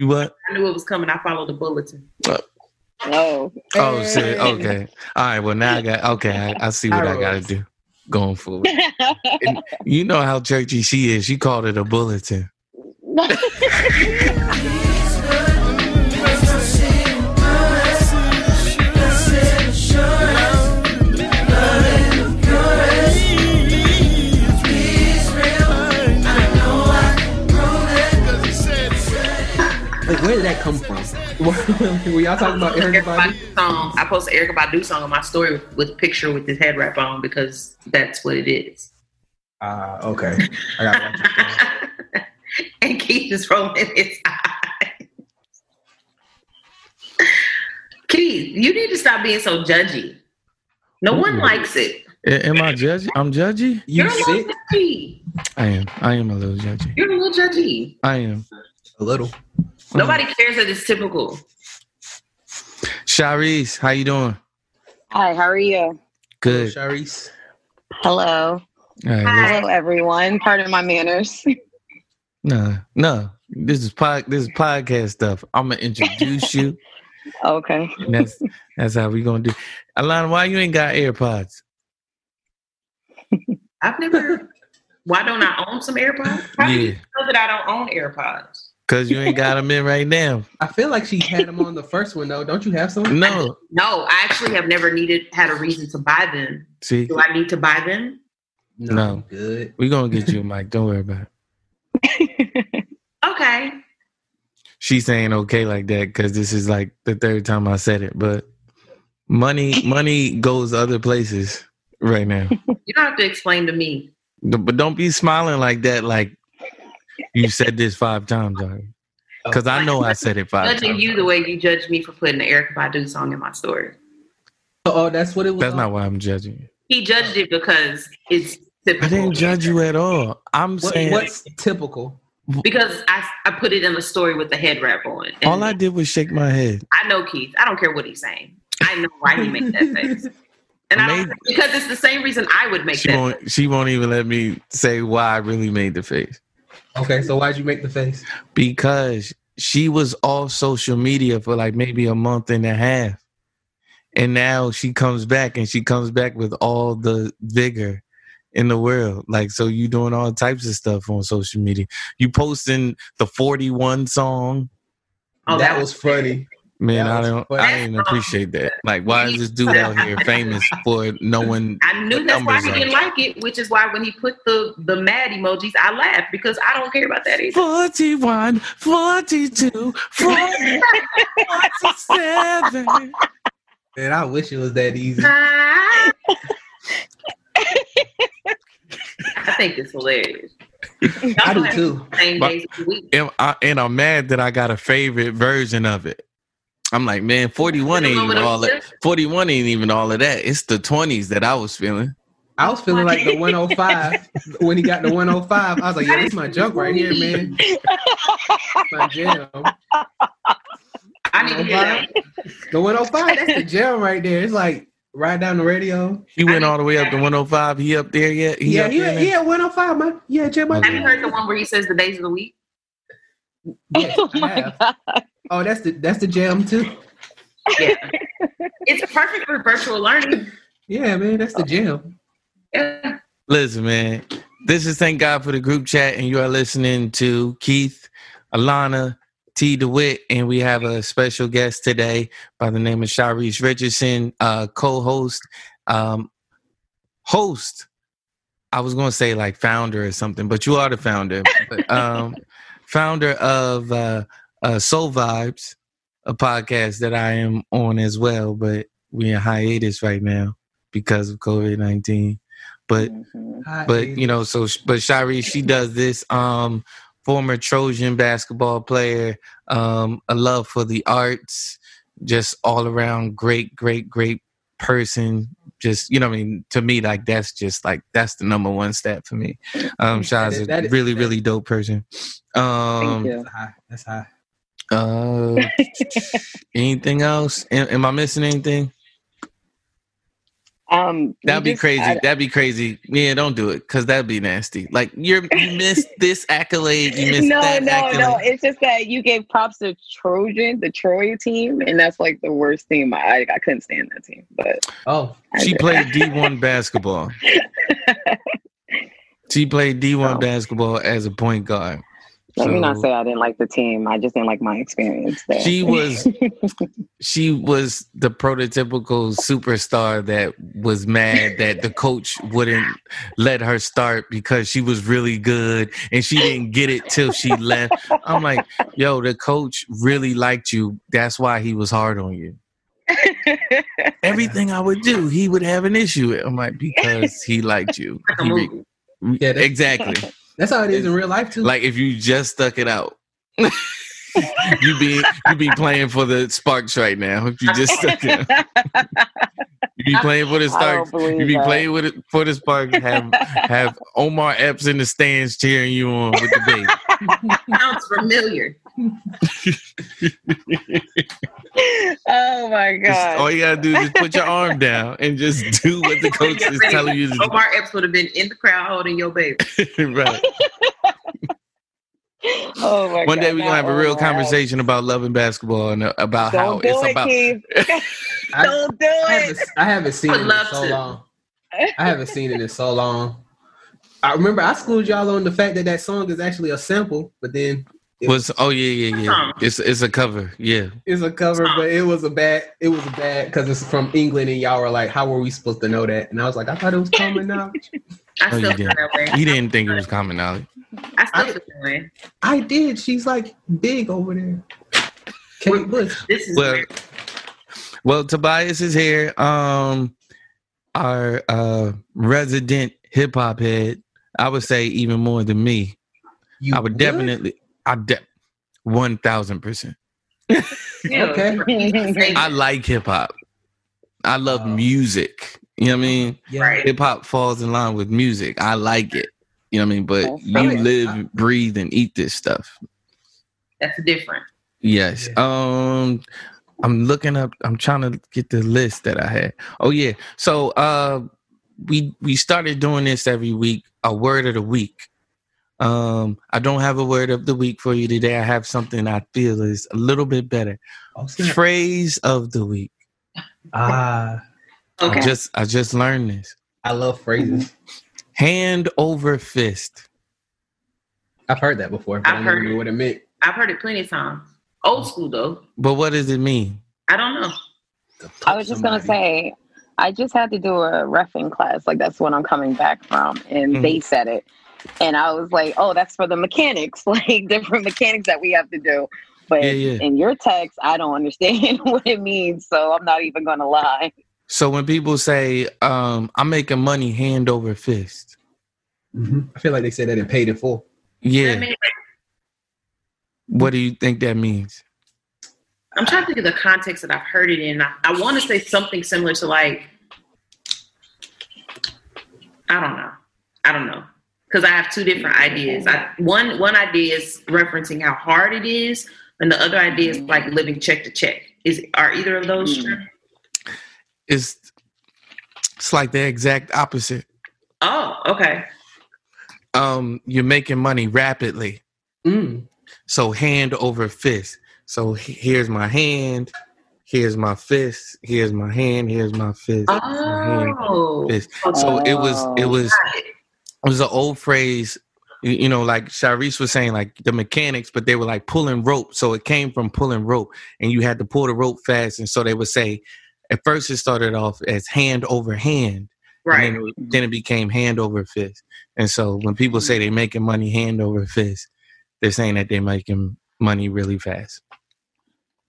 You what? I knew it was coming. I followed the bulletin. Uh, oh, Oh, shit. Okay. All right. Well, now I got. Okay, I, I see what I got to do going forward. You know how churchy she is. She called it a bulletin. where did that come from? Were y'all talking about Erica Erykah Badu? Badu song. I posted Erykah Badu song on my story with, with picture with his head wrap on because that's what it is. Ah, okay. I got watch it. then. and Keith is rolling his eyes. Keith, you need to stop being so judgy. No one Ooh. likes it. A- Am I judgy? I'm judgy. You You're a little sick? judgy. I am. I am a little judgy. You're a little judgy. I am. A little. Mm. Nobody cares that it's typical. Sharice, how you doing? Hi, how are you? Good. Sharice. Hello. All right, Hi. Hello, everyone. Pardon my manners. no, no. This is pod. This is podcast stuff. I'm gonna introduce you. okay. And that's that's how we gonna do. Alana, why you ain't got AirPods? I've never. Why don't I own some AirPods? How do you Yeah, know that I don't own AirPods? Cause you ain't got them in right now. I feel like she had them on the first one though. Don't you have some? No, No, I actually have never needed had a reason to buy them. see, Do I need to buy them? No. I'm Good. we gonna get you a mic. Don't worry about it. Okay. She's saying okay like that because this is like the third time I said it. But money, money goes other places right now. You don't have to explain to me. But don't be smiling like that. Like you said this five times already. Because I know I said it five Judging times. you the way you judge me for putting the Erykah Badu song in my story. Oh, that's what it was. That's not why I'm judging you. He judged it because it's typical. I didn't judge you at all. I'm What, saying what's typical? because I, I put it in the story with the head wrap on. And all I did was shake my head. I know Keith. I don't care what he's saying. I know why he made that face. And I don't, because it's the same reason I would make She that. won't. She won't even let me say why I really made the face Okay, so why'd you make the face? because she was off social media for like maybe a month and a half, and now she comes back and she comes back with all the vigor in the world. Like so, you doing all types of stuff on social media. You posting the forty one song. Oh, that, was funny. Man, That I don't. I didn't appreciate that. Like, why is this dude out here famous for knowing? I knew that's why numbers he are? didn't like it, which is why when he put the the mad emojis, I laughed because I don't care about that either. 41, 42, 47. Man, I wish it was that easy. I think it's hilarious. I do too. But- days of the week. And, I, and I'm mad that I got a favorite version of it. I'm like, man, 41 ain't even all that. 41 ain't even all of that. It's the 20s that I was feeling. I was feeling like the 105 when he got the 105. I was like, yeah, this is my junk right here, man. My jam. I need to hear that. The 105, that's the jam right there. It's like right down the radio. He went all the way up to 105. He up there yet? He yeah, up he, there now? he at 105, man. Yeah, jam my Have you heard the one where he says the days of the week? Yes, oh I my have. god. Oh, that's the that's the jam too. Yeah. it's perfect for virtual learning. Yeah, man, that's the jam. Yeah. Listen, man. This is Thank God for the Group Chat, and you are listening to Keith, Alana, T. DeWitt, and we have a special guest today by the name of Sharice Richardson, uh, co-host, um, host. I was going to say like founder or something, but you are the founder. But, um, founder of uh, uh, Soul Vibes, a podcast that I am on as well, but we're in hiatus right now because of COVID nineteen. But Mhm. but you know so but Shari she does this um former Trojan basketball player, um, a love for the arts, just all around great, great, great person. Just you know, what I mean, to me, like that's just like that's the number one stat for me. Um, Shaw's That is- a really, really dope person. Um, Thank you. That's high. That's high. Uh, anything else? Am, am I missing anything? Um, That'd be just- crazy. I- That'd be crazy. Yeah, don't do it because that'd be nasty. Like you're you missed this accolade, you missed no, that no, accolade. no. It's just that you gave props to Trojan, the Troy team, and that's like the worst team. I I couldn't stand that team, but Oh, She played D one basketball. She played D one Oh. basketball as a point guard. Let me not say I didn't like the team. I just didn't like my experience there. She was she was the prototypical superstar that was mad that the coach wouldn't let her start because she was really good and she didn't get it till she left. I'm like, yo, the coach really liked you. That's why he was hard on you. Everything I would do, he would have an issue. with. I'm like, because he liked you. He re- Yeah, exactly. That's how it is in real life too. Like if you just stuck it out. you be you be playing for the Sparks right now. If you just stuck it out. You be playing for the I Sparks. don't believe You be that. playing with it for the Sparks. Have have Omar Epps in the stands cheering you on with the baby. Sounds familiar. oh my Just- god! all you gotta do is just put your arm down and just do what the coach is telling you to Omar Epps would have been in the crowd holding your baby. right. oh my One god! day we're gonna have a real Not Omar. conversation about loving basketball and uh, about how Don't do it's it, about. Keith. I, Don't do I it. haven't, I haven't seen Would it in so to. long. I haven't seen it in so long. I remember I schooled y'all on the fact that that song is actually a sample, but then it Was oh yeah yeah yeah. It's it's a cover. Yeah. it's a cover, but it was a bad. It was a bad because it's from England, and y'all were like, "How were we supposed to know that?" And I was like, "I thought it was common knowledge." I Oh, you did. that way. He didn't think it was common knowledge. I still feel that way. I did. She's like big over there. Kate Bush. This is Well, weird. well, Tobias is here. Um, our uh resident hip hop head. I would say even more than me. You I would definitely. I de- one thousand percent. Okay. I like hip hop. I love Oh. music. You know what I mean? Yeah. Right. Hip hop falls in line with music. I like it. You know what I mean? But That's you right. live, breathe, and eat this stuff. That's different. Yes. Um I'm looking up I'm trying to get the list that I had. Oh yeah. So uh we we started doing this every week, a word of the week. Um I don't have a word of the week for you today. I have something I feel is a little bit better. Oh. Phrase of the week. Ah, I Okay. just I just learned this. I love phrases. Hand over fist. I've heard that before, but I've I heard knew it. what it meant. I've heard it plenty of times. Old school though. But what does it mean? I don't know. I was just gonna say, I just had to do a refing class. Like that's what I'm coming back from, and Mhm. they said it, and I was like, oh, that's for the mechanics, like different mechanics that we have to do. But Yeah, yeah. in your text, I don't understand what it means, so I'm not even gonna lie. So when people say, um, I'm making money hand over fist. Mhm. I feel like they said that in paid in full. Yeah. I What do you think that means? I'm trying to think of the context that I've heard it in. I, I want to say something similar to like, I don't know. I don't know. Because I have two different ideas. I, one one idea is referencing how hard it is, and the other idea is like living check to check. Is are either of those Mm. true? It's it's like the exact opposite. Oh, okay. Um, you're making money rapidly. Mm. So hand over fist. So here's my hand, here's my fist, here's my hand, here's my fist. my hand, Oh, fist. So it was it was it. was an old phrase, you you know, like Sharice was saying, like the mechanics, but they were like pulling rope. So it came from pulling rope, and you had to pull the rope fast. And so they would say, at first it started off as hand over hand, right. and then it, then it became hand over fist. And so when people say mm-hmm. they're making money hand over fist, they're saying that they're making money really fast.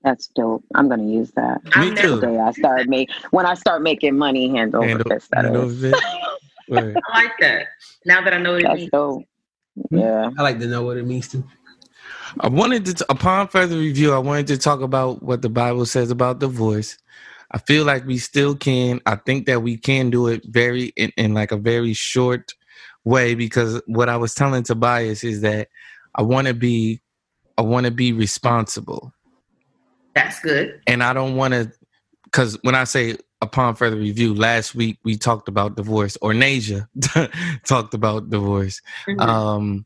That's dope. I'm gonna use that. Me I've too. never, The day I start make when I start making money hand over Hand, o- fist. That hand over is. fist. I like that. Now that I know what it means. dope. Hmm? Yeah. I like to know what it means to. I wanted to, upon further review, I wanted to talk about what the Bible says about divorce. I feel like we still can. I think that we can do it very in, in like a very short way because what I was telling Tobias is that I want to be, I want to be responsible, That's good. and I don't want to, because when I say upon further review, last week we talked about divorce, or Nasia talked about divorce. Mhm. um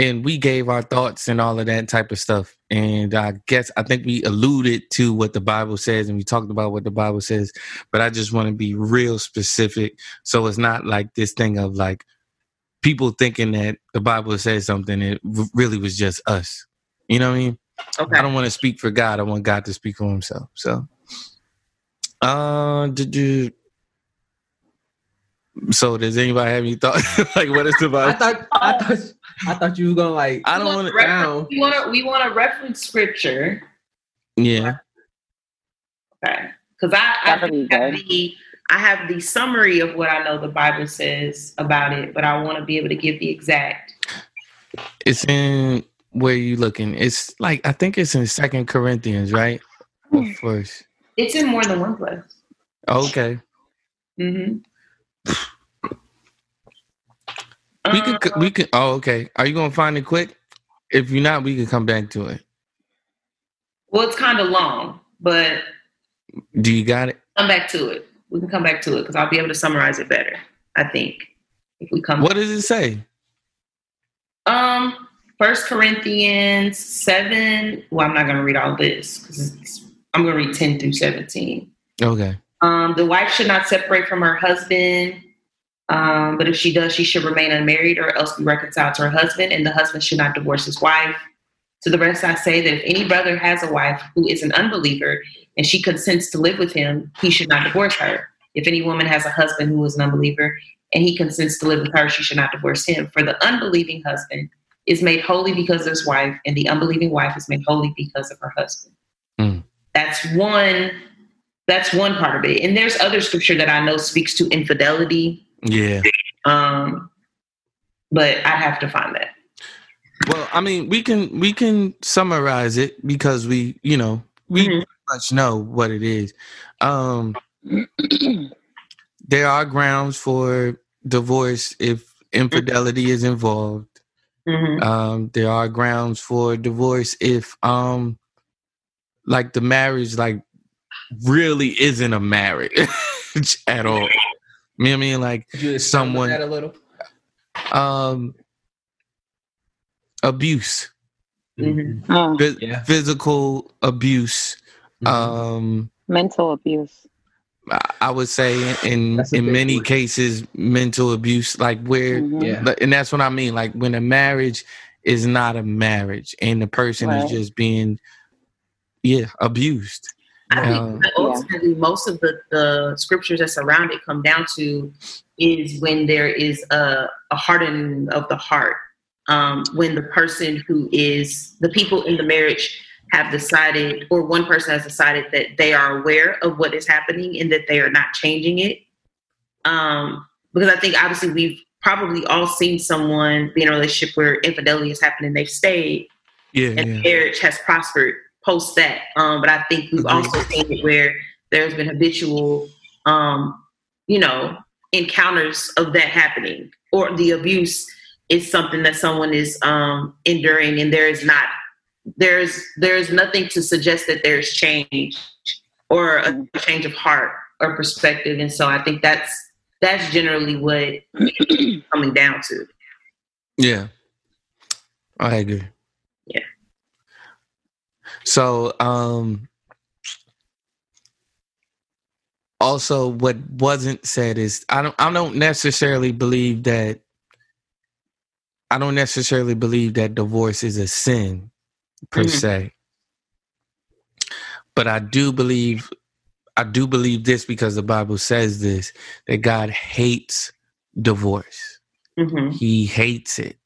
and we gave our thoughts and all of that type of stuff. And i guess i think we alluded to what the bible says and we talked about what the bible says but i just want to be real specific. So it's not like this thing of like people thinking that the bible says something it really was just us. You know what i mean? Okay. i don't want to speak for god i want god to speak for himself so. Uh did you so does anybody have any thoughts? Like what is the I bible thought I thought I thought you was gonna like I don't want to. down. We want to we want to reference scripture, Yeah. okay? Because I I have the I have the summary of what I know the Bible says about it, but I want to be able to give the exact. It's in where you looking. It's like I think it's in Second Corinthians, right? Or First. It's in more than one place. Okay. Mm-hmm. We could. We could. Oh, okay. Are you gonna find it quick? If you're not, we can come back to it. well, it's kind of long, but Do you got it? come back to it. We can come back to it because I'll be able to summarize it better. I think if we come. What does it say? Um, First Corinthians seven. Well, I'm not going to read all this because I'm going to read ten through seventeen. Okay. Um, the wife should not separate from her husband, um, but if she does, she should remain unmarried or else be reconciled to her husband, and the husband should not divorce his wife. To the rest, I say that if any brother has a wife who is an unbeliever and she consents to live with him, he should not divorce her. If any woman has a husband who is an unbeliever and he consents to live with her, she should not divorce him. For the unbelieving husband is made holy because of his wife, and the unbelieving wife is made holy because of her husband. Hmm. That's one. That's one part of it. And there's other scripture that I know speaks to infidelity. Yeah. Um, but I'd have to find that. Well, I mean, we can we can summarize it because we, you know, we Mhm. pretty much know what it is. Um, there are grounds for divorce if infidelity is involved. Mhm. um there are grounds for divorce if um like the marriage like really isn't a marriage at all you know what i mean like you Someone- that a little. um abuse Mm-hmm. Oh, phys- Yeah. physical abuse Mhm. um mental abuse. I- i would say in in many word. cases mental abuse like where Mhm. yeah. And that's what I mean. Like when a marriage is not a marriage, and the person Right. is just being, yeah, abused. I think that ultimately most of the, the scriptures that surround it come down to is when there is a, a hardening of the heart. Um, when the person who is the people in the marriage have decided, or one person has decided that they are aware of what is happening and that they are not changing it. Um, because I think obviously we've probably all seen someone be in a relationship where infidelity has happened and they've stayed Yeah, and yeah, marriage has prospered post that. Um, but I think we've also seen it where there's been habitual, um, you know, encounters of that happening, or the abuse is something that someone is um, enduring, and there is not there's there's nothing to suggest that there's change or a change of heart or perspective, and so I think that's that's generally what coming down to. yeah. I agree. So, um, also what wasn't said is I don't I don't necessarily believe that I don't necessarily believe that divorce is a sin per Mhm. se. But I do believe I do believe this because the Bible says this that God hates divorce. hmm He hates it.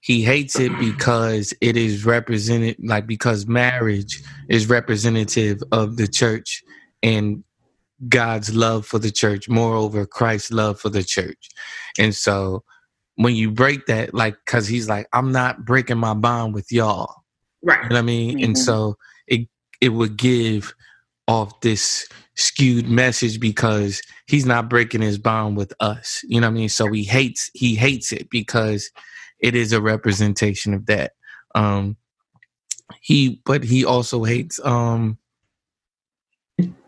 He hates it because it is represented like because marriage is representative of the church and God's love for the church, moreover Christ's love for the church. And so when you break that, like, cause he's like, I'm not breaking my bond with y'all. Right. You know what I mean? And Mhm. so it it would give off this skewed message because he's not breaking his bond with us. You know what I mean? So he hates he hates it because it is a representation of that. Um he but he also hates um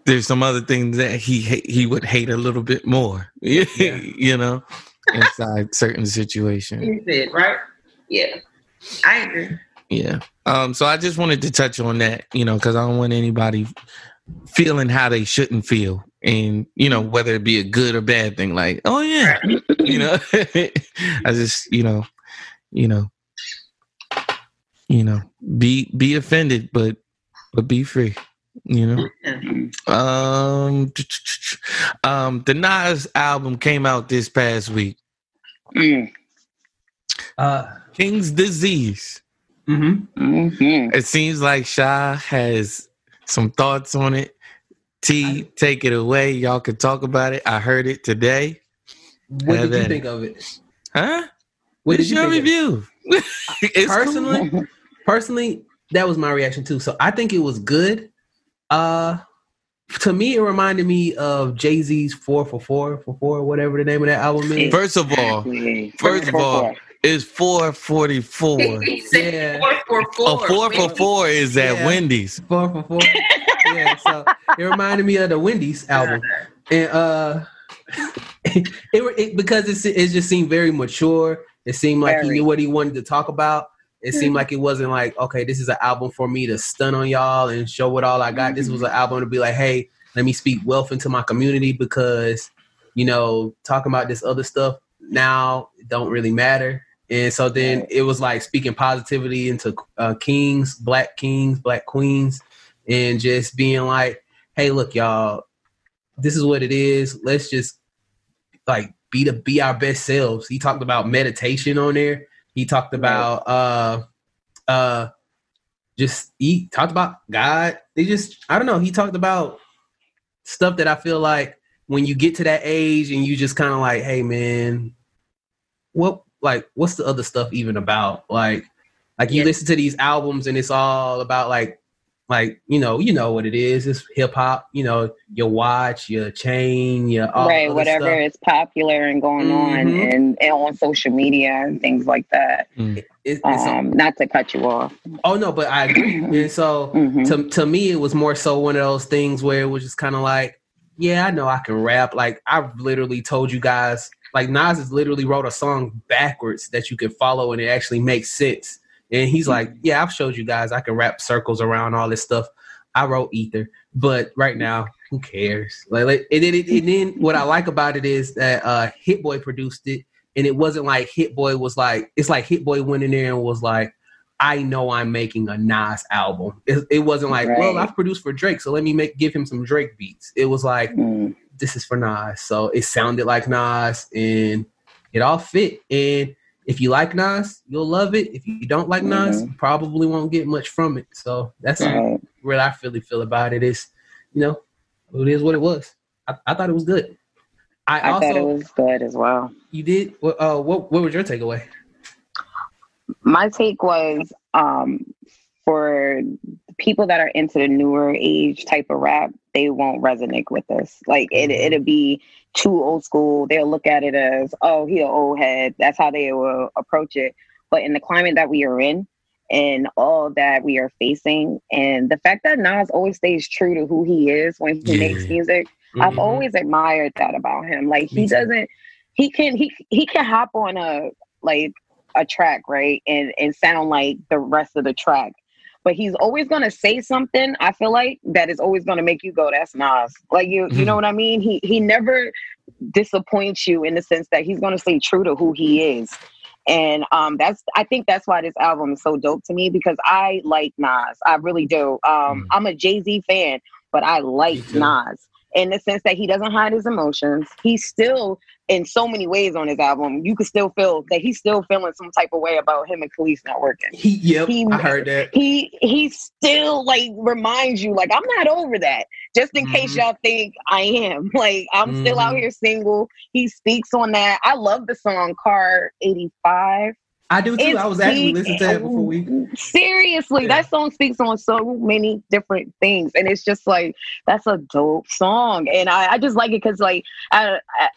there's some other things that he ha- he would hate a little bit more. you know, inside certain situations. You said, right? Yeah. I agree. Yeah. Um, so I just wanted to touch on that, you know, because I don't want anybody feeling how they shouldn't feel. And, you know, whether it be a good or bad thing, like, oh yeah, you know. I just, you know, you know, you know, be be offended, but but be free. You know. Um um the Nas album came out this past week. Mm. Uh, King's Disease. mhm. Mhm. It seems like Sha has some thoughts on it. T, take it away. Y'all can talk about it. I heard it today. What Yeah, did you then. think of it? Huh? What What is your think review? It's cool. Personally, personally, that was my reaction too. So I think it was good. Uh to me, it reminded me of Jay Z's Four for Four for Four, whatever the name of that album is. First of all, first of all, it's 444. Yeah. four for four. A four for four is at Yeah. Wendy's. Four for Four. yeah, so it reminded me of the Wendy's album, and uh, it, it because it's, it just seemed very mature. It seemed like he knew what he wanted to talk about. It seemed like it wasn't like, okay, this is an album for me to stun on y'all and show what all I got. This was an album to be like, hey, let me speak wealth into my community because, you know, talking about this other stuff now don't really matter. And so then it was like speaking positivity into uh, kings, black kings, black queens, and just being like, hey, look, y'all, this is what it is. Let's just like be the be our best selves. He talked about meditation on there. He talked about uh uh just he talked about God. They just I don't know. He talked about stuff that I feel like when you get to that age and you just kind of like, hey man, what like what's the other stuff even about? Like like you Yeah. listen to these albums and it's all about like like you know you know what it is. It's hip hop. You know your watch, your chain, your all right, other whatever stuff. is popular and going on Mhm. and, and on social media and things like that. It- it's- Um, not to cut you off. oh no, but I agree. and so Mhm. to to me, it was more so one of those things where it was just kind of like, yeah, I know I can rap. Like I've literally told you guys, like Nas has literally wrote a song backwards that you can follow and it actually makes sense. And he's like, yeah, I've showed you guys I can wrap circles around all this stuff. I wrote Ether, but right now, who cares? Like, and then, it, and then what I like about it is that uh, Hit Boy produced it, and it wasn't like Hit Boy was like, it's like Hit Boy went in there and was like, I know I'm making a Nas album. It, it wasn't like, well, I've produced for Drake, so let me make give him some Drake beats. It was like, Mm. this is for Nas. So it sounded like Nas and it all fit. And if you like Nas, you'll love it. If you don't like Nas, you probably won't get much from it. So that's Right. where I really feel about it is, you know, it is what it was. I, I thought it was good. I, I also thought it was good as well. you did what uh what what was your takeaway? my take was um, for people that are into the newer age type of rap, they won't resonate with this. Like it, it'll be too old school. They'll look at it as, oh, he an old head. That's how they will approach it. But in the climate that we are in, and all that we are facing, and the fact that Nas always stays true to who he is when he Yeah. makes music, I've Mhm. always admired that about him. Like he doesn't, he can he he can hop on a like a track right and and sound like the rest of the track, but he's always gonna say something. I feel like that is always gonna make you go, "That's Nas." Like you you know what I mean? He he never disappoints you in the sense that he's gonna stay true to who he is. And um, that's I think that's why this album is so dope to me because I like Nas. I really do. Um, Mm. I'm a Jay Z fan, but I like. Nas. In the sense that he doesn't hide his emotions. He's still in so many ways on his album. You could still feel that he's still feeling some type of way about him and Kelis not working. He, yep, He- I heard that. He he still like reminds you like I'm not over that. Just in case Mhm. y'all think I am. Like I'm still out Mhm. here single. He speaks on that. I love the song Car 85. I do too. It's I was actually listening to that before we. Seriously, Yeah. that song speaks on so many different things, and it's just like that's a dope song, and I, I just like it because like I, I,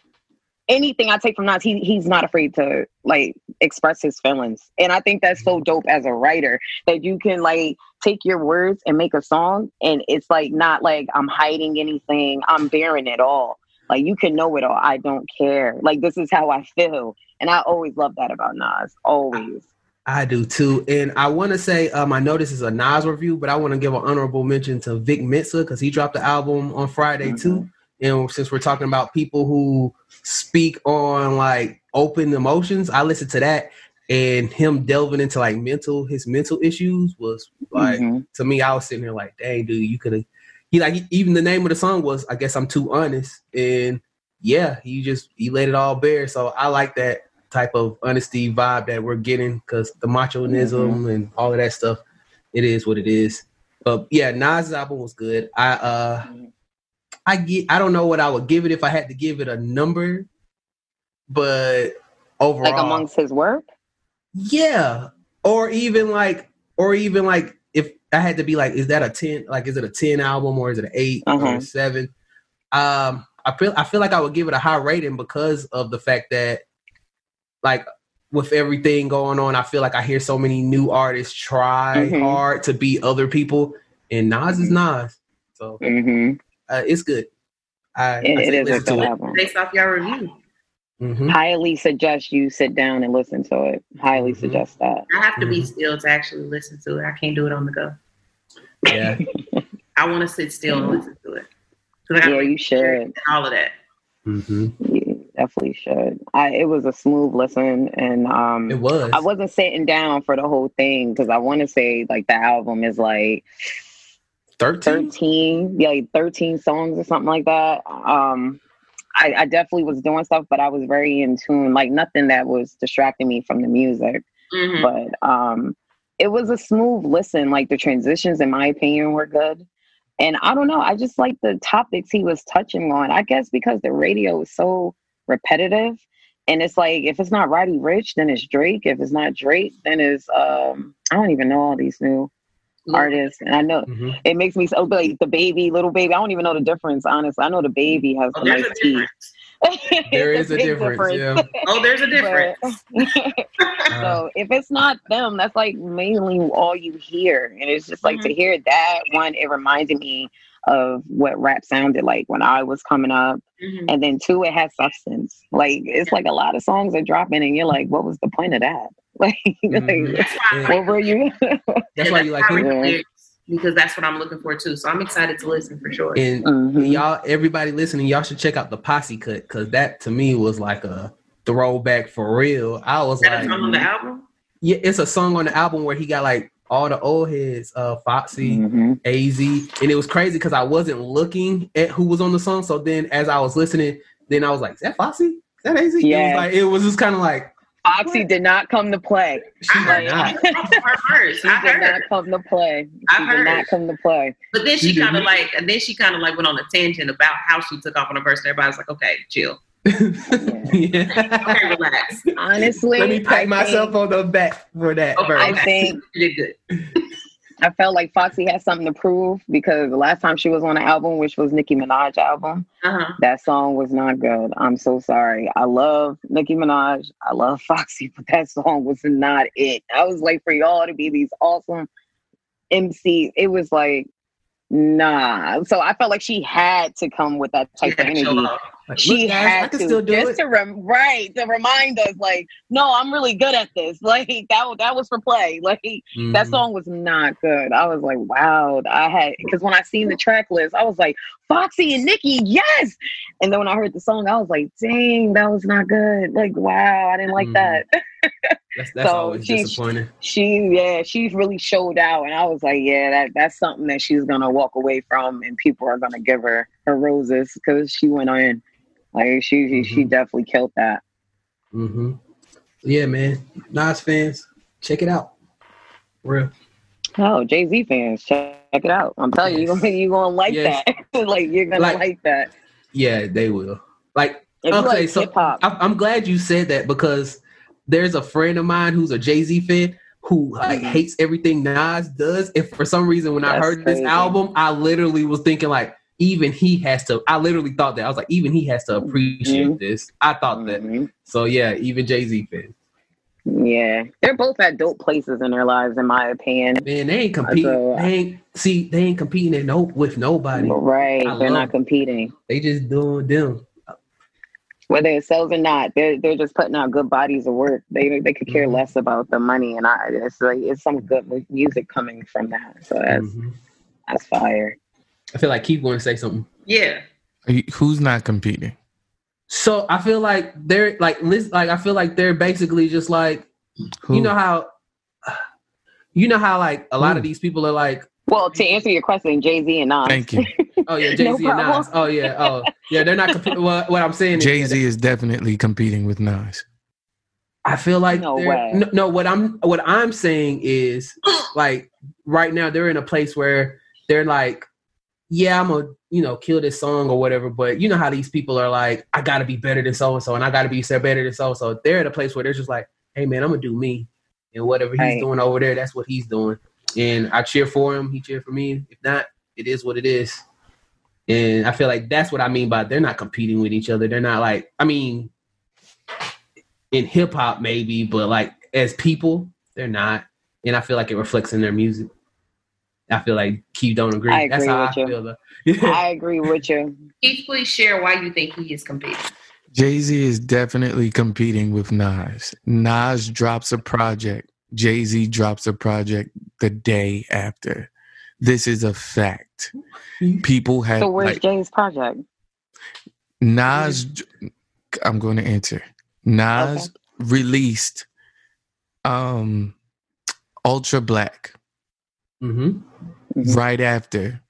anything I take from Nas, he he's not afraid to like express his feelings, and I think that's so mm-hmm. dope as a writer that you can like take your words and make a song, and it's like not like I'm hiding anything, I'm bearing it all. Like you can know it all. I don't care. Like this is how I feel, and I always love that about Nas. Always. I do too, and I want to say um, I know this is a Nas review, but I want to give an honorable mention to Vic Mensa because he dropped the album on Friday too. And since we're talking about people who speak on like open emotions, I listened to that, and him delving into like mental his mental issues was like Mhm. to me. I was sitting there like, dang, dude, you could have. He like even the name of the song was I guess I'm too honest, and yeah, he just he laid it all bare. So I like that type of honesty vibe that we're getting because the machoism and all of that stuff, it is what it is. But yeah, Nas' album was good. I uh I get I don't know what I would give it if I had to give it a number, but overall Like amongst his work. yeah. Or even like or even like if I had to be like, is that a 10? Like is it a 10 album or is it an 8 or Uh-huh. a seven? Um I feel I feel like I would give it a high rating because of the fact that like with everything going on, I feel like I hear so many new artists try Mhm. hard to be other people, and Nas is Nas, so hmm uh, it's good. I, It, I it say is a listen good to it. album. Based off your review, Mhm. Highly suggest you sit down and listen to it. Highly Mhm. suggest that. I have to be Mhm. still to actually listen to it. I can't do it on the go. Yeah, I want to sit still and listen to it. 'Cause I gotta Yeah, you read should. All of that. hmm You definitely should. I it was a smooth listen, and um, it was. I wasn't sitting down for the whole thing because I want to say like the album is like Thirteen. 13 yeah like 13 songs or something like that um I, I definitely was doing stuff but i was very in tune like nothing that was distracting me from the music Mhm. but um it was a smooth listen like the transitions in my opinion were good and i don't know i just like the topics he was touching on i guess because the radio is so repetitive and it's like if it's not Roddy Ricch then it's drake if it's not drake then it's um i don't even know all these new artists and i know Mhm. it makes me so like the baby, Lil Baby. I don't even know the difference, honestly. I know DaBaby has Oh, a nice teeth. Difference. There It's is a big difference. Yeah. Oh, there's a difference. But- so if it's not them, that's like mainly all you hear. And it's just like to hear that one, it reminded me of what rap sounded like when I was coming up. Mhm. And then two, it has substance. Like it's like a lot of songs are dropping and you're like, what was the point of that? Like, Mhm. like That's why I Yeah. what were you? That's why you like why I read him. the Yeah. Lyrics, because that's what I'm looking for too. So I'm excited to listen for sure. And Mhm. y'all, everybody listening, y'all should check out the posse cut because that to me was like a throwback for real. I was Is that a like, song on the album? yeah, it's a song on the album where he got like all the old heads, uh, Foxy, Mhm. Az, and it was crazy because I wasn't looking at who was on the song. So then, as I was listening, then I was like, "Is that Foxy? Is that Az?" It Yeah. was like it was just kind of like Foxy did not come to play. she I heard did not. her first. She I did not come to play. I She heard. did not come to play. But then She she kind of like, and then she kind of like went on a tangent about how she took off on her verse. And everybody was like, okay, chill. yeah. Okay, relax. Honestly, Let me pat I myself think- on the back for that Okay. verse. I think You did good. I felt like Foxy had something to prove because the last time she was on an album, which was Nicki Minaj album, Uh-huh. that song was not good. I'm so sorry. I love Nicki Minaj. I love Foxy, but that song was not it. I was like, for y'all to be these awesome MCs, it was like, nah. So I felt like she had to come with that type of Yeah, show energy. off. Like, she look, guys, had to still do just it. to rem- right to remind us like no i'm really good at this like that that was for play like that Mhm. song was not good i was like wow i had because when i seen the track list i was like foxy and nicki yes and then when i heard the song i was like dang that was not good like wow i didn't like Mhm. that That's, that's So always she's- disappointing. she yeah she's really showed out and i was like yeah that that's something that she's gonna walk away from and people are gonna give her her roses because she went in like she she, she definitely killed that Mm-hmm. Yeah, man. Nas fans, check it out. Real. oh jay-z fans check it out i'm telling you you're gonna, you gonna like Yes. that like you're gonna Like- like, that Yeah, they will. Like, okay, like so I, I'm glad you said that because there's a friend of mine who's a Jay Z fan who like Mhm. hates everything Nas does. And for some reason, when I That's heard this album, I literally was thinking like, even he has to. I literally thought that I was like, even he has to appreciate Mhm. this. I thought that. Mhm. So yeah, even Jay Z fans. yeah they're both at dope places in their lives in my opinion Man, they ain't competing. So- they ain't see. They ain't competing at no with nobody. right I they're not competing They just doing them. Whether it sells or not, they're they're just putting out good bodies of work. They they could care Mhm. less about the money, and I it's like it's some good music coming from that. So that's Mhm. that's fire. I feel like Keith want to say something. Yeah. You- Who's not competing? So I feel like they're like lis- like I feel like they're basically just like Who? you know how you know how like a lot of these people are like Well, to answer your question, Jay Z and Nas. Thank you. oh yeah Jay Z No and Nas oh yeah oh yeah they're not competing. what, what I'm saying is Jay Z is definitely competing with Nas. I feel like No way. No, no, what I'm what I'm saying is like right now they're in a place where they're like, yeah, I'm gonna you know kill this song or whatever, but you know how these people are like, I gotta be better than so and so, and I gotta be so better than so and so. They're at a place where they're just like, hey man, I'm gonna do me, and whatever he's Right. doing over there, that's what he's doing, and I cheer for him, he cheer for me. If not, it is what it is. And I feel like that's what I mean by they're not competing with each other. They're not like, I mean, in hip hop maybe, but like as people, they're not. And I feel like it reflects in their music. I feel like Keith don't agree. I That's agree how with I you. feel though. Yeah. I agree with you. Keith, please share why you think he is competing. Jay Z is definitely competing with Nas. Nas drops a project. Jay Z drops a project the day after. This is a fact. People have So where's like, Jay's project? Nas. I'm going to answer. Nas Okay. released um Ultra Black hmm Mhm. right after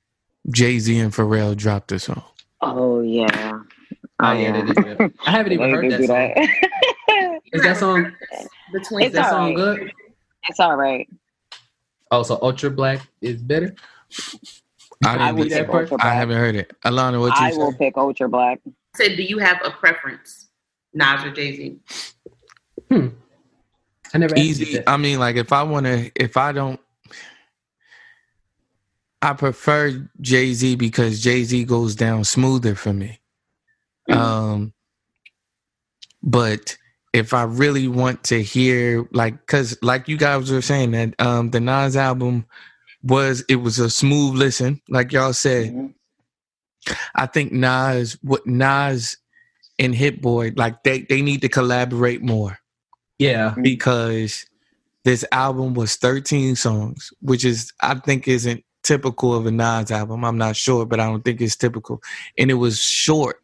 Jay Z and Pharrell dropped the song. Oh yeah. Oh yeah, they did that. I haven't even heard did that song. Is that song? Between It's that song alright. good? it's all right. Oh, so Ultra Black is better. I, I didn't would that part? I haven't heard it. Alana, what you I will say? pick Ultra Black. said, do you have a preference, Nas or Jay Z? I never asked you Easy. I mean, like if I want to, if I don't, I prefer Jay Z because Jay Z goes down smoother for me. Mhm. Um, but if I really want to hear, like, cause like you guys were saying that um the Nas album was it was a smooth listen, like y'all said. Mhm. I think Nas, what Nas and Hit Boy, like they they need to collaborate more yeah. because this album was 13 songs, which is I think isn't typical of a Nas album. I'm not sure, but I don't think it's typical. And it was short.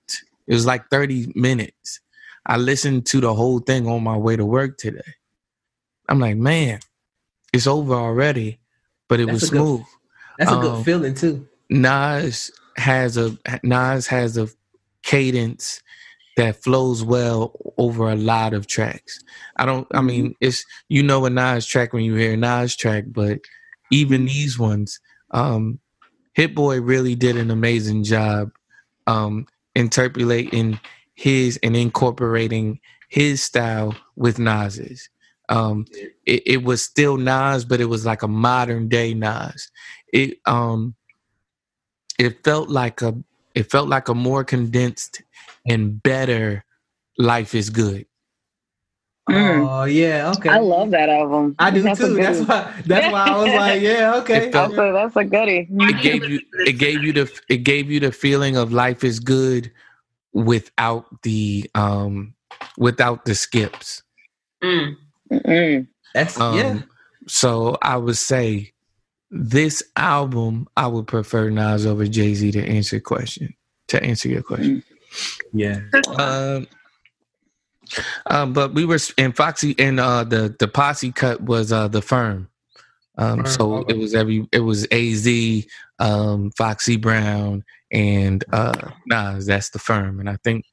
It was like 30 minutes. I listened to the whole thing on my way to work today. I'm like, man, it's over already, but it That's was a good- smooth. That's a Um, good feeling too. Nas has a Nas has a cadence that flows well over a lot of tracks. I don't I mean it's you know a Nas track when you hear a Nas track, but even these ones, um Hit Boy really did an amazing job um interpolating his and incorporating his style with Nas's. Um it, it was still Nas, but it was like a modern day Nas. It um it felt like a it felt like a more condensed and better life is good Mm. Oh yeah, okay. I love that album. I do That's too. That's why. That's why I was like, yeah, okay. Felt- That's a, that's a goodie. it gave you it gave you the it gave you the feeling of life is good without the um without the skips Mm. That's um yeah. so i would say this album i would prefer nas over jay-z to answer your question to answer your question Yeah. um Um, but we were in Foxy, and uh, the the posse cut was uh, the firm. Um, Firm, so it was every it was Az, um, Foxy Brown, and uh, Nas. That's the firm, and I think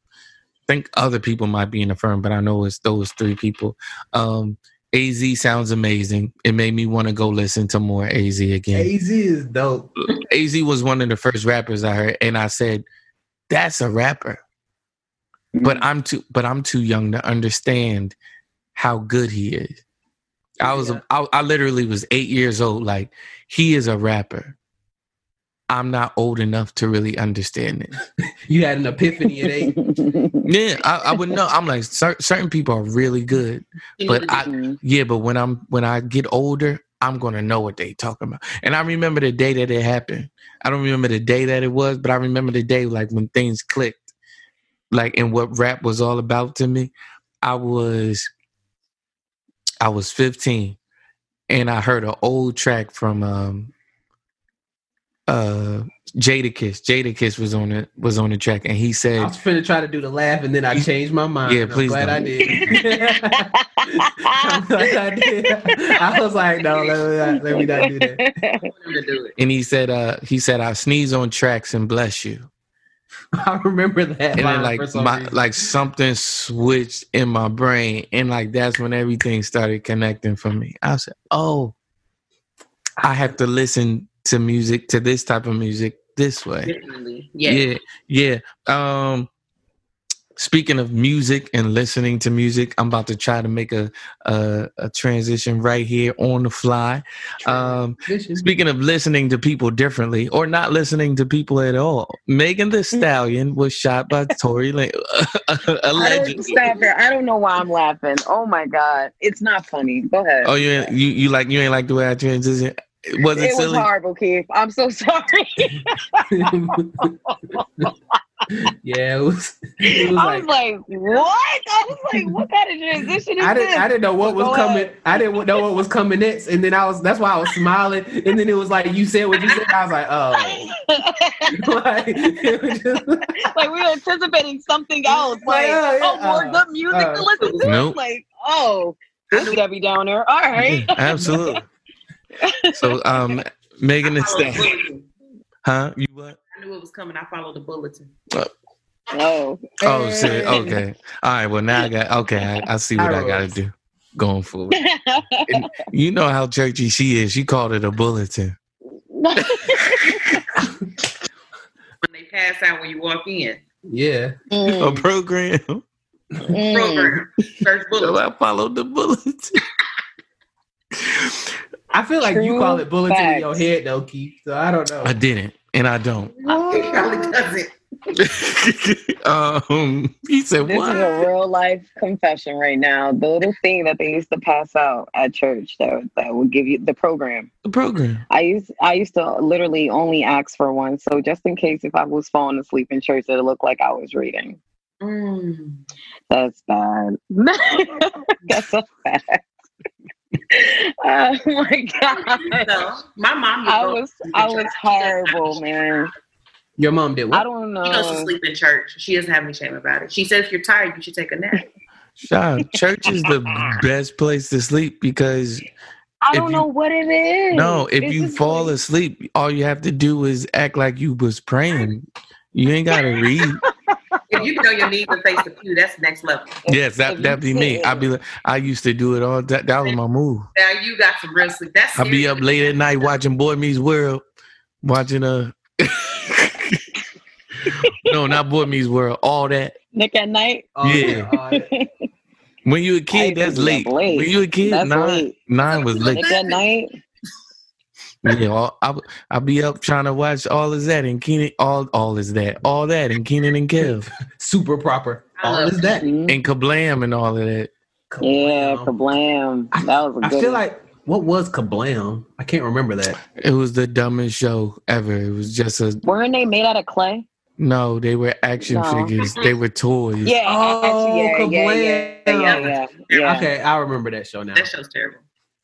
think other people might be in the firm, but I know it's those three people. Um, Az sounds amazing. It made me want to go listen to more Az again. Az is dope. Az was one of the first rappers I heard, and I said, "That's a rapper." But I'm too, but I'm too young to understand how good he is. I was, Yeah. I, I literally was eight years old. Like he is a rapper. I'm not old enough to really understand it. You had an epiphany at eight. Yeah, I, I would know. I'm like cer- certain people are really good, but need to I, Mhm. yeah, but when I'm when I get older, I'm gonna know what they talking about. And I remember the day that it happened. I don't remember the day that it was, but I remember the day like when things clicked, like and what rap was all about to me. I was I was 15, and I heard an old track from um uh Jadakiss. Jadakiss was on it was on the track, and he said, I was finna try to do the laugh, and then I changed my mind. Yeah, I'm please glad don't. did. I'm glad I did. I was like, no, let me not, let me not do that. want him to do it. and he said, uh, he said, I sneeze on tracks and bless you. I remember that. and then like my reason. like something switched in my brain and like that's when everything started connecting for me i said oh i have to listen to music to this type of music this way Definitely. Yeah. yeah yeah um speaking of music and listening to music i'm about to try to make a a, a transition right here on the fly um Speaking of listening to people differently or not listening to people at all, Megan Thee Stallion was shot by Tory Lanez. I don't, Allegedly. stop. I don't know why I'm laughing. Oh my god, it's not funny. Go ahead. Oh, you you you like you ain't like the way I transition? Was it, it was horrible, Keith. I'm so sorry. yeah, it was. It was I was like, like, what? I was like, what kind of transition is I this? didn't. I didn't know what was Go coming. ahead. I didn't know what was coming next, and then I was. That's why I was smiling. And then it was like you said what you said. I was like, oh, like, just, like we were anticipating something else. Like, Yeah, yeah, oh, more uh, good music uh, to listen to. Nope. Like, oh, this Debbie Downer. All right. Yeah, absolutely. So, um, Megan the I followed the Stallion, bulletin. huh? You what? I knew it was coming. I followed the bulletin. Oh, Oh, shit. Okay. All right. Well, now I got. Okay, I, I see what I, got to do going forward. And you know how churchy she is. She called it a bulletin. When they pass out when you walk in. yeah. A Mm, program. mm. Program. First So. I followed the bulletin. I feel like you call it bulletin in your head, though, Keith. So I don't know. I didn't, and I don't. He probably doesn't. um, he said, This "What?" is a real life confession right now. The little thing that they used to pass out at church that that would give you the program. the program. I used I used to literally only ask for one, so just in case if I was falling asleep in church, it looked like I was reading. Mm. That's bad. That's a fact. Oh my god! No, my mom. I was I was horrible, man. Your mom did what? I don't She goes to know. sleep in church. She doesn't have any shame about it. She says if you're tired, you should take a nap. Sean, church is the best place to sleep because I don't you- know what it is. no, if This you fall like- asleep, all you have to do is act like you was praying. You ain't gotta read. If you get on your knees and face the pew, that's next level. Yes, If that you that be me. sit- I be like, I used to do it all. That that was my move. Now you got some real sleep. That's I be up late at night watching Boy Meets World, watching uh no, not Boy Meets World. All that. Nick at Nite. Yeah. oh. When you a kid, that's late. late. When you a kid, That's nine late. nine was late. Nick at Nite. Yeah, all, I I be up trying to watch all is that and Kenan all all is that all that and Kenan and Kel Super proper. All is that? Mhm. and Kablam and all of that. Yeah, Kablam. kablam. That was a I good I feel one. like what was Kablam? I can't remember that. It was the dumbest show ever. It was just a Weren't they made out of clay? no. They were action No. figures. They were toys. Yeah, Oh, yeah, yeah, yeah, Kablam. yeah, yeah, yeah. Okay, I remember that show now. That show's terrible.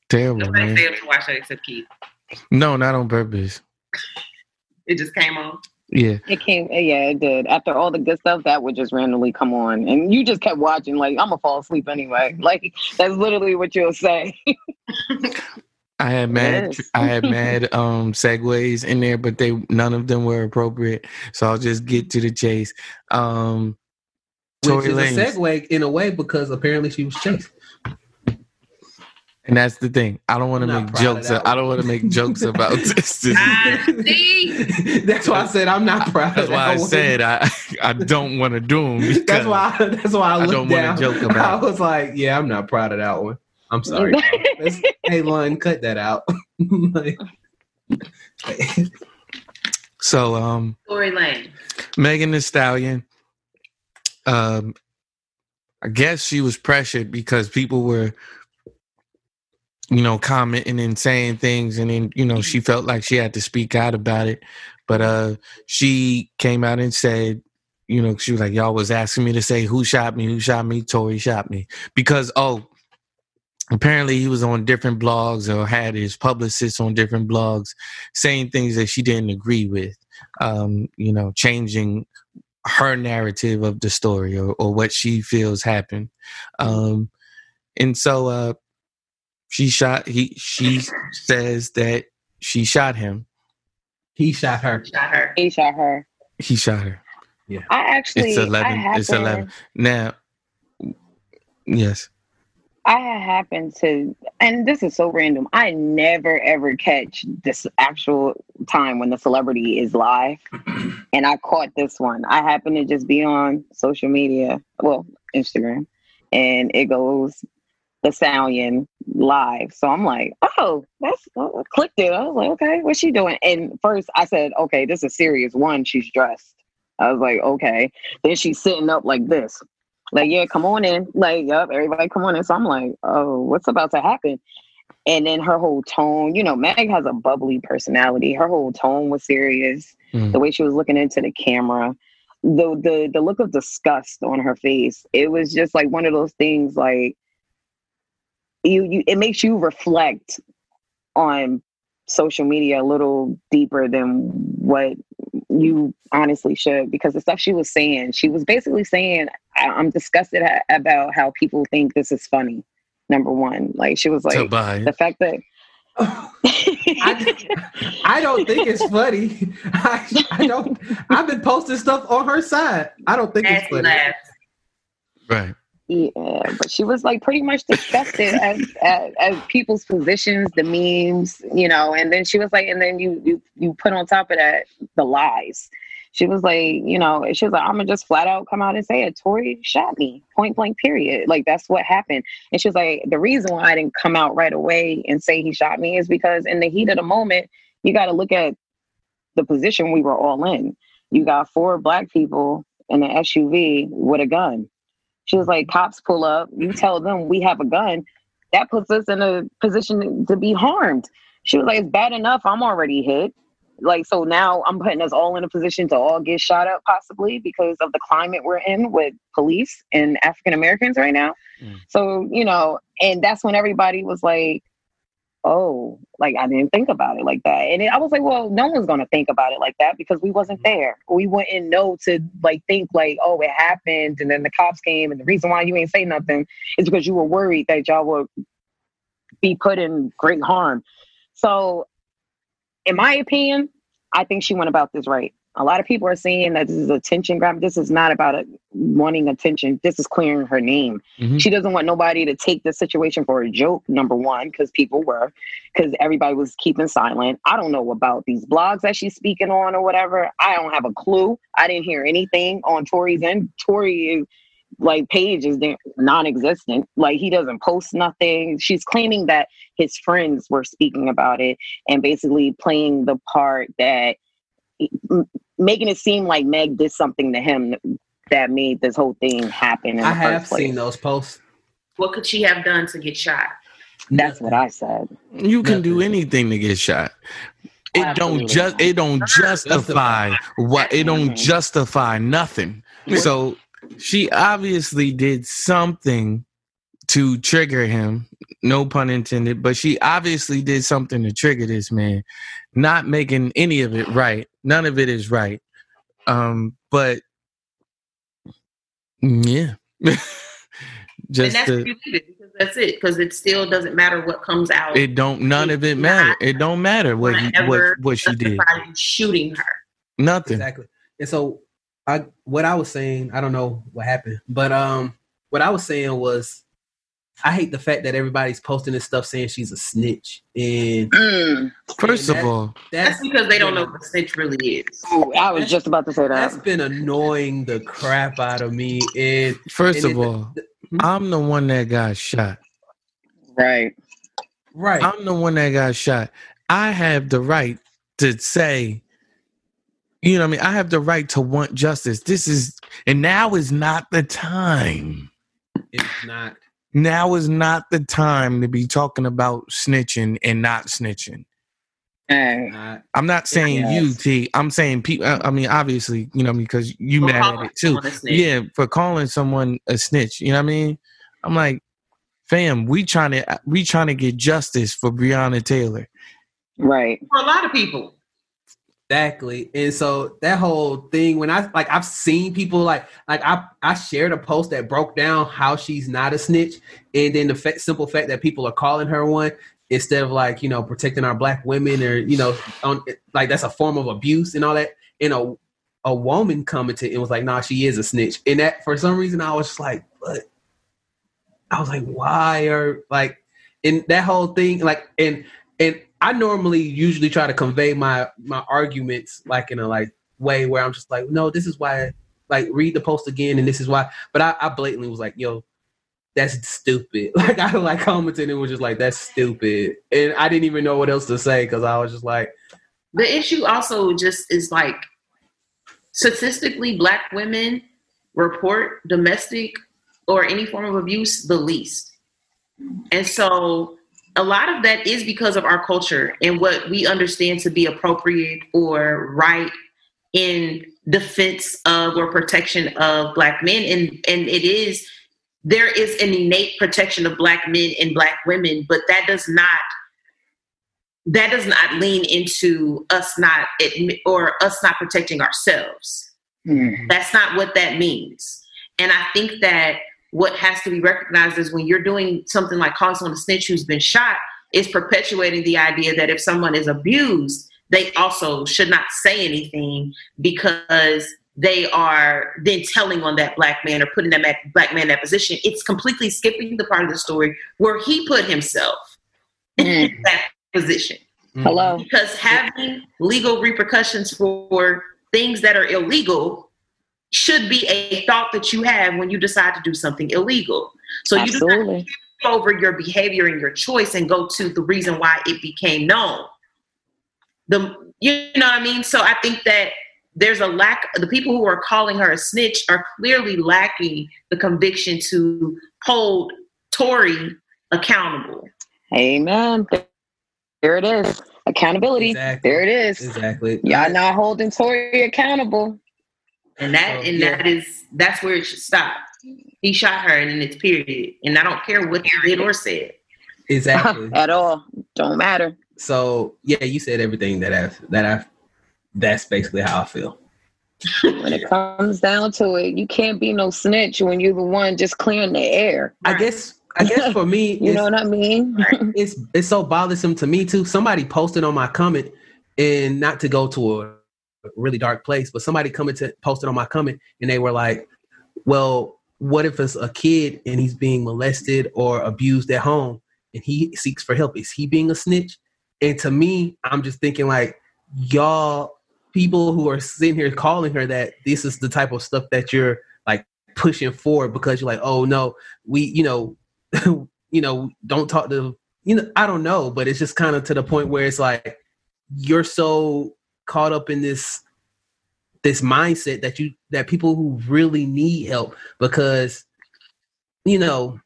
terrible Nobody man. stayed up to watch that except Keith. No, not on purpose. It just came on. Yeah. It came, yeah, it did. After all the good stuff, that would just randomly come on, and you just kept watching. Like I'm gonna fall asleep anyway. Like that's literally what you'll say. I had mad, Yes. I had mad um segues in there, but they none of them were appropriate. So I'll just get to the chase. Um, Which Tory is Lanez. a segue in a way because apparently she was chased. And that's the thing. I don't want to make proud of jokes. I don't want to make jokes about this. This is- Ah, see? that's why I said I'm not proud. that's of why I one. said I I don't want to do them. That's why. That's why I, I don't wanna joke about I was like, "Yeah, I'm not proud of that one. I'm sorry." dog. Let's- hey, Lon, cut that out. Like- So um, Tory Lanez. Megan Thee Stallion. Um, I guess she was pressured because people were, you know, commenting and saying things, and then you know she felt like she had to speak out about it. But uh, she came out and said, you know, she was like, "Y'all was asking me to say who shot me, who shot me, Tory shot me," because oh, apparently he was on different blogs or had his publicists on different blogs saying things that she didn't agree with um, you know, changing her narrative of the story or, or what she feels happened. Um, and so uh, she shot. He she says that she shot him. he shot her. Shot her. he shot her. He shot her. Yeah. I actually, It's I eleven. It's eleven. Now, yes. I had happened to, and this is so random. I never ever catch this actual time when the celebrity is live, and I caught this one. I happened to just be on social media, well, Instagram, and it goes the Stallion live. So I'm like, oh, that's I clicked it. I was like, okay, what's she doing? And first I said, okay, this is serious. One, she's dressed. I was like, okay. Then she's sitting up like this. Like, yeah, come on in. Like, yep, everybody come on in. So I'm like, oh, what's about to happen? And then her whole tone, you know, Meg has a bubbly personality. Her whole tone was serious. Mm. The way she was looking into the camera, the the the look of disgust on her face. It was just like one of those things like you you it makes you reflect on social media a little deeper than what you honestly should because the stuff she was saying she was basically saying I- i'm disgusted a- about how people think this is funny number one like she was to like buy. the fact that I, I don't think it's funny. I, I don't. I've been posting stuff on her side. I don't think it's funny. laugh. right. Yeah, but she was like pretty much disgusted at, at, at people's positions, the memes, you know, and then she was like, and then you you you put on top of that the lies. She was like, you know, she was like, I'm gonna just flat out come out and say it. Tory shot me, point blank, period. Like that's what happened. And she was like, the reason why I didn't come out right away and say he shot me is because in the heat of the moment, you got to look at the position we were all in. You got four black people in an SUV with a gun. She was like, cops pull up, you tell them we have a gun. That puts us in a position to be harmed. She was like, it's bad enough. I'm already hit. Like, so now I'm putting us all in a position to all get shot up possibly because of the climate we're in with police and African Americans right now. Mm. So, you know, and that's when everybody was like, oh, like I didn't think about it like that. And it, I was like, well, no one's going to think about it like that because we wasn't mm-hmm. there. We wouldn't know to like think like, oh, it happened. And then the cops came. And the reason why you ain't say nothing is because you were worried that y'all would be put in great harm. So, in my opinion, I think she went about this right. A lot of people are saying that this is attention grab. This is not about it, wanting attention. This is clearing her name. Mhm. She doesn't want nobody to take the situation for a joke, number one, because people were, because everybody was keeping silent. I don't know about these blogs that she's speaking on or whatever. I don't have a clue. I didn't hear anything on Tory's end. Tory is like page is non-existent. Like he doesn't post nothing. She's claiming that his friends were speaking about it and basically playing the part that making it seem like Meg did something to him that made this whole thing happen. In I the have first place. seen those posts. What could she have done to get shot? That's what I said. You can do anything to get shot. It Absolutely don't just it don't justify what it don't justify nothing. So she obviously did something to trigger him, no pun intended, but she obviously did something to trigger this man. Not making any of it right. None of it is right. Um, but yeah. Just and that's to, where you leave it because that's it. Because it still doesn't matter what comes out. it don't none of it matter. It don't matter what he, what what she did. shooting her. Nothing. Exactly. And so I what I was saying, I don't know what happened, but um what I was saying was I hate the fact that everybody's posting this stuff saying she's a snitch. And Mm. First and of that- all, That's that's because they don't know what a snitch really is. Ooh, I was just about to say that's That's been annoying the crap out of me. And first and of it- all, the- I'm the one that got shot. Right. right. I'm the one that got shot. I have the right to say, you know what I mean? I have the right to want justice. This is, and now is not the time. it's not. Now is not the time to be talking about snitching and not snitching. Hey. I'm not saying you, Yes. T. I'm saying people. I I mean, obviously, you know, because you For mad at it too. someone a snitch. Yeah, for calling someone a snitch. You know what I mean? I'm like, fam, we trying to we trying to get justice for Breonna Taylor. Right. For a lot of people. Exactly. And so that whole thing, when I like I've seen people like like I I shared a post that broke down how she's not a snitch, and then the simple fact that people are calling her one instead of like you know protecting our black women or you know on like that's a form of abuse and all that. And a a woman commented and was like, "Nah, she is a snitch." And that for some reason I was just like, "But," I was like, "Why?" Or like, and that whole thing, like, and and I normally usually try to convey my my arguments like in a like way where I'm just like, no, this is why. Like, read the post again, and this is why. But I, I blatantly was like, yo, that's stupid. Like, I like commented and was just like, that's stupid, and I didn't even know what else to say because I was just like, The issue also just is like statistically, black women report domestic or any form of abuse the least. And so a lot of that is because of our culture and what we understand to be appropriate or right in defense of or protection of black men and and it is there is an innate protection of black men and black women but that does not that does not lean into us not admit or us not protecting ourselves Mm. that's not what that means. And I think that what has to be recognized is when you're doing something like calling someone a snitch who's been shot, is perpetuating the idea that if someone is abused, they also should not say anything because they are then telling on that black man or putting that black man in that position. It's completely skipping the part of the story where he put himself in Mm. that position Hello. because having legal repercussions for things that are illegal should be a thought that you have when you decide to do something illegal. So you do not Absolutely. over your behavior and your choice and go to the reason why it became known. The you know what I mean? So I think that there's a lack the people who are calling her a snitch are clearly lacking the conviction to hold Tory accountable. Amen. There it is. Accountability. Exactly. There it is. exactly. Y'all not holding Tory accountable. And that So, and yeah. that is that's where it should stop. He shot her and then it's period. And I don't care what he did or said. Exactly. At all. Don't matter. so yeah, you said everything that I've that I've. That's basically how I feel. When it comes down to it, you can't be no snitch when you're the one just clearing the air. I guess. I guess for me, You know what I mean? it's it's so bothersome to me too. Somebody posted on my comment, and not to go to a really dark place, but somebody coming to posted on my comment, and they were like, "Well, what if it's a kid and he's being molested or abused at home, and he seeks for help? Is he being a snitch?" And to me, I'm just thinking like, y'all people who are sitting here calling her that this is the type of stuff that you're like pushing forward because you're like, oh no, we, you know, you know, don't talk to, you know, I don't know, but it's just kind of to the point where it's like you're so caught up in this this mindset that you that people who really need help because you know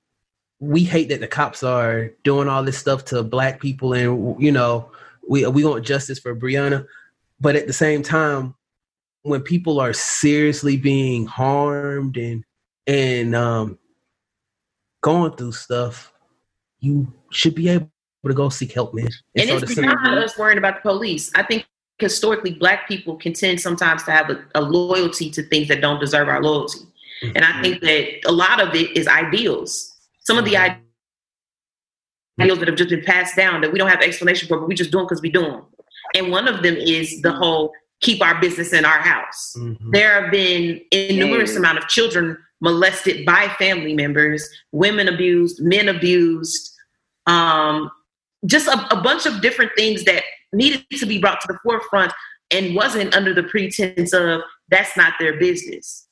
we hate that the cops are doing all this stuff to black people and you know we we want justice for Breonna but at the same time when people are seriously being harmed and and um going through stuff you should be able to go seek help man And so it's beyond us worrying about the police. I think historically black people can tend sometimes to have a, a loyalty to things that don't deserve our loyalty. And I think that a lot of it is ideals. Some of the ideals that have just been passed down that we don't have explanation for, but we just do them because we do them. And one of them is the whole keep our business in our house. Mhm. There have been innumerous Mm. amount of children molested by family members, women abused, men abused, um, just a, a bunch of different things that needed to be brought to the forefront and wasn't under the pretense of that's not their business.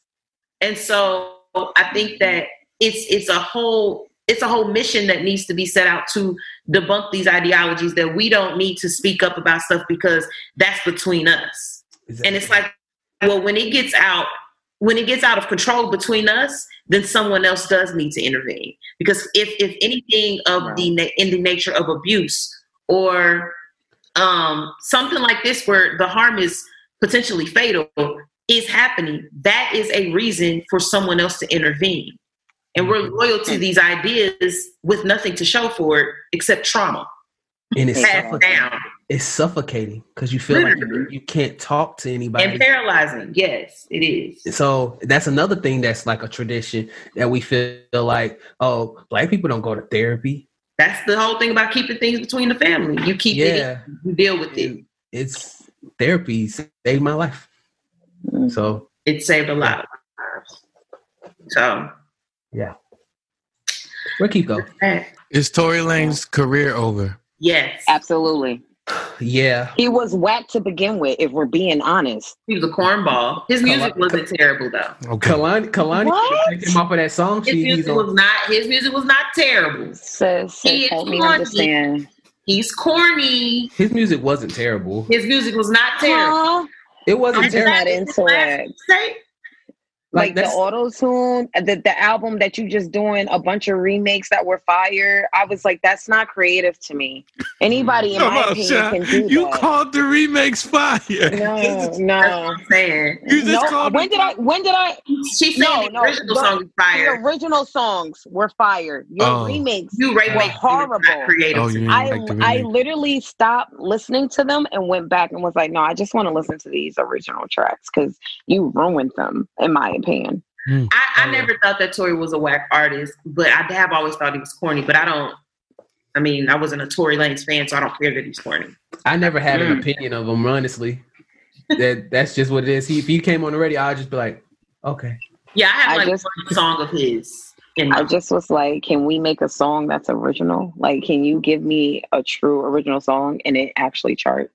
And so I think that it's it's a whole it's a whole mission that needs to be set out to debunk these ideologies that we don't need to speak up about stuff because that's between us. And it's like, well, when it gets out, when it gets out of control between us, then someone else does need to intervene. Because if if anything of the in the nature of abuse or um, something like this, where the harm is potentially fatal, is happening, that is a reason for someone else to intervene. And we're loyal to these ideas with nothing to show for it except trauma and it's passed suffocating. down It's suffocating because you feel like you, you can't talk to anybody. and paralyzing. Yes, it is. So that's another thing that's like a tradition that we feel like, oh, black people don't go to therapy. That's the whole thing about keeping things between the family. You keep Yeah. it, you deal with it. And it's therapy saved my life. Mm. So It saved a lot. So yeah. where keep go? Is Tory Lane's career over? yes, Absolutely. Yeah. He was whack to begin with, if we're being honest. he was a cornball. His music Come wasn't terrible though. Okay. Kehlani Kehlani What? came off of that song. His She, music was on, not. His music was not terrible. Sis, He is help me corny. understand. He's corny. his music wasn't terrible. His music was not terrible. Huh? It wasn't I'm terrible. not into it. Say, Like, Like the that's auto tune, uh, the, the album that you just doing a bunch of remakes that were fire. I was like, that's not creative to me. Anybody, in Come my on, opinion, Sha. can do You that. called the remakes fire. no, That's no. what I'm saying. You just No, called when the- did I? When did I? She said No, the no, original the- song is The fire. original songs were fire. Your Oh. remakes You Ray were Mace horrible. creative. Oh, you I like I literally stopped listening to them and went back and was like, no, I just want to listen to these original tracks because you ruined them, in my opinion. I, I Oh, never thought that Tory was a whack artist, but I have always thought he was corny. But I don't. I mean, I wasn't a Tory Lanez fan, so I don't care that he's corny. I never had an Mm. opinion of him, honestly. that that's just what it is. He, if he came on the radio, I'd just be like, okay. Yeah, I have I like just- one song of his. In I just was like, can we make a song that's original? Like, can you give me a true original song and it actually chart?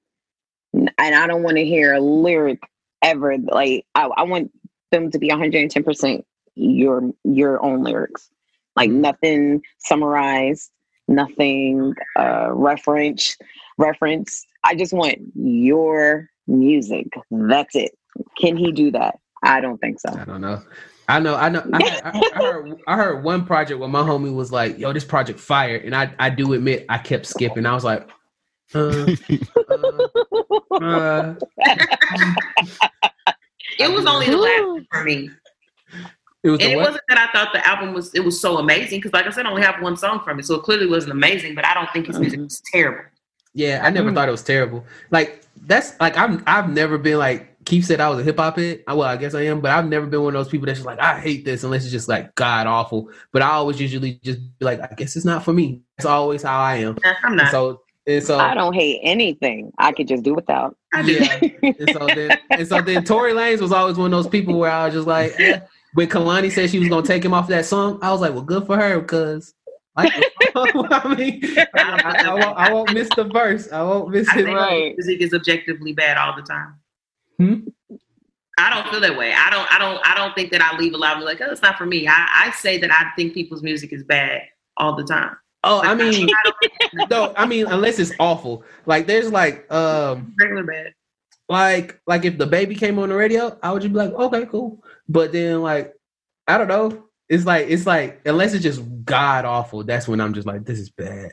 And I don't want to hear a lyric ever. Like, I, I want them to be 110% your your own lyrics. Like nothing summarized, nothing uh reference reference. I just want your music. That's it. Can he do that? I don't think so. I don't know. I know. I know. I, I, I heard. I heard one project where my homie was like, "Yo, this project fire," and I, I do admit, I kept skipping. I was like, uh, uh, uh, it was only the last one for me, it was and it what? wasn't that I thought the album was it was so amazing because, like I said, I only have one song from it, so it clearly wasn't amazing. But I don't think his music was terrible. Yeah, I never Mm. thought it was terrible. Like that's like I'm. I've never been like Keith said. I was a hip hop head. Well, I guess I am, but I've never been one of those people that's just like I hate this unless it's just like god awful. But I always usually just be like, I guess it's not for me. That's always how I am. Eh, I'm And not. so and so I don't hate anything. I could just do without. Yeah. and so then and so then Tory Lanez was always one of those people where I was just like, eh. when Kehlani said she was gonna take him off that song, I was like, well, good for her because. Like, I mean, I, I, won't, I won't miss the verse. I won't miss it. think Right. music is objectively bad all the time. Hmm? I don't feel that way. I don't. I don't. I don't think that I leave a lot. of like, oh, it's not for me. I, I say that I think people's music is bad all the time. Oh, I mean, no, I mean, unless it's awful. Like, there's like, um, regular bad. like, like if DaBaby came on the radio, I would just be like, okay, cool. But then, like, I don't know. It's like, it's like, unless it's just god awful, that's when I'm just like, this is bad.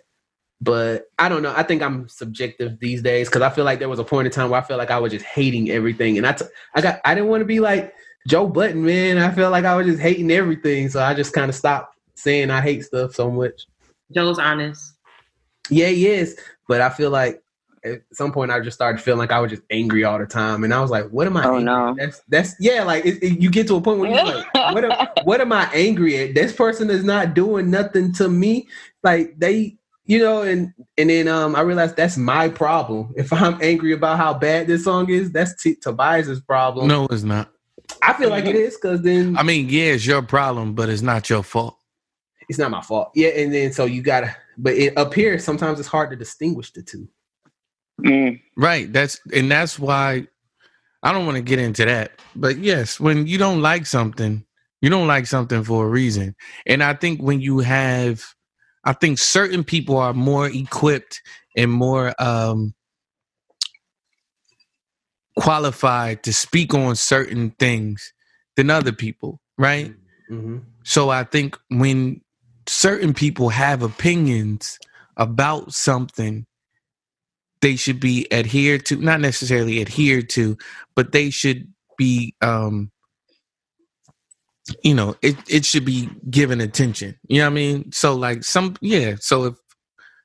But I don't know. I think I'm subjective these days because I feel like there was a point in time where I felt like I was just hating everything, and I, t- I got, I didn't want to be like Joe Budden, man. I felt like I was just hating everything, so I just kind of stopped saying I hate stuff so much. Joe's honest. Yeah, he is. But I feel like at some point I just started feeling like I was just angry all the time, and I was like, "What am I?" Oh, angry no. That's that's yeah. Like it, it- you get to a point where you're like, "What am, what am I angry at? This person is not doing nothing to me. Like they, you know." And and then um, I realized that's my problem. If I'm angry about how bad this song is, that's T- Tobias's problem. No, it's not. I feel like it is because then I mean, yeah, it's your problem, but it's not your fault. It's not my fault. Yeah, and then so you gotta, but it, up here sometimes it's hard to distinguish the two. Mm. Right. That's and that's why I don't want to get into that. But yes, when you don't like something, you don't like something for a reason. And I think when you have I think certain people are more equipped and more um qualified to speak on certain things than other people, right? Mm-hmm. So I think when certain people have opinions about something, they should be adhered to, not necessarily adhered to, but they should be um you know, it it should be given attention. You know what I mean? So like some yeah, so if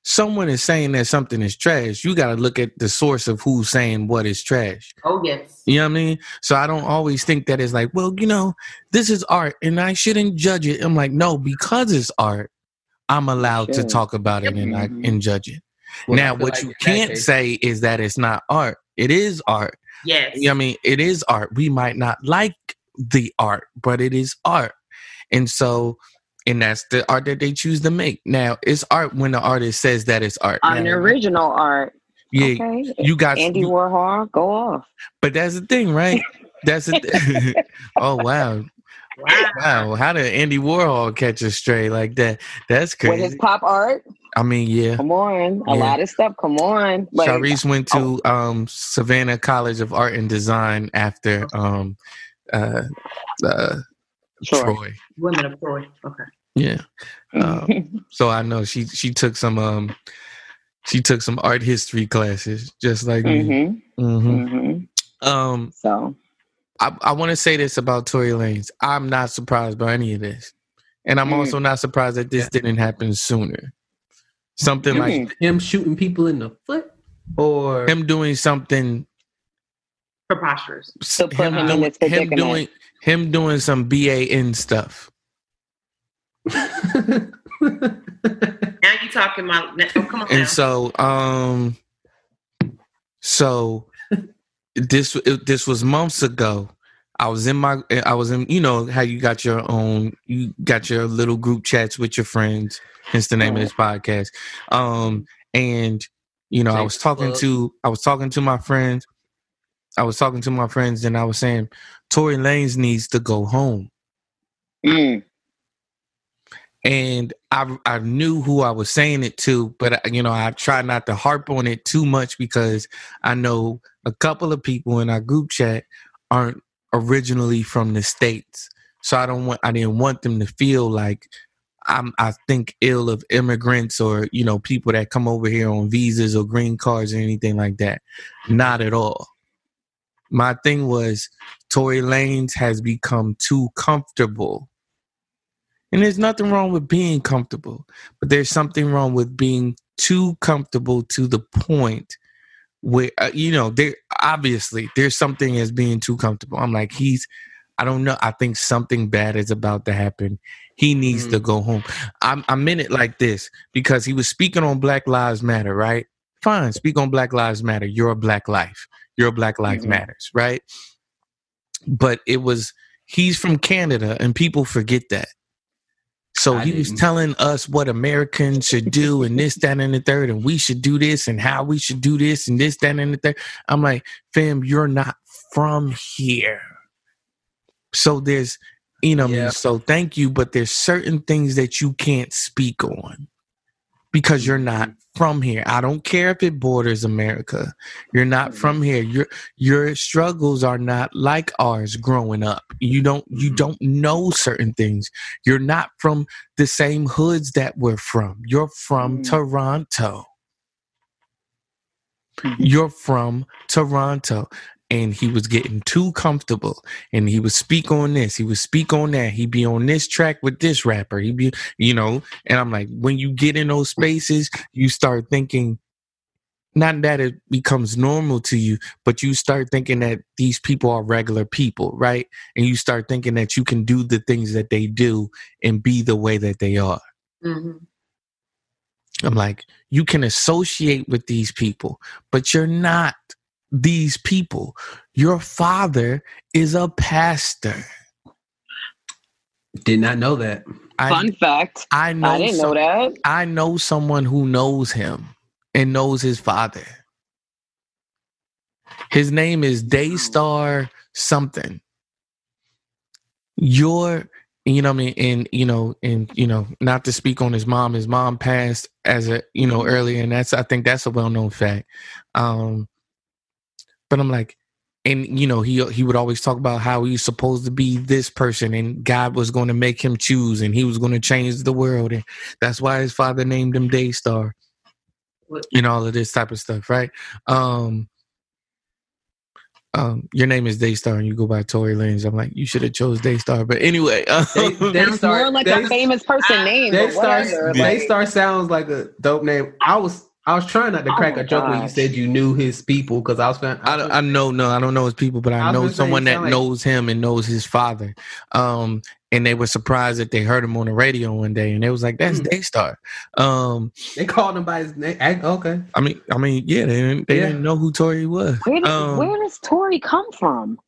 someone is saying that something is trash, you got to look at the source of who's saying what is trash. Oh yes. You know what I mean? So I don't always think that it's like, well, you know, this is art and I shouldn't judge it. I'm like, no, because it's art, I'm allowed to talk about it and I Mhm. and judge it. Well, now, what like you can't case- say is that it's not art. It is art. Yes. You know what I mean? It is art. We might not like the art, but it is art. And so, and that's the art that they choose to make. Now, it's art when the artist says that it's art. On Now, original art. yeah, Okay. you got Andy you- Warhol, go off. but that's the thing, right? That's the oh wow. Wow. Wow, how did Andy Warhol catch a stray like that? That's crazy. With his pop art, I mean, yeah. come on. A Yeah. lot of stuff, come on. Like, Sharice went to oh. um, Savannah College of Art and Design after um, uh, uh, Sure. Troy. Women of Troy. Okay. Yeah, um, so I know she she took some um, she took some art history classes just like me. hmm hmm hmm Um, So, I, I want to say this about Tory Lanez. I'm not surprised by any of this, and I'm Mm. also not surprised that this didn't happen sooner. Something like Mhm. him shooting people in the foot, or him doing something Preposterous. To put him in doing, this him doing him doing some BAN stuff. Now you talking about? Oh, come on now. And so um so this this was months ago. I was in my I was in you know how you got your own you got your little group chats with your friends. Hence the name of this podcast. Um and you know I was talking Facebook. to I was talking to my friends. I was talking to my friends and I was saying Tory Lanez needs to go home. mm, and I I knew who I was saying it to, but uh, you know I try not to harp on it too much because I know a couple of people in our group chat aren't originally from the states, so I don't want I didn't want them to feel like I'm I think ill of immigrants or you know people that come over here on visas or green cards or anything like that. Not at all. My thing was Tory Lanez has become too comfortable. And there's nothing wrong with being comfortable, but there's something wrong with being too comfortable to the point where uh, you know there obviously there's something as being too comfortable. I'm like he's I don't know. I think something bad is about to happen. He needs to go home. I'm I meant it like this because he was speaking on Black Lives Matter, right? Fine, speak on Black Lives Matter. You're a Black life. Your Black Life Mhm. Matters, right? But it was he's from Canada and people forget that. So I he was didn't. telling us what Americans should do and this, that, and the third, and we should do this and how we should do this and this, that, and the third. I'm like, fam, you're not from here. So there's, you know, what I mean? Yeah. so thank you, but there's certain things that you can't speak on because you're not from here. I don't care if it borders America. You're not from here. Your your struggles are not like ours growing up. You don't you Mhm. don't know certain things. You're not from the same hoods that we're from. You're from Mm. Toronto. Mhm. You're from Toronto. And he was getting too comfortable. And he would speak on this. He would speak on that. He'd be on this track with this rapper. He'd be, you know, and I'm like, when you get in those spaces, you start thinking not that it becomes normal to you, but you start thinking that these people are regular people, right? And you start thinking that you can do the things that they do and be the way that they are. Mhm. I'm like, you can associate with these people, but you're not these people. Your father is a pastor. Did not know that. I, Fun fact. I know I didn't some- know that. I know someone who knows him and knows his father. His name is Daystar something. Your, you know, what I mean, and you know, and you know, not to speak on his mom. His mom passed as a, you know, earlier, and that's I think that's a well known fact. Um, but I'm like, and you know, he he would always talk about how he's supposed to be this person, and God was going to make him choose, and he was going to change the world, and that's why his father named him Daystar What- and all of this type of stuff, right? Um, um, your name is Daystar, and you go by Tory Lanez. I'm like, you should have chose Daystar, but anyway, um, They- they- Sounds Daystar- more like Day- a famous person name. but Daystar, like- Daystar sounds like a dope name. I was I was trying not to Oh crack my a joke when you said you knew his people because I was. I, don't- I know, no, I don't know his people, but I I, know someone that like- knows him and knows his father. Um, and they were surprised that they heard him on the radio one day, and they was like, "That's Hmm. Daystar." Um, they called him by his name. Okay, I mean, I mean, yeah, they didn't, they Yeah. didn't know who Tory was. Where, did, Um, where does Tory come from?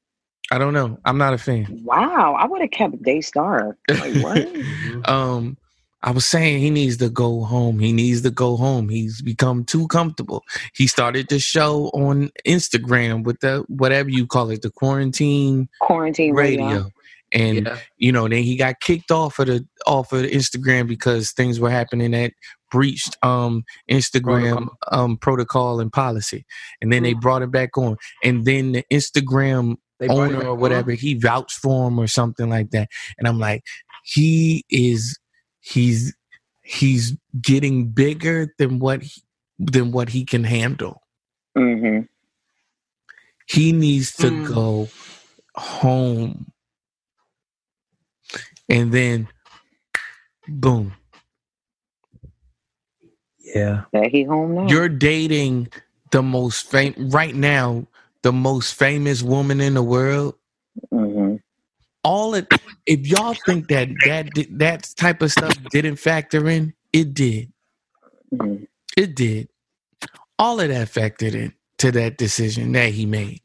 I don't know. I'm not a fan. Wow, I would have kept Daystar. Like what? um I was saying he needs to go home. He needs to go home. He's become too comfortable. He started the show on Instagram with the whatever you call it, the quarantine Quarantine radio. radio. And yeah. you know, then he got kicked off of the off of Instagram because things were happening that breached um Instagram Protocol. um protocol and policy. And then they brought it back on. And then the Instagram They owner back or on. whatever, he vouched for him or something like that. And I'm like, he is he's he's getting bigger than what he, than what he can handle. hmm He needs to Mm. go home. And then boom. Yeah, That he home now. You're dating the most fam right now, the most famous woman in the world. hmm all it if y'all think that that that type of stuff didn't factor in it did hmm it did all of that factored in to that decision that he made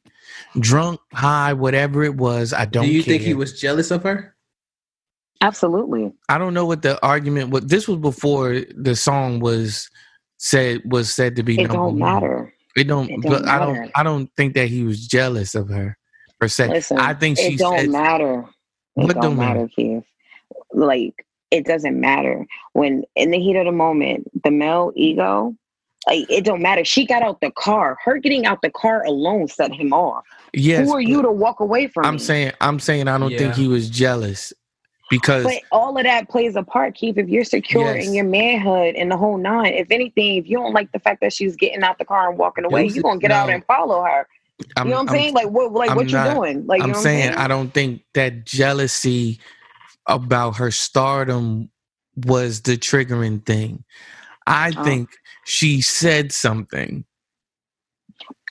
drunk high whatever it was i don't Do you care. think he was jealous of her? Absolutely. i don't know what the argument was this was before the song was said was said to be It number don't one. matter. it don't, It but don't i don't i don't think that he was jealous of her per se Listen, i think she it don't said matter. It What don't, don't matter, matter? Keith. Like it doesn't matter when in the heat of the moment, the male ego. Like it don't matter. She got out the car. Her getting out the car alone set him off. yes Who are you to walk away from i'm me? saying i'm saying i don't think he was jealous because But all of that plays a part, Keith. If you're secure Yes. in your manhood and the whole nine, if anything, if you don't like the fact that she's getting out the car and walking away, you're gonna get out and follow her. I'm, you know what I'm, I'm- saying? Like what like I'm what you not- doing? Like you I'm know what saying I'm I don't think that jealousy about her stardom was the triggering thing. I Oh. think she said something.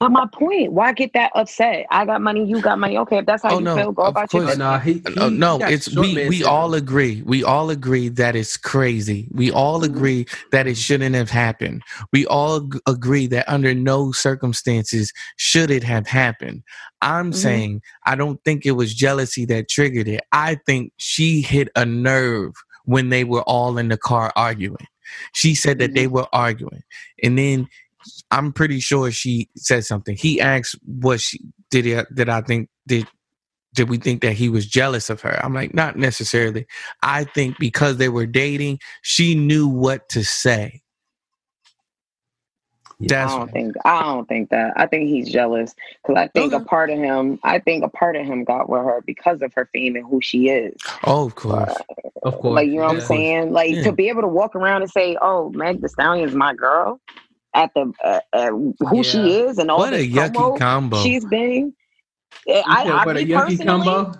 But my point, why get that upset? I got money, you got money. Okay, if that's how Oh, you no, feel, go of about your course. But business. no, he, Uh, he- no, it's we we syndrome. all agree. We all agree that it's crazy. We all Mhm. agree that it shouldn't have happened. We all ag- agree that under no circumstances should it have happened. I'm Mhm. saying I don't think it was jealousy that triggered it. I think she hit a nerve when they were all in the car arguing. She said that they were arguing. And then I'm pretty sure she said something. He asked what she did he, did I think did did we think that he was jealous of her? I'm like, not necessarily. I think because they were dating, she knew what to say. Yeah. I That's don't think I don't think that. I think he's jealous because I think a part of him, I think a part of him got with her because of her fame and who she is. oh, of course. of course. Like you know what. I'm saying? Like Yeah. to be able to walk around and say, "Oh, Meg The Stallion's my girl," at the uh, uh, who she is and all What the a yucky combo. she's been. I, said, I, what a me yucky personally, combo.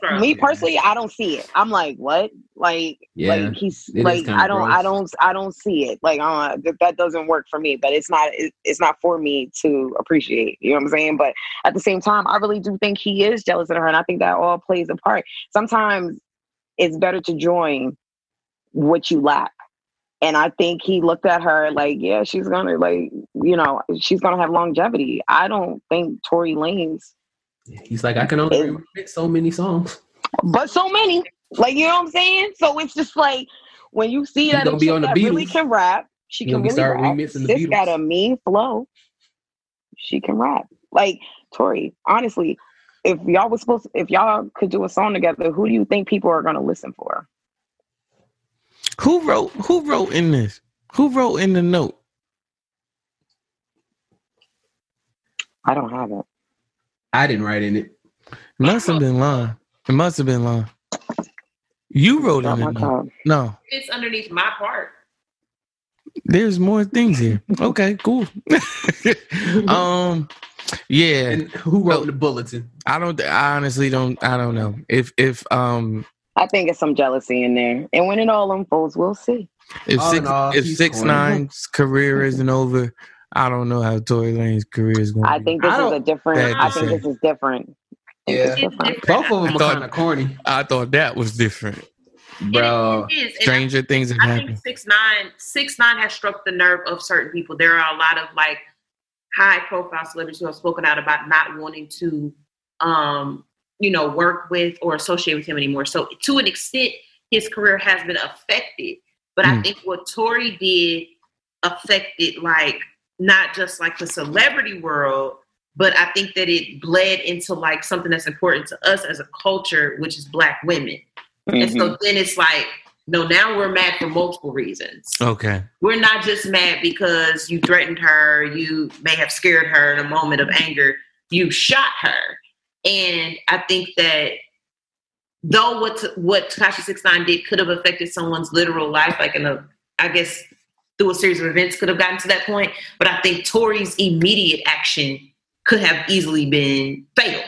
Bro. me personally, I don't see it. I'm like, what? Like, Yeah, like he's like, I don't, gross. I don't, I don't see it. Like, uh, that, that doesn't work for me. But it's not, it, it's not for me to appreciate. You know what I'm saying? But at the same time, I really do think he is jealous of her, and I think that all plays a part. Sometimes it's better to join what you lack. And I think he looked at her like, yeah, she's gonna like, you know, she's gonna have longevity. I don't think Tory Lanez He's like, I can only remit so many songs. but so many. Like you know what I'm saying? So it's just like when you see that, a be on the that really can rap, she He can really start rap. remixing the Sis got a mean flow. She can rap. Like Tory, honestly, if y'all was supposed, if y'all could do a song together, who do you think people are gonna listen for? Who wrote? Who wrote in this? Who wrote in the note? I don't have it. I didn't write in it. It must have been long. It must have been long. You wrote Not in my the note. No, It's underneath my part. there's more things here. Okay, cool. um, yeah. And who wrote No. the bulletin? I don't. I honestly don't. I don't know if if um I think it's some jealousy in there, and when it all unfolds, we'll see. if Oh, six no, if six corny. nine's career isn't over. I don't know how Tory Lanez career is going. I think this I is a different. I think say. this is different. Yeah. it's different. Both of them are thought- kind of corny, I thought that was different. bro. It is. And Stranger things have I happened. think six nine six nine has struck the nerve of certain people. There are a lot of like high profile celebrities who have spoken out about not wanting to um you know work with or associate with him anymore. So to an extent his career has been affected. But I Mm. think what Tory did affected like not just like the celebrity world, but I think that it bled into like something that's important to us as a culture, which is black women. And Mhm. so then it's like, no, now we're mad for multiple reasons. Okay. We're not just mad because you threatened her, you may have scared her in a moment of anger, you shot her. And I think that though what what Tekashi Six Nine did could have affected someone's literal life, like in a I guess through a series of events could have gotten to that point. But I think Tory's immediate action could have easily been fatal.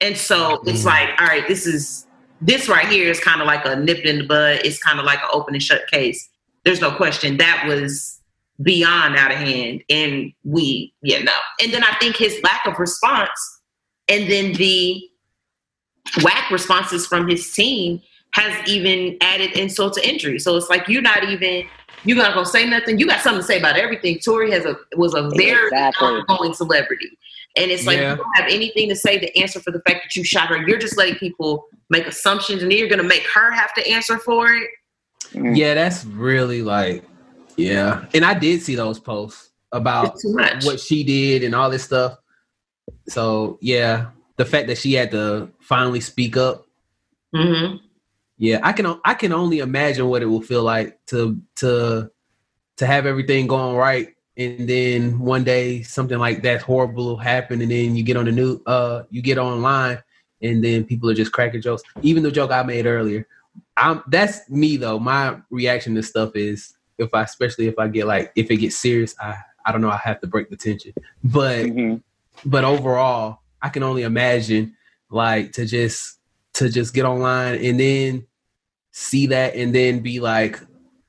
And so it's Mm. like, all right, this is this right here is kind of like a nip in the bud. It's kind of like an open and shut case. There's no question that was beyond out of hand, and we, yeah, no. And then I think his lack of response, and then the whack responses from his team has even added insult to injury. So it's like you're not even you're not gonna say nothing. You got something to say about everything. Tory has a was a very Exactly. ongoing celebrity. And it's like Yeah. you don't have anything to say to answer for the fact that you shot her. You're just letting people make assumptions and then you're gonna make her have to answer for it. Mm. Yeah, that's really like, yeah. And I did see those posts about It's too much. what she did and all this stuff. So yeah, the fact that she had to finally speak up. hmm Yeah, I can I can only imagine what it will feel like to to to have everything going right, and then one day something like that horrible will happen, and then you get on the new uh you get online, and then people are just cracking jokes. Even the joke I made earlier, I'm that's me though. My reaction to stuff is if I especially if I get like if it gets serious, I I don't know I have to break the tension, but Mhm. But overall, I can only imagine like to just to just get online and then see that and then be like,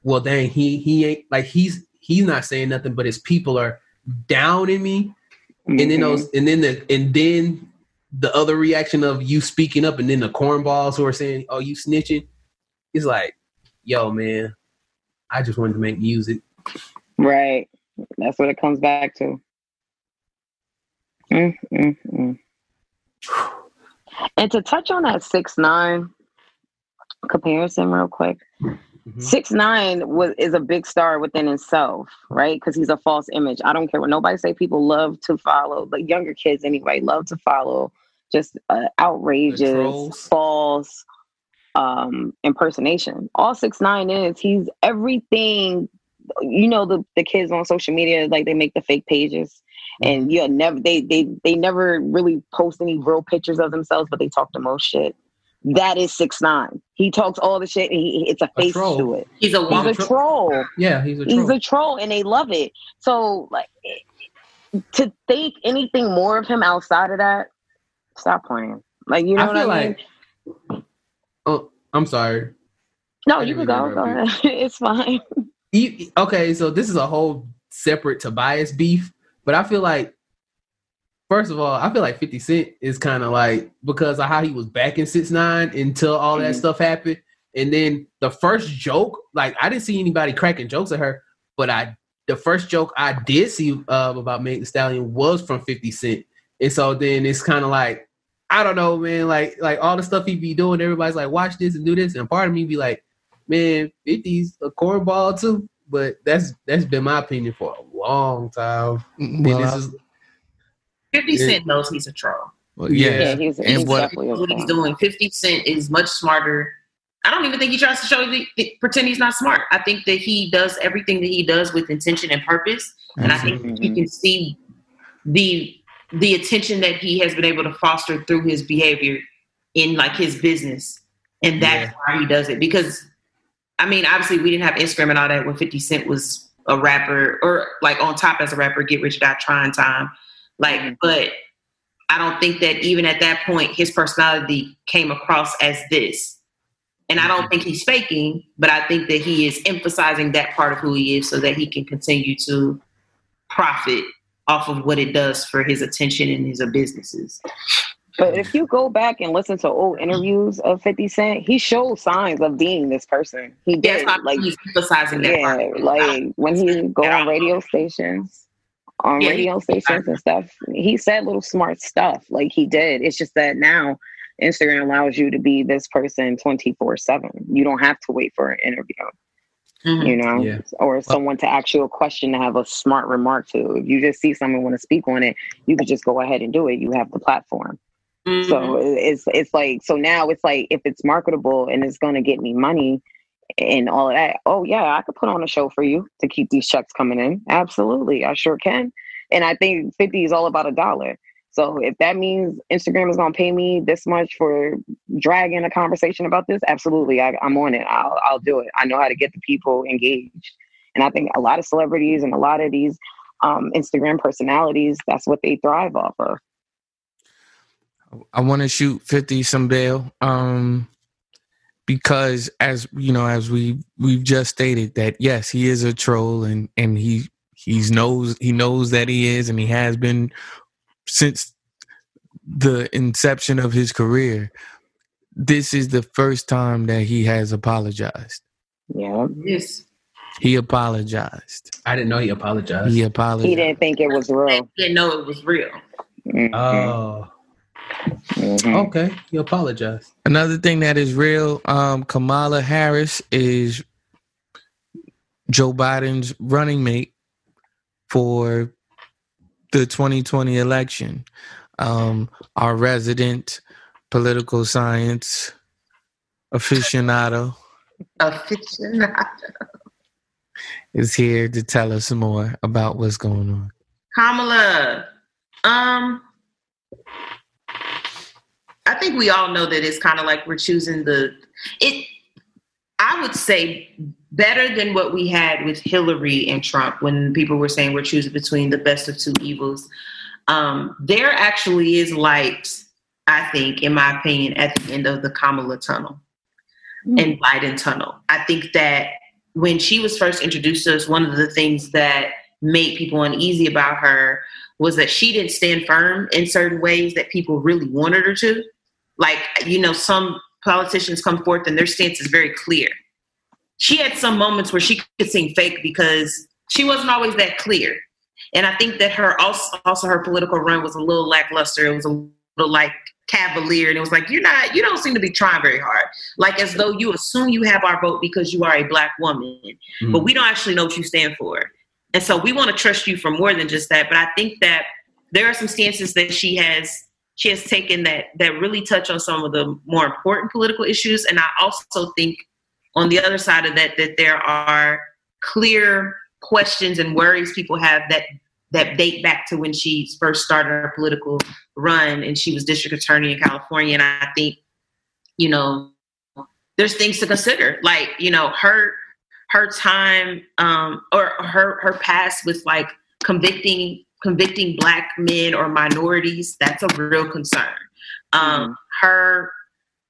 well, dang, he he ain't like he's he's not saying nothing, but his people are down in me, and then those mm-hmm. and then the and then the other reaction of you speaking up, and then the cornballs who are saying, "Oh, you snitching," It's like, yo, man, I just wanted to make music. Right. That's what it comes back to. Mm, mm, mm. And to touch on that six nine comparison real quick, Mhm. six nine was is a big star within himself, right? Because he's a false image. I don't care what nobody say. People love to follow, the younger kids anyway, love to follow just uh, outrageous, false um impersonation. All six nine is he's everything. You know the the kids on social media like they make the fake pages. And yeah, never they they they never really post any real pictures of themselves, but they talk the most shit. That is six nine. He talks all the shit. And he, it's a A face troll. to it. He's a He's woman. a troll. Yeah, he's a He's troll. a troll, and they love it. So like to think anything more of him outside of that, stop playing. Like you know I what feel I mean? like Oh, I'm sorry. No, you can go. Go ahead. It's fine. You, okay, so this is a whole separate Tobias beef, but I feel like first of all, I feel like 50 Cent is kind of like because of how he was back in six nine until all that Mhm. stuff happened. And then the first joke, like I didn't see anybody cracking jokes at her, but I the first joke I did see uh, about Meg Thee Stallion was from 50 Cent. And so then it's kind of like, I don't know, man, like like all the stuff he be doing, everybody's like, watch this and do this. And part of me be like, man, 50's a cornball too. But that's that's been my opinion for a long time. Well, this I- is 50 Yeah. Cent knows he's a troll. well, Yeah. yeah. Yeah, he's, And he's what- What he's doing, 50 Cent is much smarter. I don't even think he tries to show the, the- pretend he's not smart. I think that he does everything that he does with intention and purpose, and I think mm-hmm. you can see the the attention that he has been able to foster through his behavior in like his business, and that's why he does it. Because I mean, obviously, we didn't have Instagram and all that when 50 Cent was a rapper or like on top as a rapper, get rich, or die trying time. Like, mm-hmm. but I don't think that even at that point his personality came across as this. And I don't mm-hmm. think he's faking, but I think that he is emphasizing that part of who he is so that he can continue to profit off of what it does for his attention and his businesses. But if you go back and listen to old interviews of 50 Cent, he showed signs of being this person. He That's did. why Like, he's emphasizing that yeah, part. like when he go on radio stations, on Yeah, radio stations and stuff, he said little smart stuff. Like he did. It's just that now Instagram allows you to be this person 24 7. You don't have to wait for an interview. Mhm. you know, Yeah. or someone to ask you a question to have a smart remark to. If you just see someone want to speak on it, you could just go ahead and do it. You have the platform. So it's it's like so now it's like if it's marketable and it's going to get me money and all of that. Oh yeah, I could put on a show for you to keep these checks coming in. Absolutely, I sure can. And I think fifty is all about a dollar. So if that means Instagram is going to pay me this much for dragging a conversation about this, absolutely, I, I'm on it. I'll I'll do it. I know how to get the people engaged, and I think a lot of celebrities and a lot of these um, Instagram personalities, that's what they thrive off of. I want to shoot 50 some bail. Um, because as you know, as we we've just stated that yes, he is a troll and and he he's knows he knows that he is and he has been since the inception of his career. This is the first time that he has apologized. Yeah, Yes. He apologized. I didn't know he apologized. He apologized. he didn't think it was real. He didn't know it was real. Mhm. Oh, Mhm. okay. You apologize. Another thing that is real, um, Kamala Harris is Joe Biden's running mate for the 2020 election. Um, our resident political science aficionado Aficionado. is here to tell us more about what's going on. Kamala, um, I think we all know that it's kind of like we're choosing the it. I would say better than what we had with Hillary and Trump when people were saying we're choosing between the best of two evils. Um, there actually is light, I think, in my opinion, at the end of the Kamala tunnel and Biden tunnel. I think that when she was first introduced to us, one of the things that made people uneasy about her was that she didn't stand firm in certain ways that people really wanted her to. Like, you know, some politicians come forth and their stance is very clear. She had some moments where she could seem fake because she wasn't always that clear. And I think that her also, also her political run was a little lackluster. It was a little like cavalier, and it was like you're not, you don't seem to be trying very hard. Like as though you assume you have our vote because you are a black woman, Mm. but we don't actually know what you stand for. And so we want to trust you for more than just that. But I think that there are some stances that she has she has taken that that really touch on some of the more important political issues. And I also think on the other side of that that there are clear questions and worries people have that that date back to when she first started her political run and she was district attorney in California. And I think, you know, there's things to consider. Like, you know, her her time um or her her past with like convicting convicting black men or minorities, that's a real concern. Um her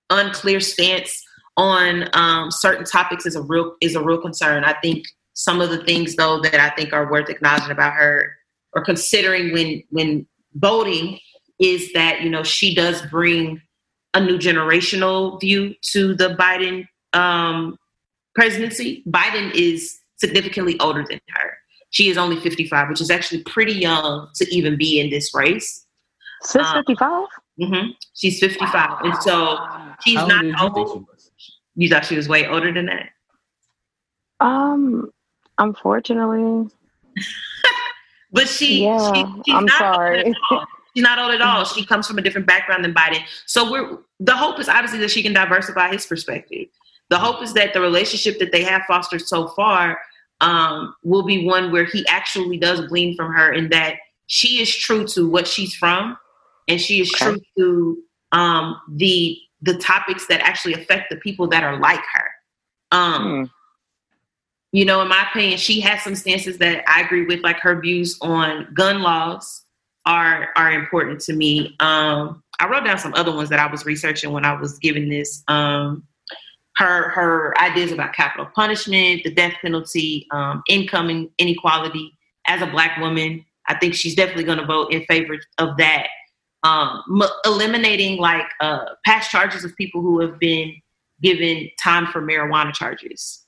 unclear stance on um, certain topics is a real is a real concern. I think some of the things though that I think are worth acknowledging about her or considering when when voting is that you know she does bring a new generational view to the Biden um, presidency. Biden is significantly older than her. She is only 55, which is actually pretty young to even be in this race. She's 55? Mm-hmm. She's 55. And so she's How not old did you think she was? You thought she was way older than that? Um, unfortunately, But she, Yeah, she she's I'm not sorry. old at all. She's not old at all. She comes from a different background than Biden. So we're the hope is obviously that she can diversify his perspective. The hope is that the relationship that they have fostered so far um, will be one where he actually does glean from her in that she is true to what she's from and she is Okay. true to um, the the topics that actually affect the people that are like her. Um, Hmm. you know, in my opinion, she has some stances that I agree with, like her views on gun laws are are important to me. Um, I wrote down some other ones that I was researching when I was giving this. Um, her her ideas about capital punishment, the death penalty, um, income inequality. As a black woman, I think she's definitely going to vote in favor of that. Um, m- eliminating like uh, past charges of people who have been given time for marijuana charges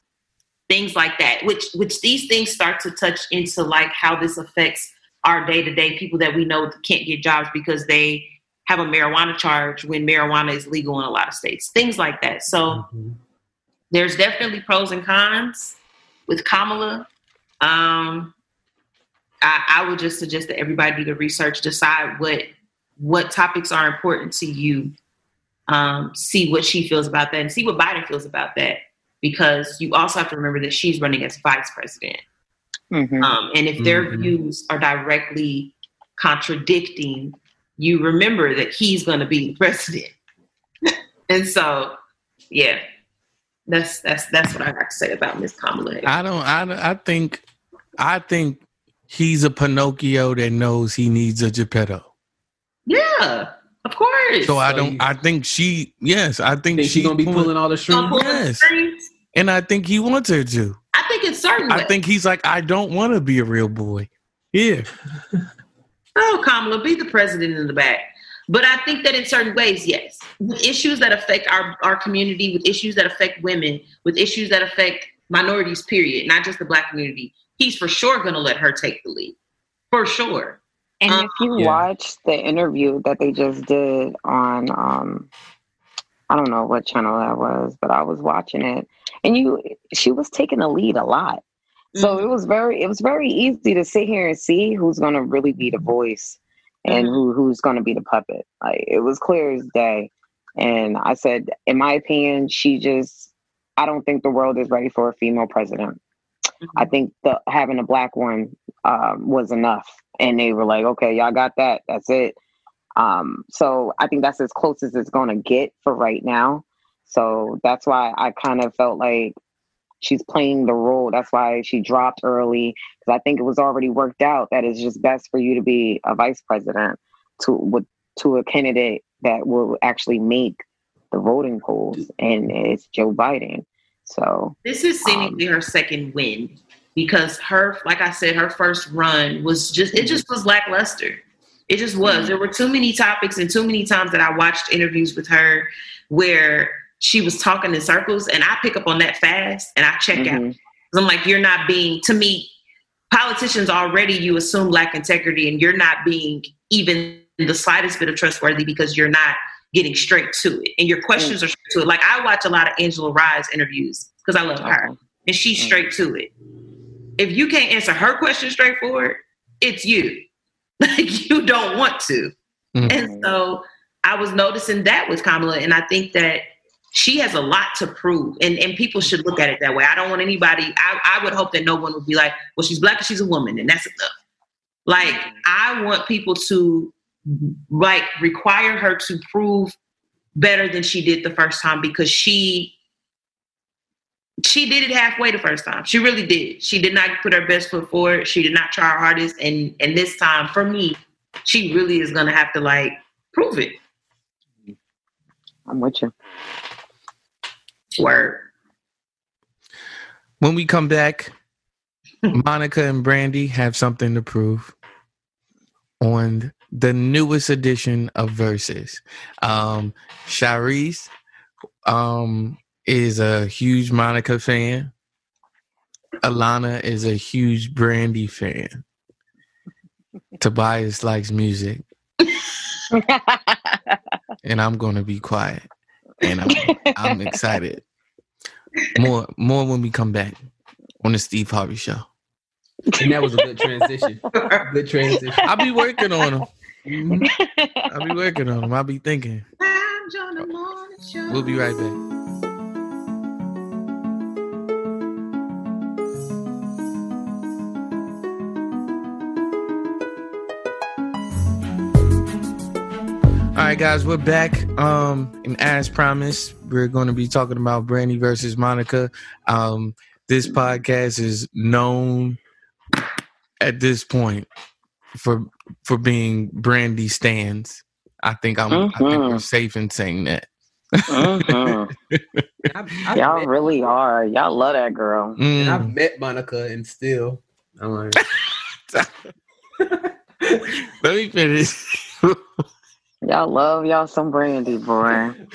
things like that which which these things start to touch into like how this affects our day-to-day people that we know can't get jobs because they have a marijuana charge when marijuana is legal in a lot of states things like that so Mhm. there's definitely pros and cons with kamala um I, I would just suggest that everybody do the research decide what what topics are important to you um, see what she feels about that and see what biden feels about that because you also have to remember that she's running as vice president. Mhm. Um, and if their Mhm. views are directly contradicting, you remember that he's going to be the president. and so, yeah, that's that's that's what I got to say about Miss Kamala. I don't. I. I think. I think he's a Pinocchio that knows he needs a Geppetto. yeah, of course. So I don't. I think she. Yes, I think, Think she gonna be pulling all the strings? pull the Yes. strings? and I think he wants her to. I think it's certain I ways. think he's like, I don't want to be a real boy. Yeah, Oh, Kamala, be the president in the back. But I think that in certain ways, yes, with issues that affect our, our community, with issues that affect women, with issues that affect minorities, period, not just the black community, he's for sure going to let her take the lead. For sure. And Um, if you Yeah. watch the interview that they just did on, um, I don't know what channel that was, but I was watching it, and you, she was taking the lead a lot. So Mhm. it was very, it was very easy to sit here and see who's going to really be the voice and Mhm. who who's going to be the puppet. Like it was clear as day. And I said, in my opinion, she just, I don't think the world is ready for a female president. I think the having a black one um, was enough, and they were like, "Okay, y'all got that. That's it." Um, so I think that's as close as it's going to get for right now. So that's why I kind of felt like she's playing the role. That's why she dropped early because I think it was already worked out that it's just best for you to be a vice president to with to a candidate that will actually make the voting polls, and it's Joe Biden. So This is seemingly Um, her second win because her, like I said, her first run was just, it just was lackluster. It just was. There were too many topics and too many times that I watched interviews with her where she was talking in circles and I pick up on that fast and I check out. mhm. 'Cause I'm like, you're not being, to me, politicians already you assume lack integrity and you're not being even the slightest bit of trustworthy because you're not getting straight to it. And your questions are straight to it. Like I watch a lot of Angela Rye's interviews because I love her and she's Mm. straight to it. If you can't answer her question straightforward, it's you. Like you don't want to. Mhm. And so I was noticing that with Kamala, and I think that she has a lot to prove, and, and people should look at it that way. I don't want anybody. I, I would hope that no one would be like, "Well, she's black and she's a woman, and that's enough." Like mm-hmm. I want people to like require her to prove better than she did the first time because she she did it halfway the first time. She really did. She did not put her best foot forward. She did not try her hardest, and and this time for me, she really is gonna have to like prove it. I'm with you. Word. When we come back, Monica and Brandy have something to prove on the newest edition of Verzuz. Um, Sharice um, is a huge Monica fan. Alana is a huge Brandy fan. Tobias likes music, and I'm going to be quiet. And I'm, I'm excited. More, more when we come back on the Steve Harvey Show. And that was a good transition. Good transition. I'll be working on them. I'll be working on them. I'll be thinking. We'll be right back. Right, guys, we're back. Um, and as promised, we're going to be talking about Brandy versus Monica. Um, this podcast is known at this point for for being Brandy stands. I think I'm. I think we're Mhm. safe in saying that. Mhm. I've, I've Y'all met, really are. Y'all love that girl. and I've Mm. met Monica, and still, I'm like, Let me finish. Y'all love y'all some brandy, boy.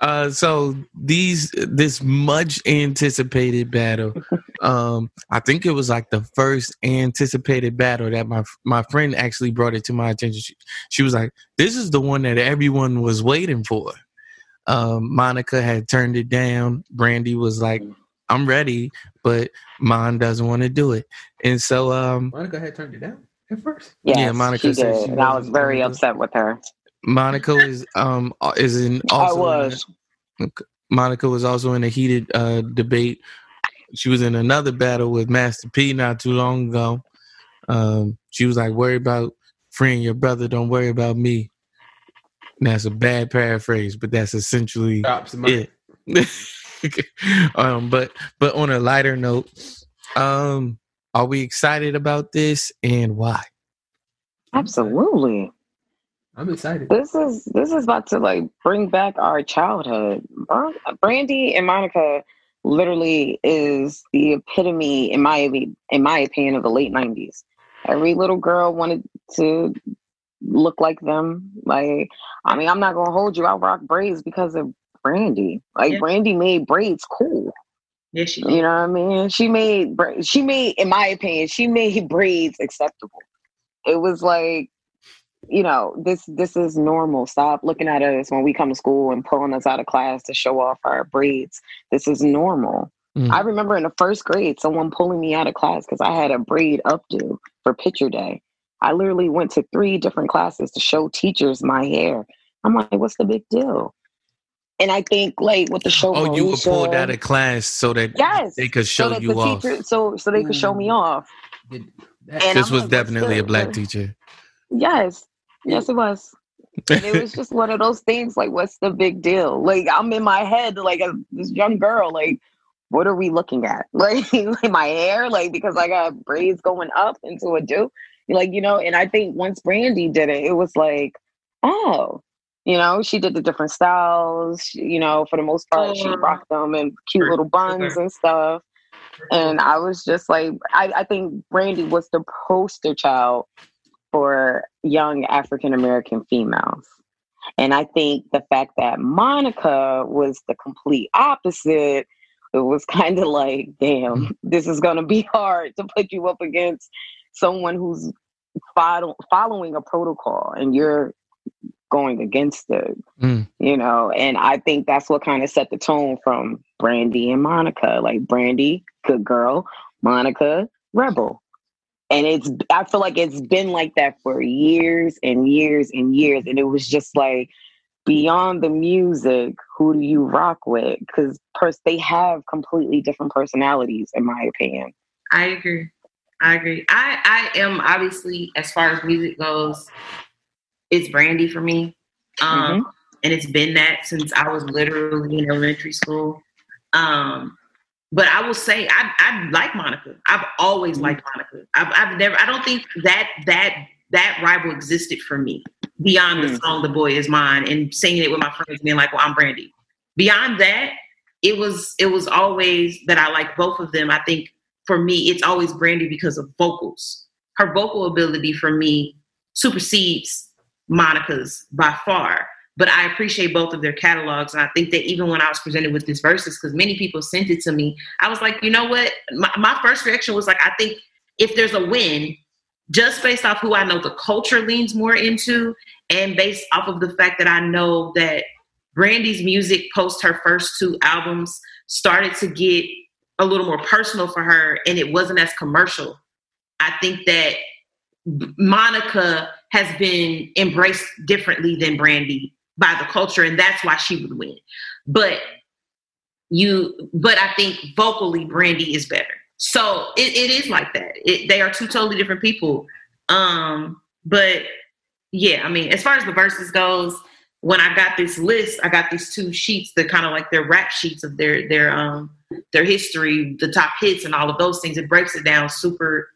Uh, so these this much anticipated battle, um, I think it was like the first anticipated battle that my my friend actually brought it to my attention. She, she was like, "This is the one that everyone was waiting for." Um, Monica had turned it down. Brandy was like, "I'm ready," but Mon doesn't want to do it, and so um, Monica had turned it down at first. Yes, Yeah, Monica she said did. she and I was very gonna do it. upset with her. Monica is um is in also I was. Monica was also in a heated uh, debate. She was in another battle with Master P not too long ago. Um, she was like, "Worry about freeing your brother, don't worry about me." And that's a bad paraphrase, but that's essentially Drops my, it. um, but but on a lighter note, um, are we excited about this and why? Absolutely. I'm excited. This is this is about to like bring back our childhood. Brandy and Monica literally is the epitome, in my in my opinion, of the late '90s. Every little girl wanted to look like them. Like, I mean, I'm not gonna hold you. I rock braids because of Brandy. Like, Yeah. Brandy made braids cool. Yes, she You know what I mean? She made bra- she made, in my opinion, she made braids acceptable. It was like, you know, this this is normal. Stop looking at us when we come to school and pulling us out of class to show off our braids. This is normal. Mm. I remember in the first grade, someone pulling me out of class because I had a braid updo for picture day. I literally went to three different classes to show teachers my hair. I'm like, what's the big deal? And I think like with the show, Oh, you were Moesha- pulled out of class so that Yes. they could show so you off. teacher, so so they could show me off. Did that- And this I'm was like, definitely a black teacher. Yes, yes, it was. And it was just one of those things. Like, what's the big deal? Like, I'm in my head, like a, this young girl. Like, what are we looking at? Like, like my hair, like because I got braids going up into a do. Like, you know. And I think once Brandy did it, it was like, oh, you know, she did the different styles. she- You know, for the most part, she Uh, rocked them in cute little buns and stuff. And I was just like, I, I think Brandy was the poster child for young African American females. And I think the fact that Monica was the complete opposite, it was kind of like, damn, this is going to be hard to put you up against someone who's follow, following a protocol and you're going against it, Mm. you know. And I think that's what kind of set the tone from Brandy and Monica. Like Brandy, good girl, Monica, rebel. And it's I feel like it's been like that for years and years and years. And it was just like beyond the music, who do you rock with? Because pers- they have completely different personalities, in my opinion. I agree. I agree. I I am obviously as far as music goes, it's Brandy for me, um, and it's been that since I was literally in elementary school. Um, but I will say I I like Monica. I've always liked Monica. I've I've never. I don't think that that that rival existed for me beyond the Mm. song "The Boy Is Mine" and singing it with my friends, being like, "Well, I'm Brandy." Beyond that, it was it was always that I like both of them. I think for me, it's always Brandy because of vocals. Her vocal ability for me supersedes Monica's by far. But I appreciate both of their catalogs. And I think that even when I was presented with this verses, because many people sent it to me, I was like, you know what? My, my first reaction was like, I think if there's a win, just based off who I know the culture leans more into, and based off of the fact that I know that Brandy's music post her first two albums started to get a little more personal for her and it wasn't as commercial. I think that Monica has been embraced differently than Brandy by the culture and that's why she would win. But you but I think vocally Brandy is better. So it, it is like that. It, they are two totally different people. Um but yeah, I mean, as far as the verses goes, when I got this list, I got these two sheets that kind of like their rap sheets of their their um their history, the top hits and all of those things. It breaks it down super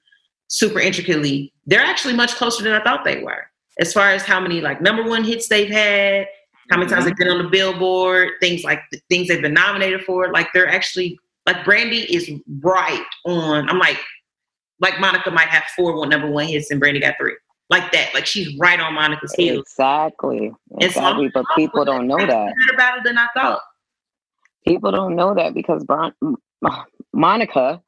super intricately. They're actually much closer than I thought they were. As far as how many like number one hits they've had, how many times mm-hmm. they've been on the billboard, things like the things they've been nominated for, like they're actually like Brandy is right on. I'm like like Monica might have four one number one hits and Brandy got three like that. Like she's right on Monica's heels. Exactly. Exactly. So but people don't know that. Better battle than I thought. People don't know that because Bron- Monica,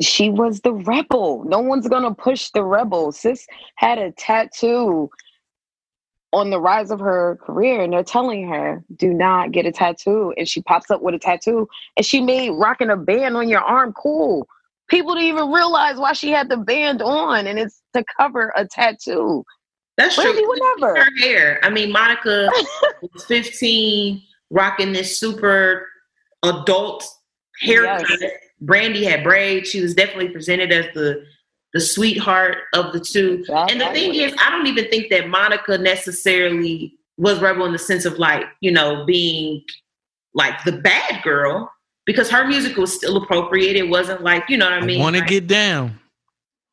she was the rebel. No one's gonna push the rebel. Sis had a tattoo on the rise of her career, and they're telling her, "Do not get a tattoo." And she pops up with a tattoo, and she made rocking a band on your arm cool people didn't even realize why she had the band on, and it's to cover a tattoo. That's true. Whatever. Her hair. I mean, Monica was 15, rocking this super adult haircut. Yes. Brandy had braids. She was definitely presented as the the sweetheart of the two. Exactly. And the thing is, I don't even think that Monica necessarily was rebel in the sense of like, you know, being like the bad girl because her music was still appropriate. It wasn't like you know what I mean. Want to like, get down,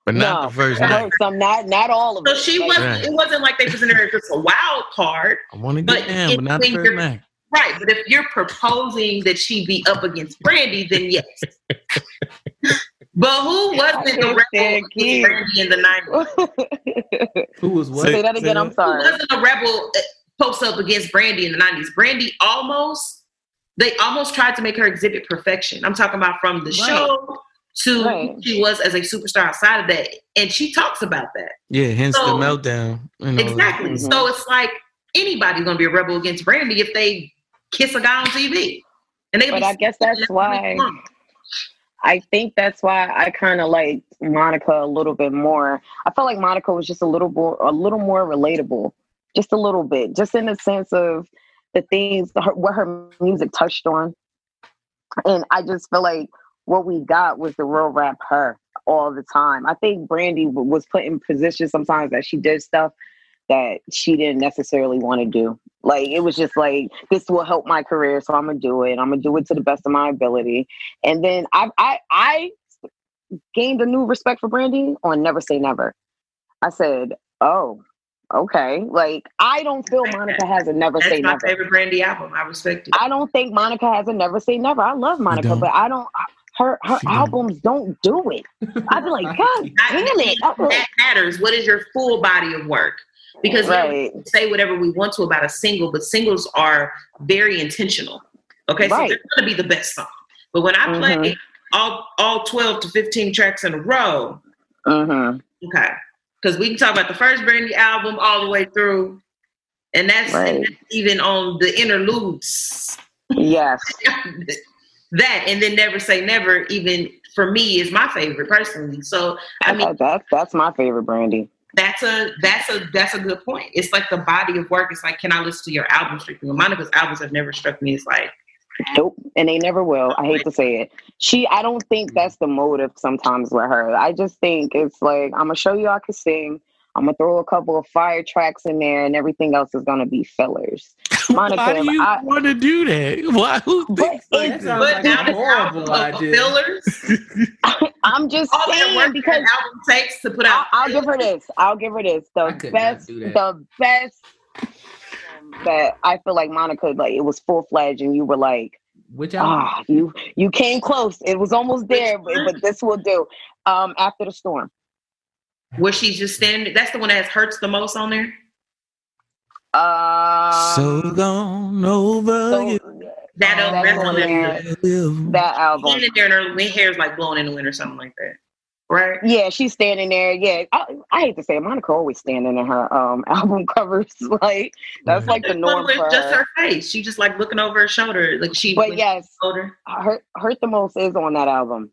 but not no, the first night. Some not not all of so it. So she wasn't. Right. It wasn't like they presented her as just a wild card. I want to get down, but not the first night. Right, but if you're proposing that she be up against Brandy, then yes. but who wasn't the rebel Brandy in the nineties? who was what? Say that again. I'm sorry. Who wasn't a rebel uh, post up against Brandy in the nineties? Brandy almost they almost tried to make her exhibit perfection. I'm talking about from the right. show to right. she was as a superstar outside of that. And she talks about that. Yeah, hence so, the meltdown. Exactly. Mm-hmm. So it's like anybody's gonna be a rebel against Brandy if they kiss a guy on TV. And they But I guess that's why I think that's why I kind of like Monica a little bit more. I felt like Monica was just a little more a little more relatable. Just a little bit. Just in the sense of the things her, what her music touched on. And I just feel like what we got was the real rap her all the time. I think Brandy was put in positions sometimes that she did stuff that she didn't necessarily want to do. Like it was just like this will help my career, so I'm gonna do it. I'm gonna do it to the best of my ability. And then I I I gained a new respect for Brandy on Never Say Never. I said, "Oh, okay. Like I don't feel Monica has a never That's say my never. favorite Brandy album. I respect it. I don't think Monica has a never say never. I love Monica, but I don't. Her her she albums don't. don't do it. I'd be like, God damn it! That matters. What is your full body of work? Because right. we say whatever we want to about a single, but singles are very intentional. Okay, right. so they're going to be the best song. But when I play mm-hmm. all all twelve to fifteen tracks in a row, mm-hmm. okay, because we can talk about the first Brandy album all the way through, and that's, right. and that's even on the interludes. Yes, that and then never say never. Even for me, is my favorite personally. So I mean, that's that's my favorite Brandy. That's a that's a that's a good point. It's like the body of work. It's like, can I listen to your album strictly? Monica's albums have never struck me as like Nope, and they never will. I hate to say it. She, I don't think that's the motive sometimes with her. I just think it's like I'm gonna show you I can sing. I'm gonna throw a couple of fire tracks in there, and everything else is gonna be fillers. Monica, Why do you I, want to do that? Why? Who thinks like that? But now horrible idea. Fillers. I'm just All saying because album takes to put out. I'll, I'll give her this. I'll give her this. The best. The best that I feel like Monica like it was full fledged, and you were like, Which album? ah, you you came close. It was almost there, but, but this will do. Um, after the storm. Where she's just standing. That's the one that hurts the most on there. Uh, so gone over so- you. That Oh, that's that's on on there. there. that album. Standing there and her wind hair is like blowing in the wind or something like that. Right? Yeah, she's standing there. Yeah, I, I hate to say it, Monica always standing in her um album covers. Like that's like the norm With for just her. her face. She just like looking over her shoulder. Like she But when yes, she older. hurt hurt the most is on that album.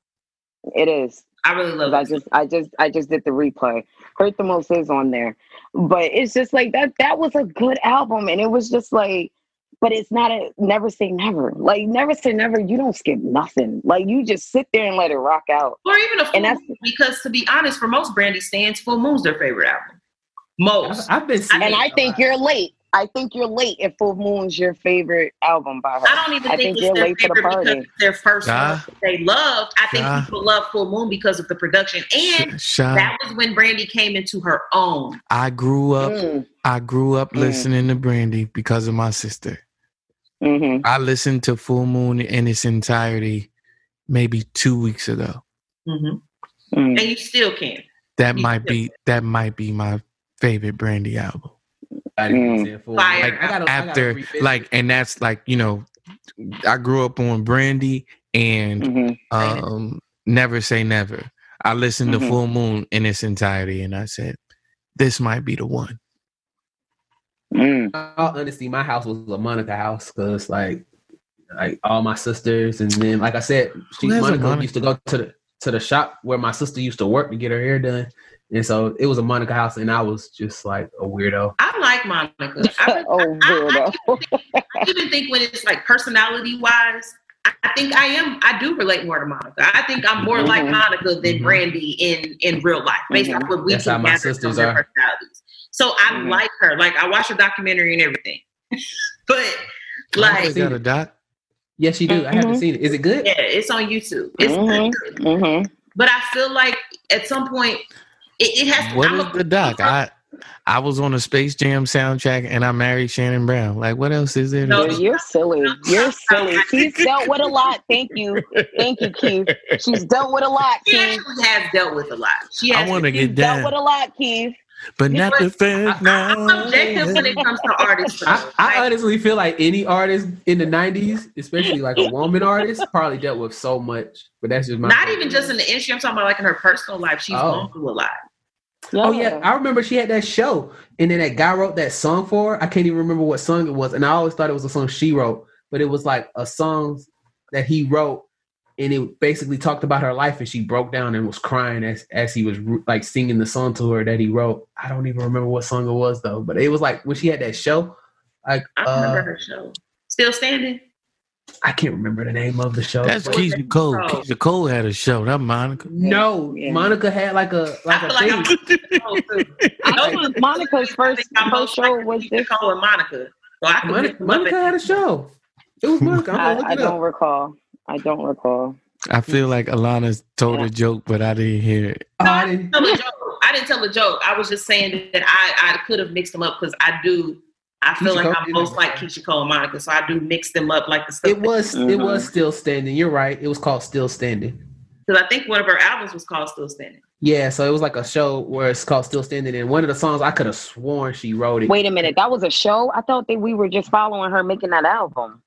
It is. I really love 'Cause I just I just I just did the replay. Hurt the most is on there. But it's just like that that was a good album and it was just like but it's not a never say never. Like never say never, you don't skip nothing. Like you just sit there and let it rock out. Or even a full And that's- moon, because to be honest, for most Brandy stands, Full Moon's their favorite album. Most. I've, I've been seeing And I think lot. you're late. I think you're late if Full Moon's your favorite album by her. I don't even I think, think you're it's their late to the favorite party. because it's their first Ja. one that they loved. I think Ja. people love Full Moon because of the production. And Shy, that was when Brandy came into her own. I grew up. Mm, I grew up Mm. listening to Brandy because of my sister. mhm. I listened to Full Moon in its entirety maybe two weeks ago. Mhm. Mm. And you still can. That You might still be that might be my favorite Brandy album. I didn't Mm. listen to. Fire. Like, I gotta- After revisit like, and that's like you know, I grew up on Brandy and Mhm. um, Never Say Never. I listened Mhm. to Full Moon in its entirety, and I said, "This might be the one." Mm. all honesty, my house was a Monica house because like like all my sisters and then like I said, she Who has a Monica, Monica? used to go to the to the shop where my sister used to work to get her hair done. And so it was a Monica house and I was just like a weirdo. I like Monica. I, oh, I, weirdo. I even think when it's like personality wise, I, I think I am. I do relate more to Monica. I think I'm more like Mhm. Monica than Mhm. Brandy in in real life, based Mhm. on what we That's can how my sisters their are. personalities. So I Mhm. like her. Like I watch her documentary and everything, but Monica like got a doc. Yes, you do. I haven't Mhm. seen it. Is it good? yeah, it's on YouTube. It's Mhm. good. But I feel like at some point it, it has. To, What I'm is a- the doc? I I was on a Space Jam soundtrack, and I married Shannon Brown. Like, what else is there? No, do? You're, you're silly. You're silly. She's dealt with a lot. Thank you. Thank you, Keith. She's dealt with a lot, She Keith. actually has dealt with a lot. She I has. want to She's get dealt with a lot, Keith. but not the first I'm objective when it comes to artists. I, I honestly feel like any artist in the '90s, especially like a woman artist, probably dealt with so much. But that's just my not even just in the industry. I'm talking about like in her personal life. She's Oh. gone through a lot. Oh yeah, I remember she had that show, and then that guy wrote that song for her. I can't even remember what song it was, and I always thought it was a song she wrote, but it was like a song that he wrote, and it basically talked about her life, and she broke down and was crying as as he was like singing the song to her that he wrote. I don't even remember what song it was though, but it was like when she had that show, like I remember uh, her show. Still standing. I can't remember the name of the show. That's but- Keyshia Cole. Oh. Keyshia Cole had a show. That Monica. No, Yeah. Monica had like a like I a feel like thing. I'm Oh, too. I Those think are the Monica's two first- I think first show was Keyshia this- Cole and Monica. So I Monica, mix them up Monica had a show. It was Monica. I'm I, look I it don't recall. I don't recall. I feel like Alana told Yeah. a joke, but I didn't hear it. No, I I didn't- didn't tell a joke. I didn't tell a joke. I was just saying that I, I could have mixed them up because I do. I feel Keyshia like Cole I'm most like Keyshia Cole and Monica, so I do mix them up like the stuff. It was it Mhm. was still standing. You're right. It was called Still Standing. because I think one of her albums was called Still Standing. Yeah, so it was like a show where it's called Still Standing, and one of the songs I could have sworn she wrote it. Wait a minute. That was a show? I thought that we were just following her making that album.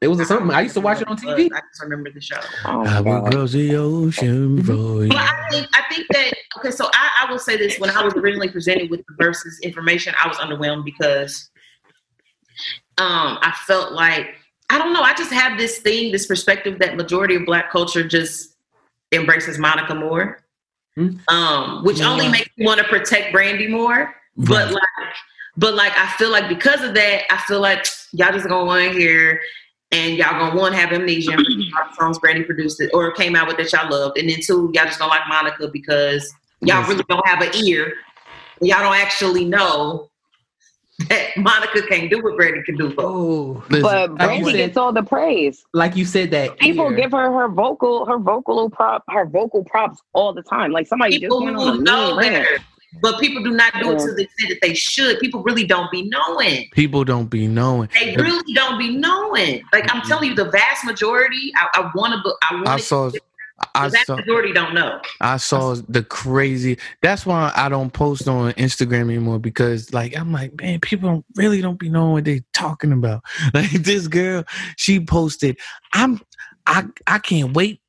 It was a something. I used to watch it on TV. I just remember the show. Oh, I will cross the ocean for you. But I think I think that okay. So I, I will say this: when I was originally presented with the versus information, I was underwhelmed because um, I felt like I don't know. I just have this thing, this perspective that majority of Black culture just embraces Monica more, Hmm. um, which only makes me want to protect Brandy more. But Right. like, but like, I feel like because of that, I feel like y'all just gonna want to hear. And y'all gonna one have amnesia and the songs Brandy produced it or came out with that y'all loved, and then two y'all just don't like Monica because y'all Yes. really don't have an ear. Y'all don't actually know that Monica can't do what Brandy can do. For. Oh, But Brandy said- gets all the praise. like you said that People ear. give her her vocal, her vocal prop, her vocal props all the time. Like somebody People just went who on a know mean rant. better, but people do not do it to the extent that they should. People really don't be knowing. People don't be knowing. They really don't be knowing. Like I'm telling you, the vast majority. I, I want to. I want. I saw. I The vast saw. majority don't know. I saw the crazy. That's why I don't post on Instagram anymore because, like, I'm like, man, people don't, really don't be knowing what they talking about. Like this girl, she posted, "I'm, I, I can't wait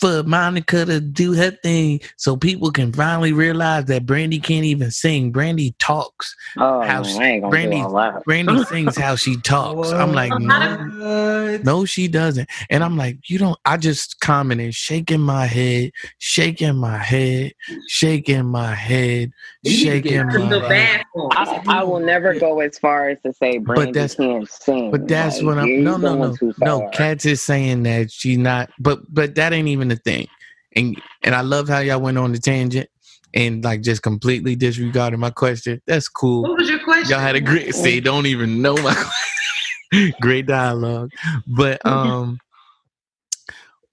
for Monica to do her thing so people can finally realize that Brandy can't even sing. Brandy talks. Oh, How man, she- I ain't gonna Brandy- do all that. Brandy sings how she talks. I'm like, no, no, she doesn't. And I'm like, you don't. I just commented, shaking my head, shaking my head, shaking my head, You need to shaking my head. I, I will never go as far as to say Brandy that's- can't sing. But that's Like, what I'm. you're No, no, no, no. far. Cats is saying that she's not. But but that ain't even the thing. And and I love how y'all went on the tangent and like just completely disregarded my question. That's cool. What was your question? Y'all had a great say. Don't even know my question. great dialogue. But um,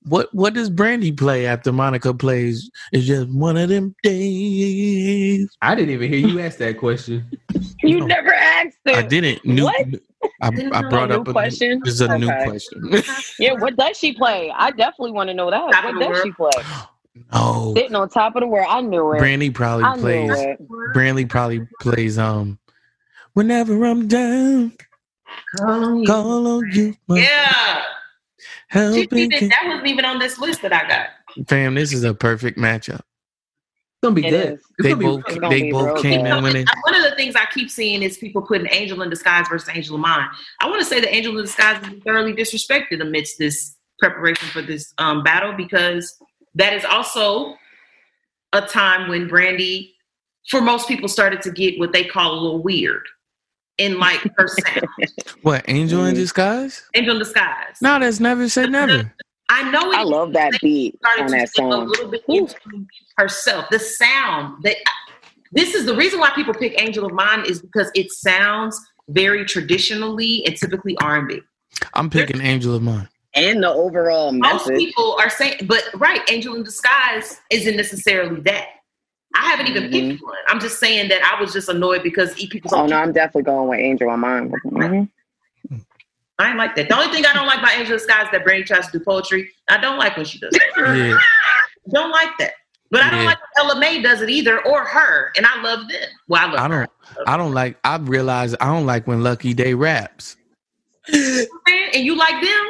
what what does Brandy play after Monica plays? It's just one of them days. I didn't even hear you ask that question. You No. never asked it. I didn't. New, What? I, Didn't I brought new up a question? New, this is a new question. Yeah, what does she play? I definitely want to know that. Top what of the does she play? no, Sitting on top of the world. I knew it. Brandy probably I plays. Brandy probably plays. Um, whenever I'm down, Call you. call on you. my Yeah. She helping that wasn't even on this list that I got. Fam, this is a perfect matchup. It's gonna be It good. is. It's They gonna both it's they both came good. in winning. One of the things I keep seeing is people putting Angel in Disguise versus Angel of Mine. I want to say that Angel in Disguise is thoroughly disrespected amidst this preparation for this um, battle because that is also a time when Brandy, for most people, started to get what they call a little weird in like her sound. What Angel in Mhm. Disguise? Angel in Disguise. No, that's never say never. I know it I love that beat started on to that get a song. little bit into herself. The sound that this is the reason why people pick Angel of Mine is because it sounds very traditionally and typically R and B. I'm picking Angel of Mine. And the overall Most people are saying, but right, Angel in Disguise isn't necessarily that. I haven't even picked one. I'm just saying that I was just annoyed because e- people. Oh no, I'm definitely going with Angel on mine. Mhm. I ain't like that. The only thing I don't like about Angel in Disguise is that Brandy tries to do poetry. I don't like when she does. That. Yeah, don't like that. But I don't Yeah. like when Ella Mai does it either, or her, and I love them. Well, I love I don't. I don't like. I realize I don't like when Lucky Daye raps. And you like them?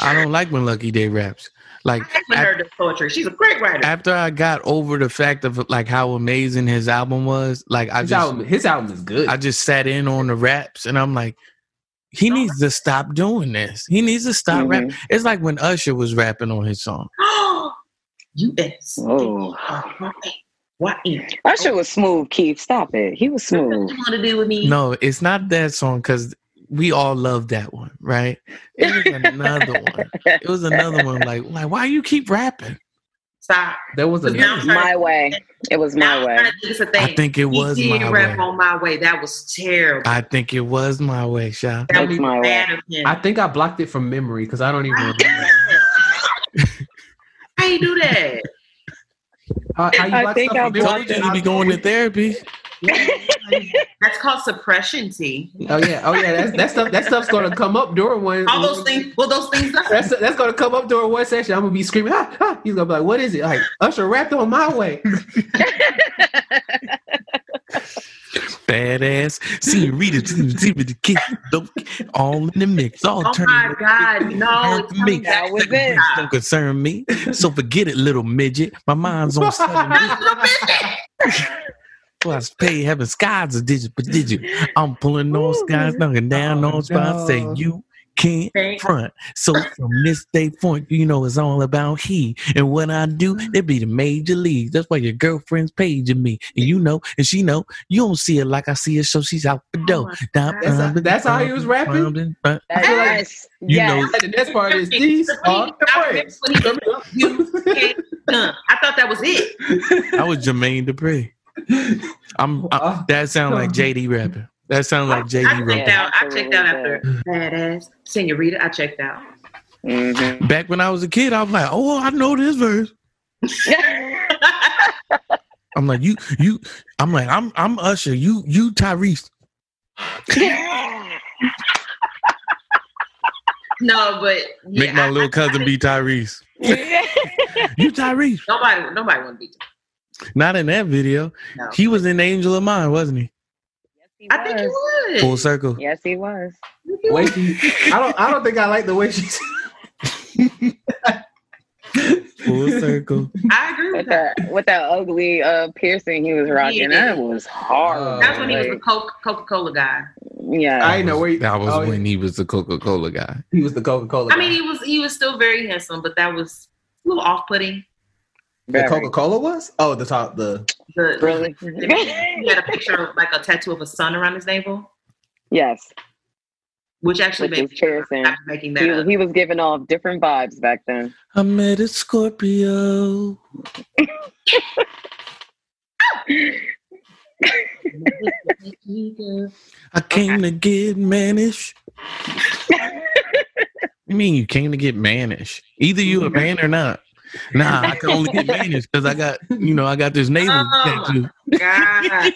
I don't like when Lucky Daye raps. Like I like when her does poetry. She's a great writer. after I got over the fact of like how amazing his album was, like I His just album, his album is good. I just sat in on the raps and I'm like, he needs to stop doing this. He needs to stop Mhm. rapping. It's like when Usher was rapping on his song. U.S. Oh. What in? Usher was smooth, Keith. Stop it. He was What smooth. you want to do with me? No, it's not that song because we all love that one, right? It was another one. It was another one. Like, like why you keep rapping? Stop. there was a Now My way. It was my way. I'm trying to think it's a thing. I think it was he my rap way. on my way. That was terrible. I think it was my way, Sha. that was my way. bad of him. I think I blocked it from memory because I don't even remember. How you do that? How, how you I think I from Told memory? you to be going to therapy. That's called suppression, tea. Oh yeah, oh yeah. That's that stuff. That stuff's gonna come up during one. All those things. Well, those things. Are. That's that's gonna come up during one session. I'm gonna be screaming. Ah, ah. He's gonna be like, "What is it?" Like Usher rapped on my way. Badass. Senorita, see with the kid, all in the mix, all Oh turning. my God! No, it's me. coming That was it. Don't concern me. So forget it, little midget. My mind's on seven. Plus, pay heaven skies a digit per digit. I'm pulling on skies, knocking down Oh, on spots. Say no. you can't Okay. front. So from this day forward, you know it's all about he. And what I do, mm-hmm. it be the major league. That's why your girlfriend's paging me. And you know, and she know, you don't see it like I see it, so she's out the oh door. That's- that's how he was rapping? That Yes. You yes. know- the next part is these are the friends. You can't. done. I thought that was it. I was Jermaine Dupri. I'm, I, that sound like JD rapping. That sound like JD I JD checked out. I checked out absolutely after badass senorita. I checked out. Mhm. Back when I was a kid, I was like, oh, I know this verse. I'm like, you, you. I'm like, I'm, I'm Usher. You, you, Tyrese. No, but yeah, Make my I- little cousin I be Tyrese. You Tyrese. Nobody, nobody want to be. Not in that video. No. He was an Angel of Mine, wasn't he? I think he would. Full circle. Yes, he was. The way she, I don't, I don't think I like the way she's. Full circle. I agree with With that. that with that ugly uh piercing he was rocking. That was hard. That's when he was Like, the Coca Cola guy. yeah. I know where he, That was oh, when he was the Coca Cola guy. he was the Coca Cola. I mean, he was he was still very handsome, but that was a little off putting. The Coca Cola was. Oh, the top, the The Really? he had a picture of like a tattoo of a sun around his navel, yes. which actually Which made is piercing. I'm making that He, up. he was giving off different vibes back then. I met a Scorpio. I came to get mannish. you mean you came to get mannish? Either you a man or not. Nah, I can only get mannish because I got, you know, I got this navel Oh, tattoo. God,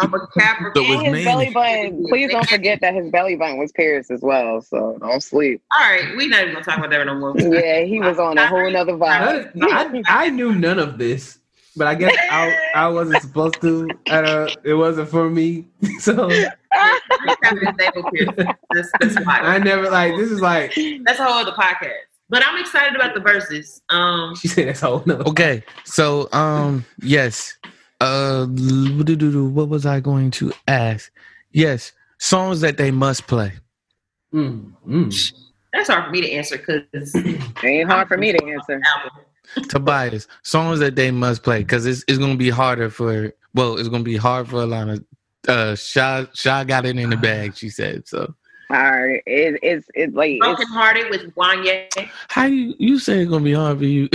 I'm a So Capricorn. was And his man. belly button. Please don't forget that his belly button was pierced as well. So don't sleep. All right, we not even gonna talk about that no more. Yeah, he was on a whole nother vibe. I, I knew none of this, but I guess I I wasn't supposed to. I it wasn't for me, so That's, that's. I never like. This is like That's a whole other podcast. But I'm excited about the verses. Um, she said. That's a whole nother. Okay, so um, yes. Uh, what was I going to ask? Yes, songs that they must play. Mm, mm. that's hard for me to answer because Ain't hard for me to answer. Tobias, songs that they must play because it's it's gonna be harder for well, it's gonna be hard for Alana. Uh, Sha Sha got it in the bag. She said so. All right, it, it's it's like Broken it's, Hearted with Wanya. How you you say it's gonna be hard for you?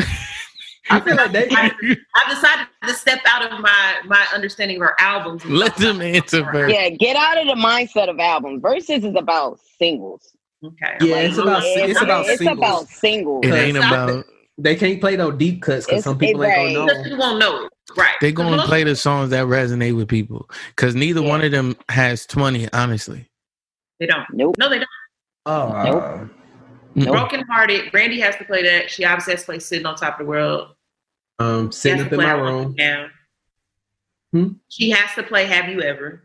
I feel like they. I, I decided to step out of my my understanding of her albums. Let them answer first. yeah. Get out of the mindset of albums. Versus is about singles. Okay. Yeah, Like, it's about- I'm it's about it's singles. about singles. It ain't about. They can't play no deep cuts because some people it- ain't gonna Because know. people won't know it. Right. They're gonna play the songs that resonate with people because neither Yeah. one of them has twenty. Honestly, They don't. Nope. No, they don't. Oh, Nope. Mm-mm. Broken Hearted. Brandy has to play that. She obviously has to play Sitting on Top of the World. um, She sitting has up to in play my room. Down. Hmm? She has to play Have You Ever.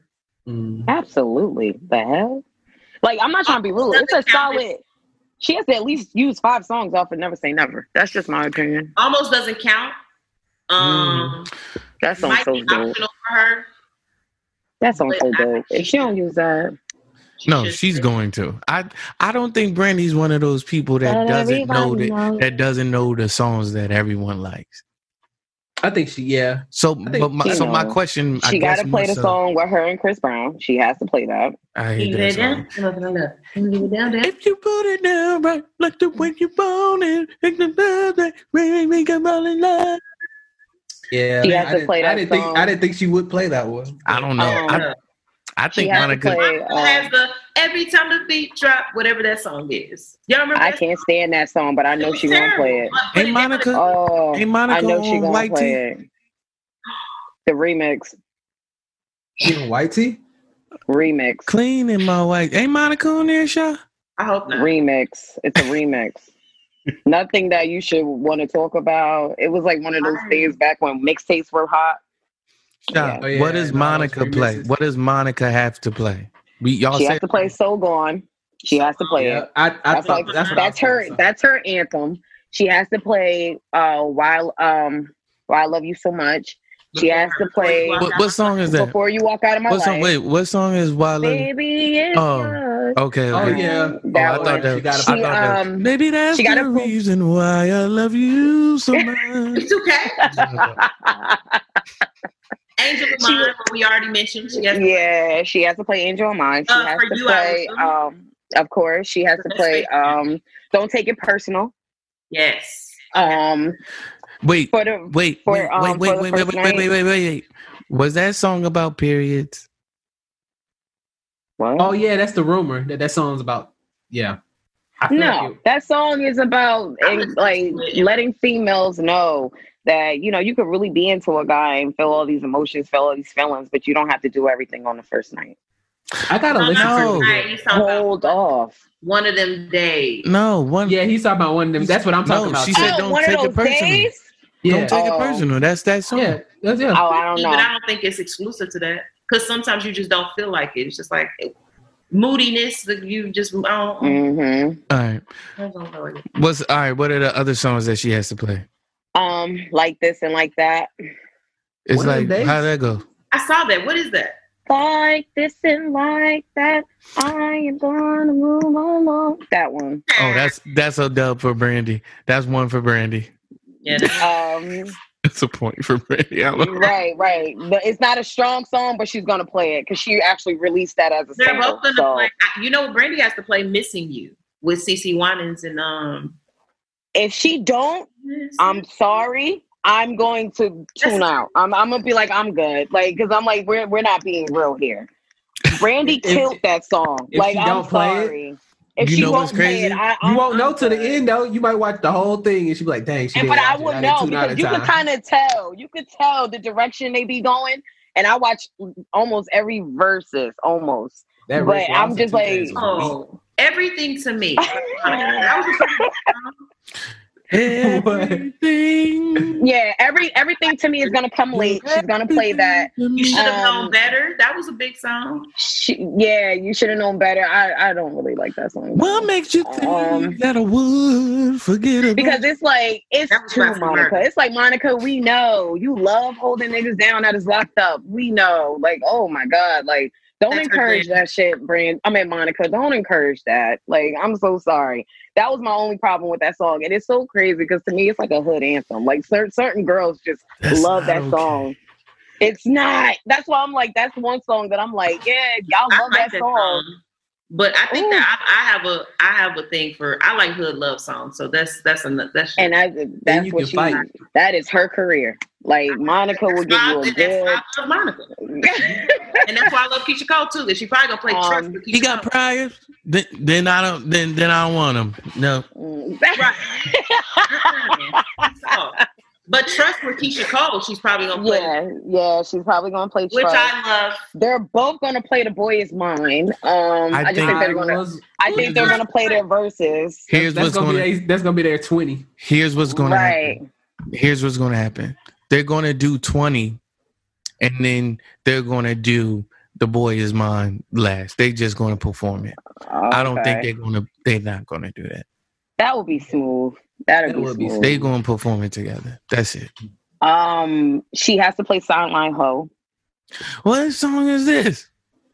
Mm. Absolutely. The hell? Like I'm not trying to be rude. It's a Doesn't solid. She has to at least use five songs off of Never Say Never. That's just my opinion. Almost doesn't count. Um, That song so be dope. for her. That song so but dope. If she don't use that, She no, should- she's going to. I I don't think Brandy's one of those people that Let doesn't know everybody that know. that doesn't know the songs that everyone likes. I think she. Yeah. So, but my, she so my know. question, I she got guess to play more the so- song with her and Chris Brown. She has to play that. I hate that song. down. Give it down. Give it down, down. If you put it down right, like the way you want it, make the birthday, make me come all in love. Yeah. She I has to didn't- play I didn't think. I didn't think she would play that one. I don't know. Um, I, I think has Monica. play. Who has Uh, the every time the beat drop, whatever that song is. Y'all remember? I can't stand that song, but I know she won't play it. But- but Hey, Monica. Oh, Hey, Monica I know she on gonna White play Tee. it. The remix, She on white tee. remix, Clean in my white. Ain't Monica on there, Shaw? I hope not. remix. It's a remix. Nothing that you should want to talk about. It was like one of those days back when mixtapes were hot. Shaw, Yeah. Oh, yeah, what does no, Monica play? remixes. What does Monica have to play? We y'all she has to play "So Gone." She has to play Yeah. it. I. I That's thought, like that's, that's her. thinking. That's her anthem. She has to play uh while um while I love you so much. She has to play What, what song is that? before you walk out of my What song? life. Wait, what song is Why I Love You? Baby, it's Oh, yours. Okay, Oh yeah. That Oh, I thought that. She gotta- I She, thought that. um, Maybe that's she gotta prove- reason why I love you so much. It's okay. Angel of Mine, what we already mentioned. She has yeah, she has to play Angel of Mine. She Uh, has to you, play. Um, of course, she has to play. Um, don't take it personal. yes. Um, Wait, for the wait, for, wait, um, wait, wait, for the wait, wait, wait, wait, wait, wait, wait. Was that song about periods? what? Oh yeah, that's the rumor that that song's about. Yeah. No, like it- that song is about I'm listening like letting females know that you know you could really be into a guy and feel all these emotions, feel all these feelings, but you don't have to do everything on the first night. I gotta No, listen not to No. it. tonight. He's talking about Hold off. one of them days. No, one. Yeah, he's talking about one of them. That's what I'm talking No, about. she said Oh, don't take it personal. days? yeah, Don't take it Oh. personal. That's that song. yeah, that's, yeah. Oh, I don't But I don't think it's exclusive to that because sometimes you just don't feel like it. It's just like moodiness that you just I don't, hmm All right. I don't know. What's all right? What are the other songs that she has to play? Um, like this and like that. It's One like them days? how that go? I saw that. What is that? Like this and like that. I am gonna move along. That one. Oh, that's that's a dub for Brandy. That's one for Brandy. yeah. That's, Um, That's a point for Brandy. I don't- right, right. But it's not a strong song, but she's gonna play it because she actually released that as a they're single. both gonna So play. You know, Brandy has to play "Missing You" with CeCe Winans and um. if she don't, I'm sorry. I'm going to tune out. I'm, I'm gonna be like, I'm good, like, because I'm like, we're we're not being real here. Brandy If- killed that song. if like, she I'm don't play it, sorry. if You she know won't what's play it. I, You won't know I'm to the end though. You might watch the whole thing and she be like, "Dang, she And, didn't but I watch would know because you could kind of tell. You could tell the direction they be going. And I watch almost every verses, almost. That but I'm just like- 2000 was weak. Oh, everything to me. that was a pretty good song. Everything. Yeah, every everything to me is gonna come late. She's gonna play that. You should have Um, known better. That was a big song. She, yeah, you should have known better. I, I don't really like that song. What makes you think Um, that I would forget about? Because it's like it's That too Monica. Murder. It's like Monica. We know you love holding niggas down that is locked up. We know. Like, oh my god. Like, don't That's encourage that shit, Brand. I mean, Monica. Don't encourage that. Like, I'm so sorry. That was my only problem with that song, and it's so crazy because to me, it's like a hood anthem. Like certain certain girls just That's love that okay. song. It's not. That's why I'm like, that's one song that I'm like, yeah, y'all I love like that that song. song. But I think Ooh. that I, I have a I have a thing for I like hood love songs. So that's that's a that's And I, that's you what she. fight. That is her career. Like Monica will give you a that's good. why I love Monica. And that's why I love Keyshia Cole too. That she probably gonna play Um, trust with Keyshia he got Cole. priors. Then, then I don't. Then then I don't want him. No. Mm. Right. So, but trust with Keyshia Cole, she's probably gonna play, yeah, yeah, she's probably gonna play which Trust. I love. they're both gonna play "The Boy Is Mine." Um, I, I just think think- they're gonna. was- I think they're gonna play their verses. Here's that's what's gonna, going. be to their, that's gonna be their twenty. Here's what's going to Right. happen. Here's what's going to happen. They're going to do twenty, and then they're going to do "The Boy Is Mine" last. They just going to perform it. I don't think they're going to. They're not going to do that. that would be smooth. That'd That be would be. They going to perform it together. That's it. um, she has to play Sideline Ho. What song is this?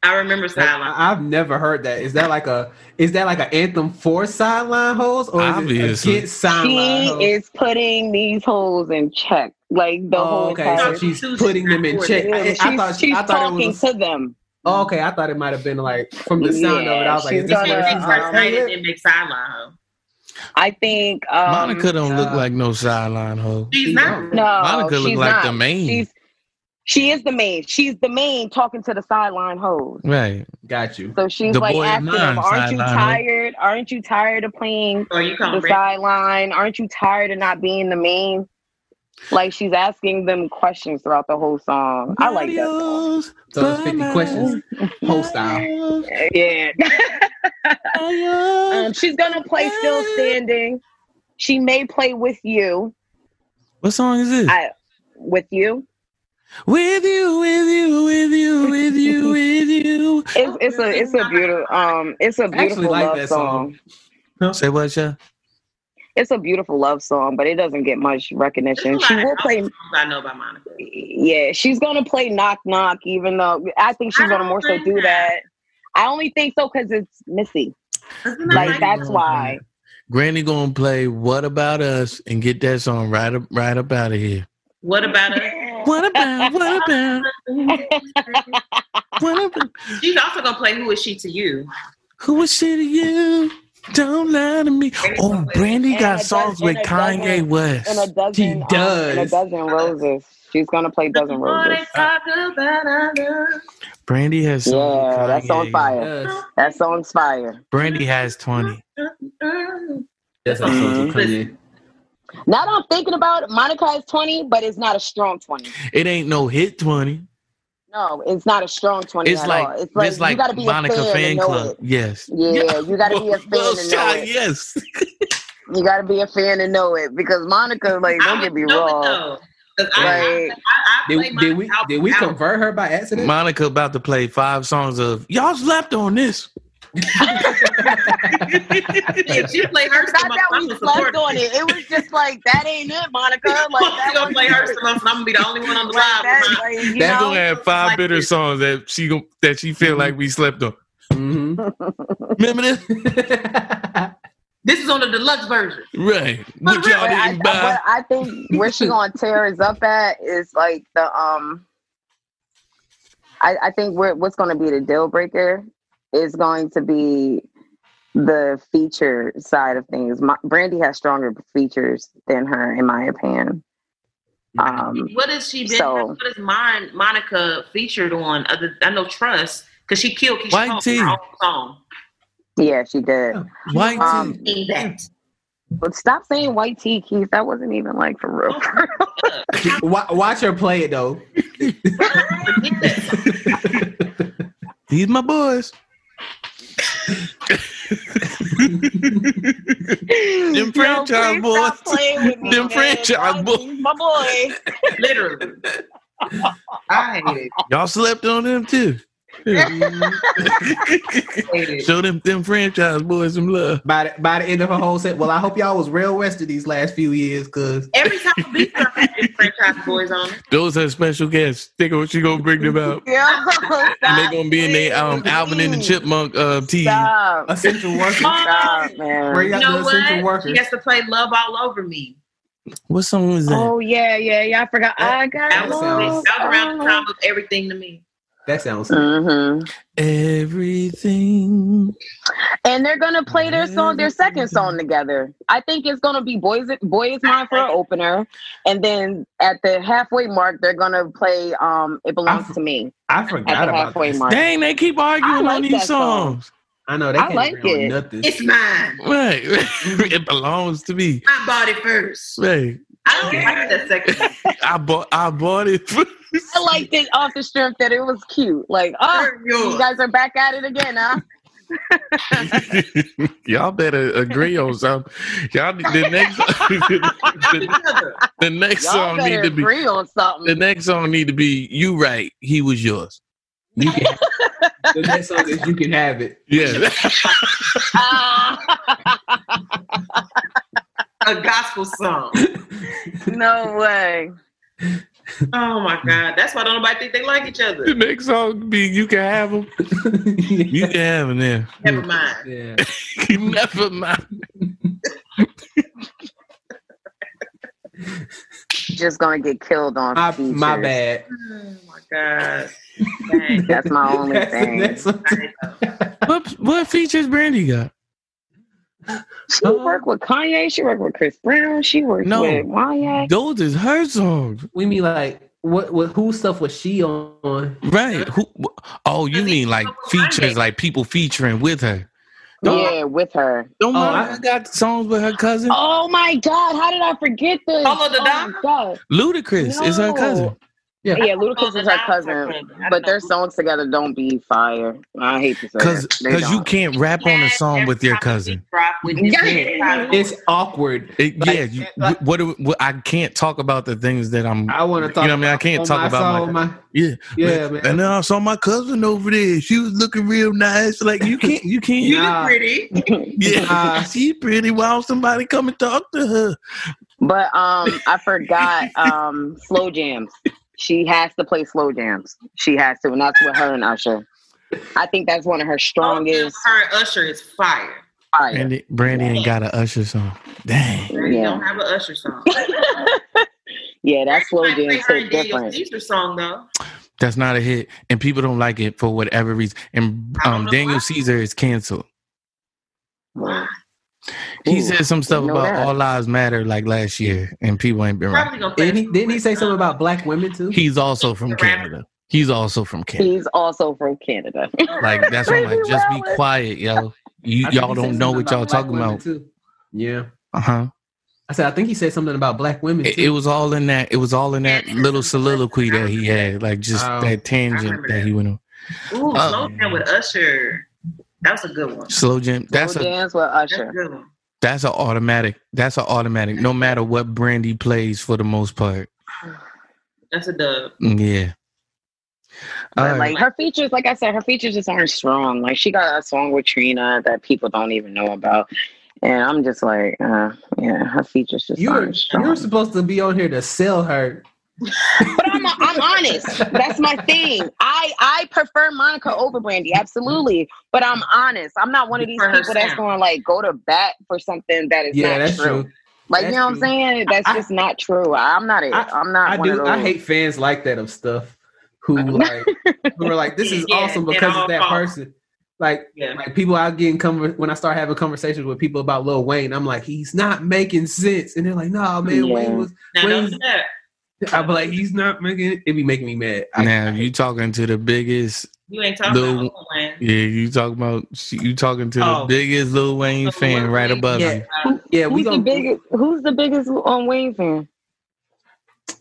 I remember Sideline. I- I've never heard that. Is that like a is that like an anthem for sideline hoes or is Obviously. it against sideline She hoes? is putting these holes in check. Like the Oh, whole okay. entire. So she's She's putting them in check. Yeah, I, she's, I thought she's I thought it talking was. to them. Oh, okay, I thought it might have been like from the sound of it. I was like, Yeah, is this she's where gonna, she's First like, um, night and then make Sideline. Ho. I think um, Monica don't look uh, like no sideline hoe. She's not. No, Monica look she's like not. the main. She's she is the main. She's the main talking to the sideline hoes. Right. got you. So she's The like asking them, "Aren't you sideline hoe." tired? Aren't you tired of playing Or you the sideline? Aren't you tired of not being the main?" Like she's asking them questions throughout the whole song. I like that song. So it's 50 questions, whole style. Yeah. um, she's gonna play "Still Standing." She may play "With You." What song is this? I with you. with you, with you, with you, with you, with you. It's it's a it's a beautiful um it's a actually beautiful like love that song. song. Say what, yeah? It's a beautiful love song, but it doesn't get much recognition. She will play. I know about Monica. Yeah, she's gonna play knock knock, even though I think she's I gonna more so do that. that. I only think so because it's Missy. Isn't that Like right? that's why. Granny gonna play "What About Us" and get that song right up, right up out of here. What about her? What about? What about? What about? She's also gonna play "Who Is She to You." Who is she to you? Don't lie to me. Oh, Brandy And got a songs dozen- with Kanye dozen- And West. a dozen, She um, and a dozen roses. She's gonna play dozen roses. talk about. Brandy has songs Yeah, with that song's fire. Yes. That song's fire. Brandy has twenty. That's how songs with Kanye. Now that I'm thinking about it, Monica is 20, but it's not a strong 20. It ain't no hit twenty. No, it's not a strong 20 It's at like, all. It's like, it's like you gotta be Monica a fan, fan know club. it. Yes. Yeah, you gotta be a fan Well, to know it. yes. You gotta be a fan to know it because Monica, like, don't would get me wrong. though, 'cause I, I, I, I Did, did we did we convert her by accident? Monica about to play five songs of y'all slept on this. If she play her Not that I'm we gonna slept on it. It was just like that ain't it, Monica. Like that gonna play her stuff, and I'm gonna be the only one on the like live. that, like, you That's gonna have five like bitter this. songs that she gon- that she feel like we slept on. Mhm. Remember this? This is on the deluxe version. Right. What y'all But I, didn't buy. but I think where she gonna tear us up at is like the um. I, I think where what's going to be the deal breaker is going to be the feature side of things. My, Brandy has stronger features than her, in my opinion. Um, What has she been? So- what is mine, Monica featured on? Other, I know Trust because she killed Keyshia White Cole her own song. yeah, she did. White Um, tee. That. But stop saying white tea, Keith. That wasn't even like for real. Watch her play it though. These my boys. Them franchise boys. Me, Them franchise boys. My boy. Literally. I hate it. Y'all slept on them too. Hate it. Show them them franchise boys some love. by the, by the end of her whole set. Well, I hope y'all was real rested these last few years, cause Every time we start franchise boys on. Those are special guests. Think of what she gonna bring them out. Yeah. And they gonna be in their um Alvin and the Chipmunk uh tee. Stop. essential workers. Stop, man. Bring you know the essential what? workers. She has to play "Love All Over Me." What song was that? Oh yeah, yeah, yeah. I forgot. I got That was, that was around the time of everything to me. That sounds. hmm Everything. And they're gonna play their song, their second song together. I think it's gonna be "Boys Boy Is Mine" for an opener, and then at the halfway mark, they're gonna play um "It Belongs to Me" I at forgot the about halfway this. mark. Dang, they keep arguing I on these that song. songs. I know they I can't like it. nothing. It's mine. Right. it belongs to me. I bought it first. Right. I don't like that second. I bought I bought it. first. I liked it off the strength that it was cute. Like, oh, you guys are back at it again, huh? Y'all better agree on something. Y'all the next the, the next Y'all song need better to be agree on something. the next song need to be you right. He was yours. You can. the next song is "You Can Have It." Yeah. Ah, A gospel song. no way. Oh my God. That's why don't nobody think they like each other. the other. next song be you can have them. You can have them there. Never mind. yeah. Never mind. Just gonna get killed on My, my bad. Oh my God. Dang. That's my only That's thing. next. What what features Brandy got? She worked with Kanye. She worked with Chris Brown. She worked No. with Wyatt. Those is her songs. We mean like what? What? Whose stuff was she on? Right. Who oh you mean like features like people featuring with her. Don't, Yeah, with her. don't Oh, Monica I- got songs with her cousin? Oh my God! How did I forget this? Follow the oh dog? my God! Ludacris is her cousin. Yeah. Yeah, Ludacris is her cousin, but their songs together don't be fire. I hate to say Cause cause you can't rap on a song with your cousin. we drop with this Yeah. It's awkward. It, Like- yeah, you, like- what, do- what I can't talk about the things that I'm. I want to talk. You know what I mean? I can't talk my about song, my- my. Yeah, Yeah, man. And then I saw my cousin over there. She was looking real nice. Like you can't, you can't. You Nah. look pretty. yeah, Nah. she pretty. Why don't somebody come and talk to her? But um, I forgot um, slow jams. She has to play slow jams. She has to, and that's with her and Usher. I think that's one of her strongest. Her Usher is fire. fire. Brandy, Brandy ain't got an Usher song. Dang. You Yeah. don't have an Usher song. yeah, that slow Might jams her hit different. Caesar song though. That's not a hit, and people don't like it for whatever reason. And um, Daniel why. Caesar is canceled. Why? He said some stuff about that. all lives matter like last year, and people ain't been right. Probably gonna play. Didn't he, didn't he say something about black women too? He's also from Canada. He's also from Canada. He's also from Canada. Like that's why I'm like, just be quiet, yo. You I y'all don't know what y'all talking about. Too. Yeah. Uh huh. I said I think he said something about black women. It, too. it was all in that. It was all in that little soliloquy that he had, like just Oh. that tangent that. that. he went on. Ooh, Oh. slow down with Usher. That was a good one. Slow jam. That's Slow a dance with That's a Usher. good one. That's an automatic. That's an automatic. No matter what Brandy plays, for the most part. That's a dub. Yeah. But All right. like her features, like I said, her features just aren't strong. Like she got a song with Trina that people don't even know about, and I'm just like, uh, yeah, her features just you aren't strong. you were supposed to be on here to sell her. But I'm I'm honest. That's my thing. I I prefer Monica over Brandy, absolutely. But I'm honest. I'm not one of these people that's going to like go to bat for something that is Yeah, not that's true. true. Like That's you know what I'm saying? That's I- just not true. I'm not it. I- I'm not I one do. of those. I hate fans like that of stuff who like who are like, this is Yeah, awesome because all of that false. person. Like Yeah. like people I get in conver- when I start having conversations with people about Lil Wayne, I'm like, he's not making sense, and they're like, no, man, Yeah. Wayne was. Now, Wayne's- don't do that. I'm like, he's not making it. It be making me mad. I, now you talking to the biggest. You ain't talking Lil- about Lil Wayne. Yeah, you talking about you talking to the Oh. biggest Lil Wayne Lil fan right Wayne. above Yeah. you. yeah, we who's the gonna biggest? Who's the biggest on Wayne fan?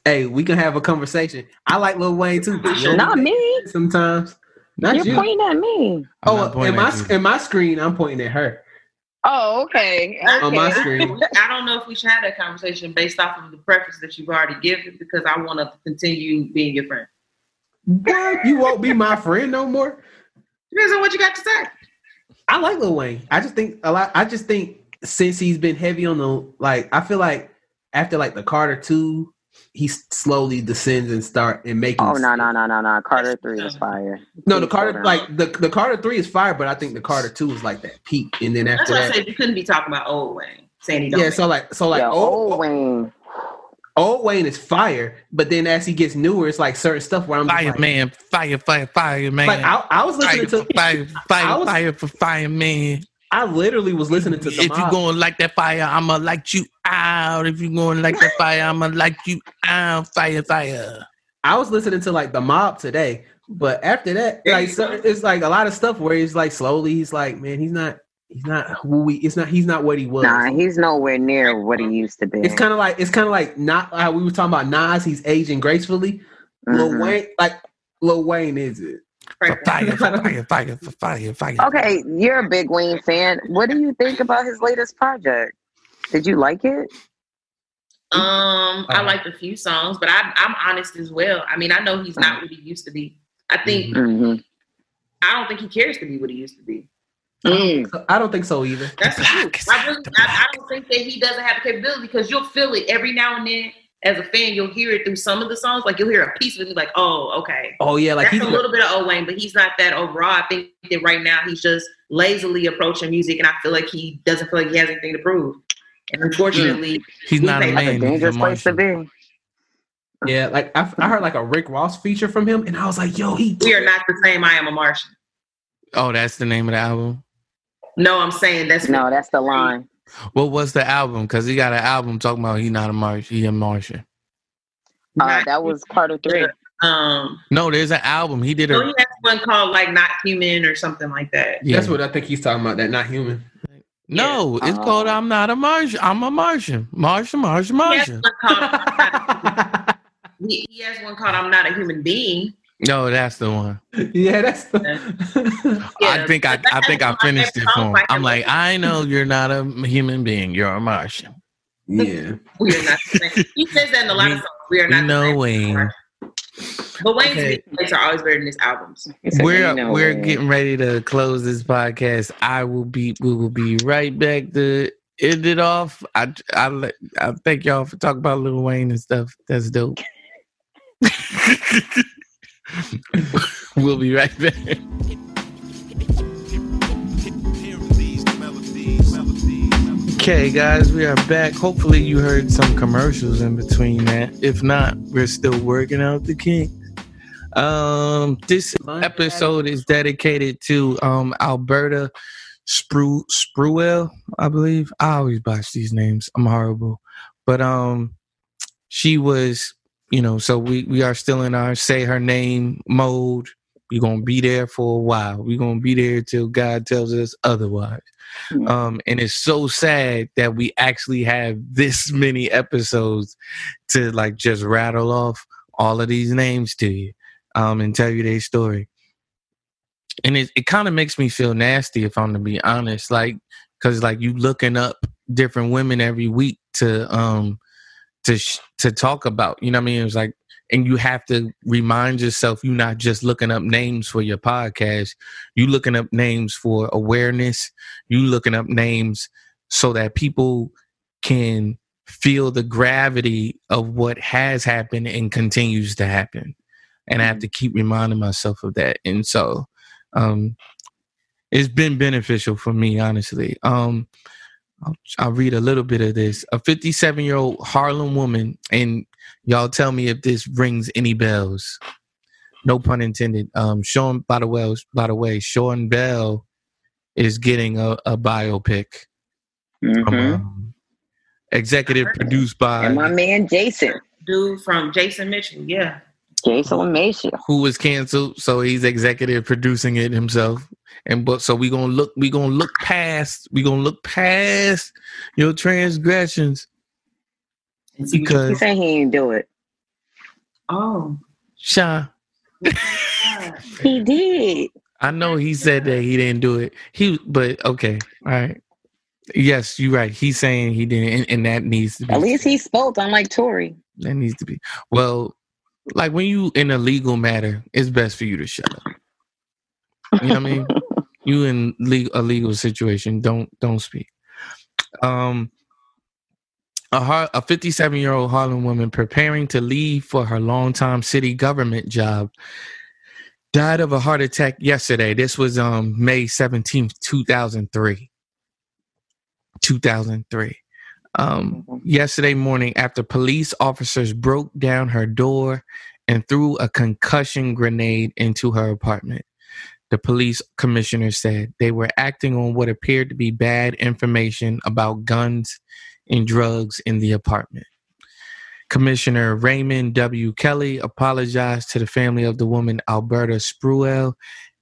Hey, we can have a conversation. I like Lil Wayne too. but you Not me. Sometimes, not You're you. pointing at me. I'm oh, in my you. in my screen, I'm pointing at her. Oh, okay. okay. On my screen. I don't know if we should have that conversation based off of the preference that you've already given because I want to continue being your friend. What? You won't be my friend no more. Depends on what you got to say. I like Lil Wayne. I just think a lot. I just think since he's been heavy on the like, I feel like after like the Carter two, he slowly descends and start and making. Oh no no no no no! Carter three is fire. No, the Carter like the the Carter three is fire, but I think the Carter two is like that peak, and then That's after why I that, said you couldn't be talking about old Wayne, saying he don't. yeah. So like so like yeah, old, old Wayne. old Wayne is fire, but then as he gets newer, it's like certain stuff where I'm Fire like, man, fire, fire, fire man. like I, I was fire, listening to fire, fire, was- fire for fire man. I literally was listening to If you Damar. gonna like that fire, I'ma light you out. If you gonna like that fire, I'ma light you out. Fire, fire. I was listening to like the mob today, but after that, like so, it's like a lot of stuff where he's like slowly, he's like, man, he's not, he's not who we, it's not, he's not what he was. Nah, he's nowhere near what he used to be. it's kind of like it's kind of like not how we were talking about Nas. He's aging gracefully. Lil Mhm. Wayne, like Lil Wayne, is it? For fire, fire, fire, fire, fire. Okay, you're a big Wayne fan. What do you think about his latest project? Did you like it? Um, I Uh, liked a few songs, but I, I'm honest as well. I mean, I know he's not what he used to be. I think Mm-hmm. I don't think he cares to be what he used to be. Mm. So I don't think so either. That's the truth. I really, I, I don't think that he doesn't have the capability because you'll feel it every now and then. As a fan, you'll hear it through some of the songs. Like you'll hear a piece of it, and be like, "Oh, okay." Oh yeah, like That's he's a little bit of old Wayne, but he's not that overall. I think that right now he's just lazily approaching music, and I feel like he doesn't feel like he has anything to prove. And unfortunately, He's not a That's a That's a man. He's a dangerous place to be. yeah, like I, I heard like a Rick Ross feature from him, and I was like, yo, he. we are not the same. I am a Martian. Oh, that's the name of the album. No, I'm saying that's No, that's the line. What was the album? Because he got an album talking about he not a Martian. He a Martian. Uh, that was Carter three. Um, No, there's an album. He did a he has one called like "Not Human" or something like that. yeah. That's what I think he's talking about. That not human. No, it's Oh. called I'm not a Martian. I'm a Martian. Martian, Martian, He has, Martian. one called, he, he has one called "I'm Not a Human Being." No, that's the one. yeah, that's. The, I think I, I think I has one of my finished it for him. songs I'm like, I know you're not a human being. You're a Martian. yeah. We are not the same. He says that in a lot of songs. We are not the know same. Wayne. But Wayne's Okay. mixtapes are always better than his albums. He We're "You know we're Wayne." getting ready to close this podcast. I will be we will be right back to end it off. I I I thank y'all for talking about Lil Wayne and stuff. That's dope. we'll be right back. Okay, guys, we are back. Hopefully, you heard some commercials in between that. If not, we're still working out the kinks. Um, this episode is dedicated to um Alberta Spru Spruill, I believe. I always botch these names. I'm horrible, but um, she was, you know, so we we are still in our say her name mode. We're gonna be there for a while. We're gonna be there till God tells us otherwise. Mhm. Um, and it's so sad that we actually have this many episodes to like just rattle off all of these names to you um, and tell you their story. And it, it kind of makes me feel nasty if I'm to be honest, like because like you looking up different women every week to um to sh- to talk about. You know what I mean? It's like and you have to remind yourself you're not just looking up names for your podcast. You looking up names for awareness. You looking up names so that people can feel the gravity of what has happened and continues to happen. And i have to keep reminding myself of that. And so um it's been beneficial for me honestly. Um I'll, I'll read a little bit of this. A 57 year old Harlem woman, and y'all tell me if this rings any bells. No pun intended. Um, Sean, by the way, by the way, Sean Bell is getting a, a biopic. From, Mhm. um, executive produced by And my man Jason, Dude from Jason Mitchell, yeah. Jason LaMacia. who was canceled, so he's executive producing it himself. And but so we gonna look, we gonna look past, we gonna look past your transgressions And see what- He because said he ain't do it. oh, Sean, He did. I know he said that he didn't do it. He, but okay, all right. Yes, you're right. He's saying he didn't, and, and that needs to be. At least he spoke, unlike Tory. that needs to be. Well, like when you in a legal matter, it's best for you to shut up. You know what I mean? You in legal, a legal situation, don't don't speak. Um, a a 57 year old Harlem woman preparing to leave for her longtime city government job died of a heart attack yesterday. This was um May 17th, 2003. 2003. Um, yesterday morning, after police officers broke down her door and threw a concussion grenade into her apartment. The police commissioner said they were acting on what appeared to be bad information about guns and drugs in the apartment. Commissioner Raymond W. Kelly apologized to the family of the woman Alberta Spruill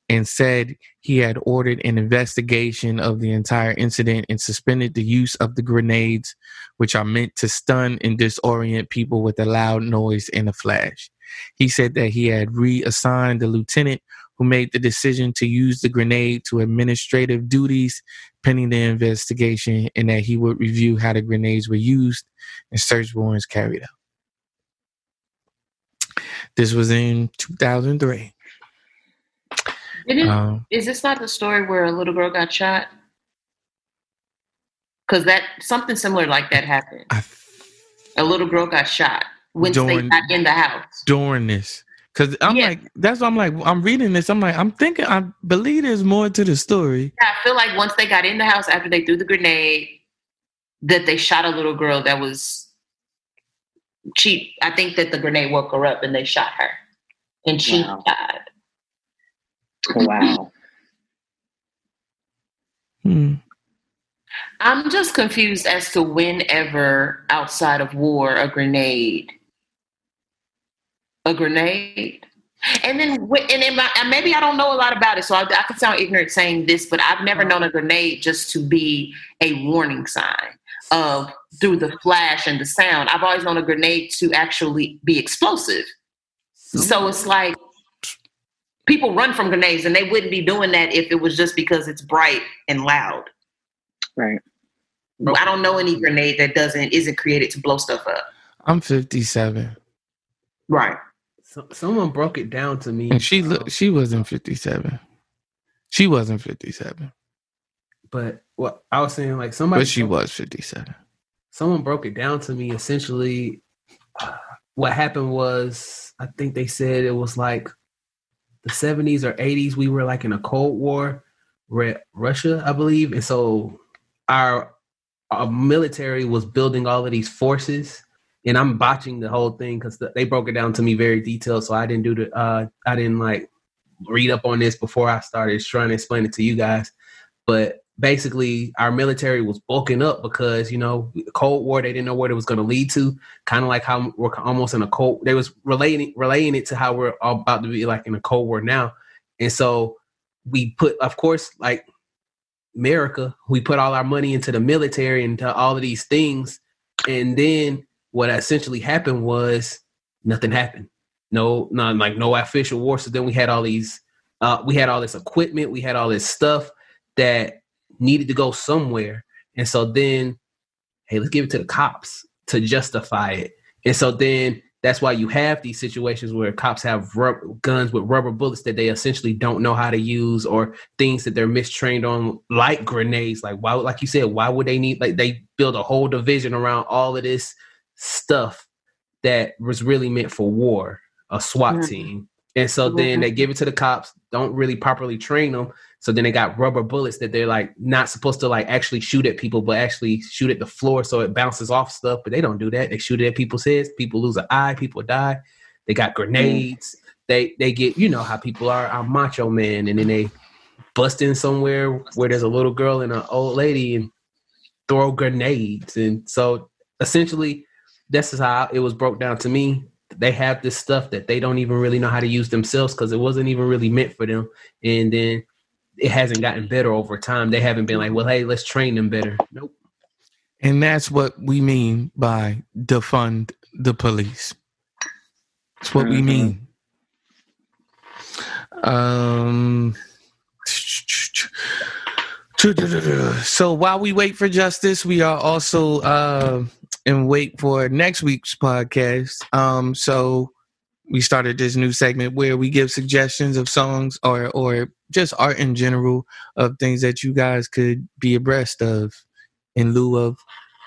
and said he had ordered an investigation of the entire incident and suspended the use of the grenades, which are meant to stun and disorient people with a loud noise and a flash. He said that he had reassigned the lieutenant who made the decision to use the grenade to administrative duties pending the investigation and that he would review how the grenades were used and search warrants carried out. This was in 2003. Didn't, Um, is this not the story where a little girl got shot? Because that something similar like that happened. I A little girl got shot once they got in the house. during this because I'm Yeah. like that's what I'm like I'm reading this I'm like I'm thinking I believe there's more to the story. Yeah, I feel like once they got in the house after they threw the grenade, that they shot a little girl that was she I think that the grenade woke her up and they shot her. And she Wow. died. Wow. Hmm. I'm just confused as to whenever outside of war a grenade, a grenade, and then and, in my, and maybe I don't know a lot about it, so I, I could sound ignorant saying this, but I've never uh-huh. known a grenade just to be a warning sign of through the flash and the sound. I've always known a grenade to actually be explosive. So it's like people run from grenades, and they wouldn't be doing that if it was just because it's bright and loud. Right. I don't know any grenade that doesn't isn't created to blow stuff up. I'm 57 Right. So, someone broke it down to me, and she um, look she wasn't 57. She wasn't 57, but what I was saying, like somebody, but she was 57. someone broke it down to me. Essentially, uh, what happened was, I think they said it was like the 70s or 80s. We were like in a Cold War with Russia, I believe, and so our, our military was building all of these forces. And I'm botching the whole thing because they broke it down to me very detailed. So I didn't do the, uh, I didn't like read up on this before I started trying to explain it to you guys. But basically, our military was bulking up because you know Cold War. They didn't know what it was going to lead to. Kind of like how we're almost in a cold. They was relating relating it to how we're all about to be like in a Cold War now. And so we put, of course, like America, we put all our money into the military and to all of these things. And then what essentially happened was nothing happened. No, not like no official war. So then we had all these, uh, we had all this equipment, we had all this stuff that needed to go somewhere. And so then, hey, let's give it to the cops to justify it. And so then that's why you have these situations where cops have rubber, guns with rubber bullets that they essentially don't know how to use or things that they're mistrained on like grenades like why like you said why would they need like they build a whole division around all of this stuff that was really meant for war a SWAT mm-hmm. team and so then mm-hmm. they give it to the cops don't really properly train them so then they got rubber bullets that they're like not supposed to like actually shoot at people, but actually shoot at the floor so it bounces off stuff. But they don't do that. They shoot it at people's heads. People lose an eye. People die. They got grenades. They they get you know how people are. I'm macho man, and then they bust in somewhere where there's a little girl and an old lady and throw grenades. And so essentially, this is how it was broke down to me. They have this stuff that they don't even really know how to use themselves because it wasn't even really meant for them. And then it hasn't gotten better over time. They haven't been like, well, hey, let's train them better. Nope. And that's what we mean by defund the police. That's what mm-hmm. we mean. Um. So while we wait for justice, we are also uh, in wait for next week's podcast. Um, so we started this new segment where we give suggestions of songs or or just art in general of things that you guys could be abreast of in lieu of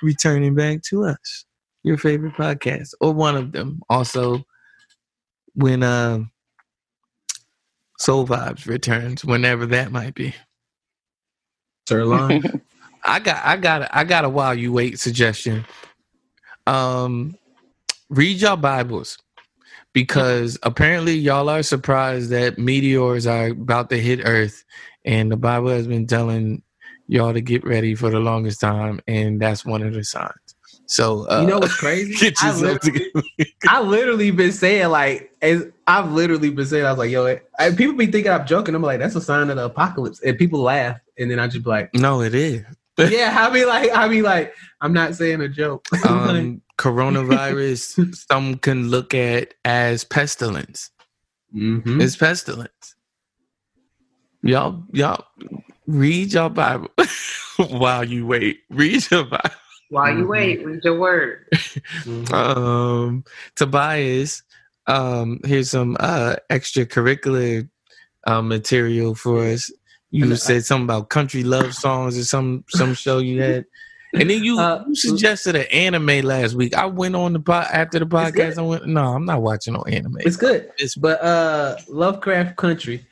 returning back to us. Your favorite podcast or one of them. Also when uh soul vibes returns whenever that might be. Sirloin? I got i got i got a while you wait suggestion um read your bibles because apparently y'all are surprised that meteors are about to hit Earth, and the Bible has been telling y'all to get ready for the longest time, and that's one of the signs. So uh, you know what's crazy? I literally, I literally been saying like, I've literally been saying, I was like, yo, I, people be thinking I'm joking. I'm like, that's a sign of the apocalypse, and people laugh, and then I just be like, no, it is. yeah, I be like, I be like, I'm not saying a joke. um, coronavirus, some can look at as pestilence. Mm-hmm. It's pestilence. Y'all, y'all read your Bible while you wait. Read your Bible. While you mm-hmm. wait, read your word. mm-hmm. um, Tobias, um, here's some uh, extracurricular uh, material for us. You said something about country love songs or some some show you had. And then you, uh, you suggested an anime last week. I went on the pod after the podcast. I went, no, I'm not watching no anime. It's good. It's but uh, Lovecraft Country.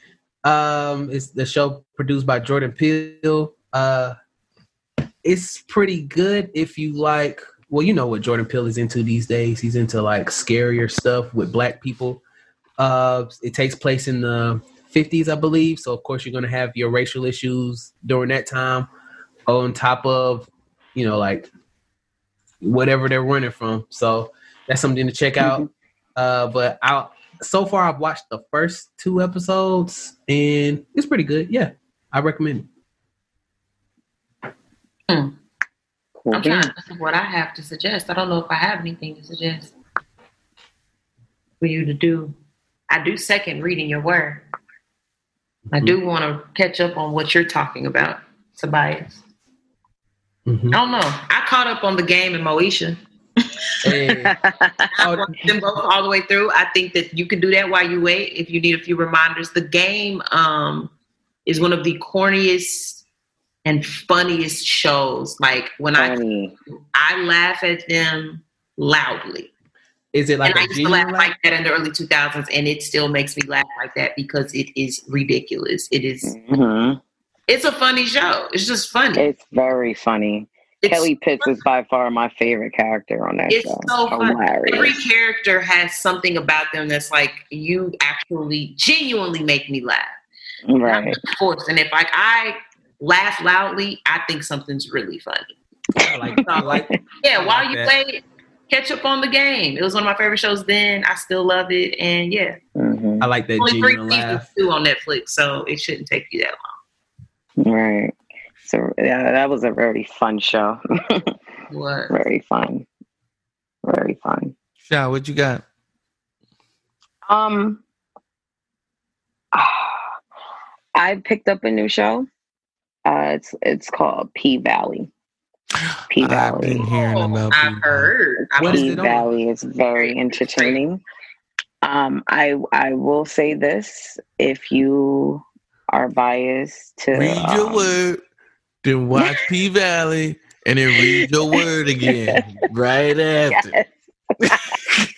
Um, it's the show produced by Jordan Peele. Uh, it's pretty good if you like. Well, you know what Jordan Peele is into these days. He's into like scarier stuff with black people. Uh, it takes place in the 50s, I believe. So of course you're gonna have your racial issues during that time. On top of you know, like whatever they're running from. So that's something to check out. Mm-hmm. Uh, but I so far I've watched the first two episodes and it's pretty good. Yeah, I recommend it. Hmm. I'm trying to think what I have to suggest. I don't know if I have anything to suggest for you to do. I do second reading your word. I do mm-hmm. want to catch up on what you're talking about, Tobias. Mm-hmm. I don't know. I caught up on the game in Moesha. Hey. I them both all the way through. I think that you can do that while you wait if you need a few reminders. The game um, is one of the corniest and funniest shows. Like when Funny. I I laugh at them loudly. Is it like and I used to laugh, laugh like that in the early 2000s, and it still makes me laugh like that because it is ridiculous. It is, mm-hmm. It's a funny show. It's just funny. It's very funny. It's Kelly Pitts funny. is by far my favorite character on that it's show. So Hilarious. Every character has something about them that's like you actually genuinely make me laugh. Right. Of course. And if like I laugh loudly, I think something's really funny. I like, I like, yeah, I while you that. play catch up on the game. It was one of my favorite shows then. I still love it. And yeah. Mm-hmm. Mhm. I like that Only three genuine seasons laugh. too on Netflix, so it shouldn't take you that long. Right. So yeah, that was a very fun show. What? very fun. Very fun. Sha, what you got? Um, I picked up a new show. Uh, it's it's called P Valley. P I've been Valley. hearing about I people. heard. I What is P it on? Valley is very entertaining. Um, I I will say this: if you are biased to Read your um, word, then watch P Valley, and then read your word again right after. yes.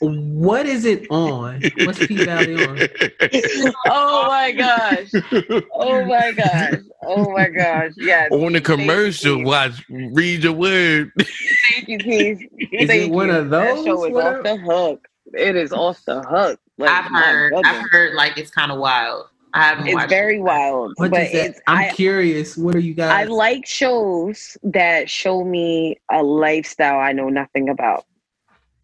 What is it on? What's P Valley on? oh my gosh! Oh my gosh! Oh my gosh! Yes. On the commercial, Thank you. watch read your word. Thank you, Keith. Is Thank it one you. of That those? show is off the hook. It is off the hook. Like, I've heard. I've heard like it's kind of wild. I haven't It's very it. wild, What but it's I'm I. curious. What are you guys? I like shows that show me a lifestyle I know nothing about.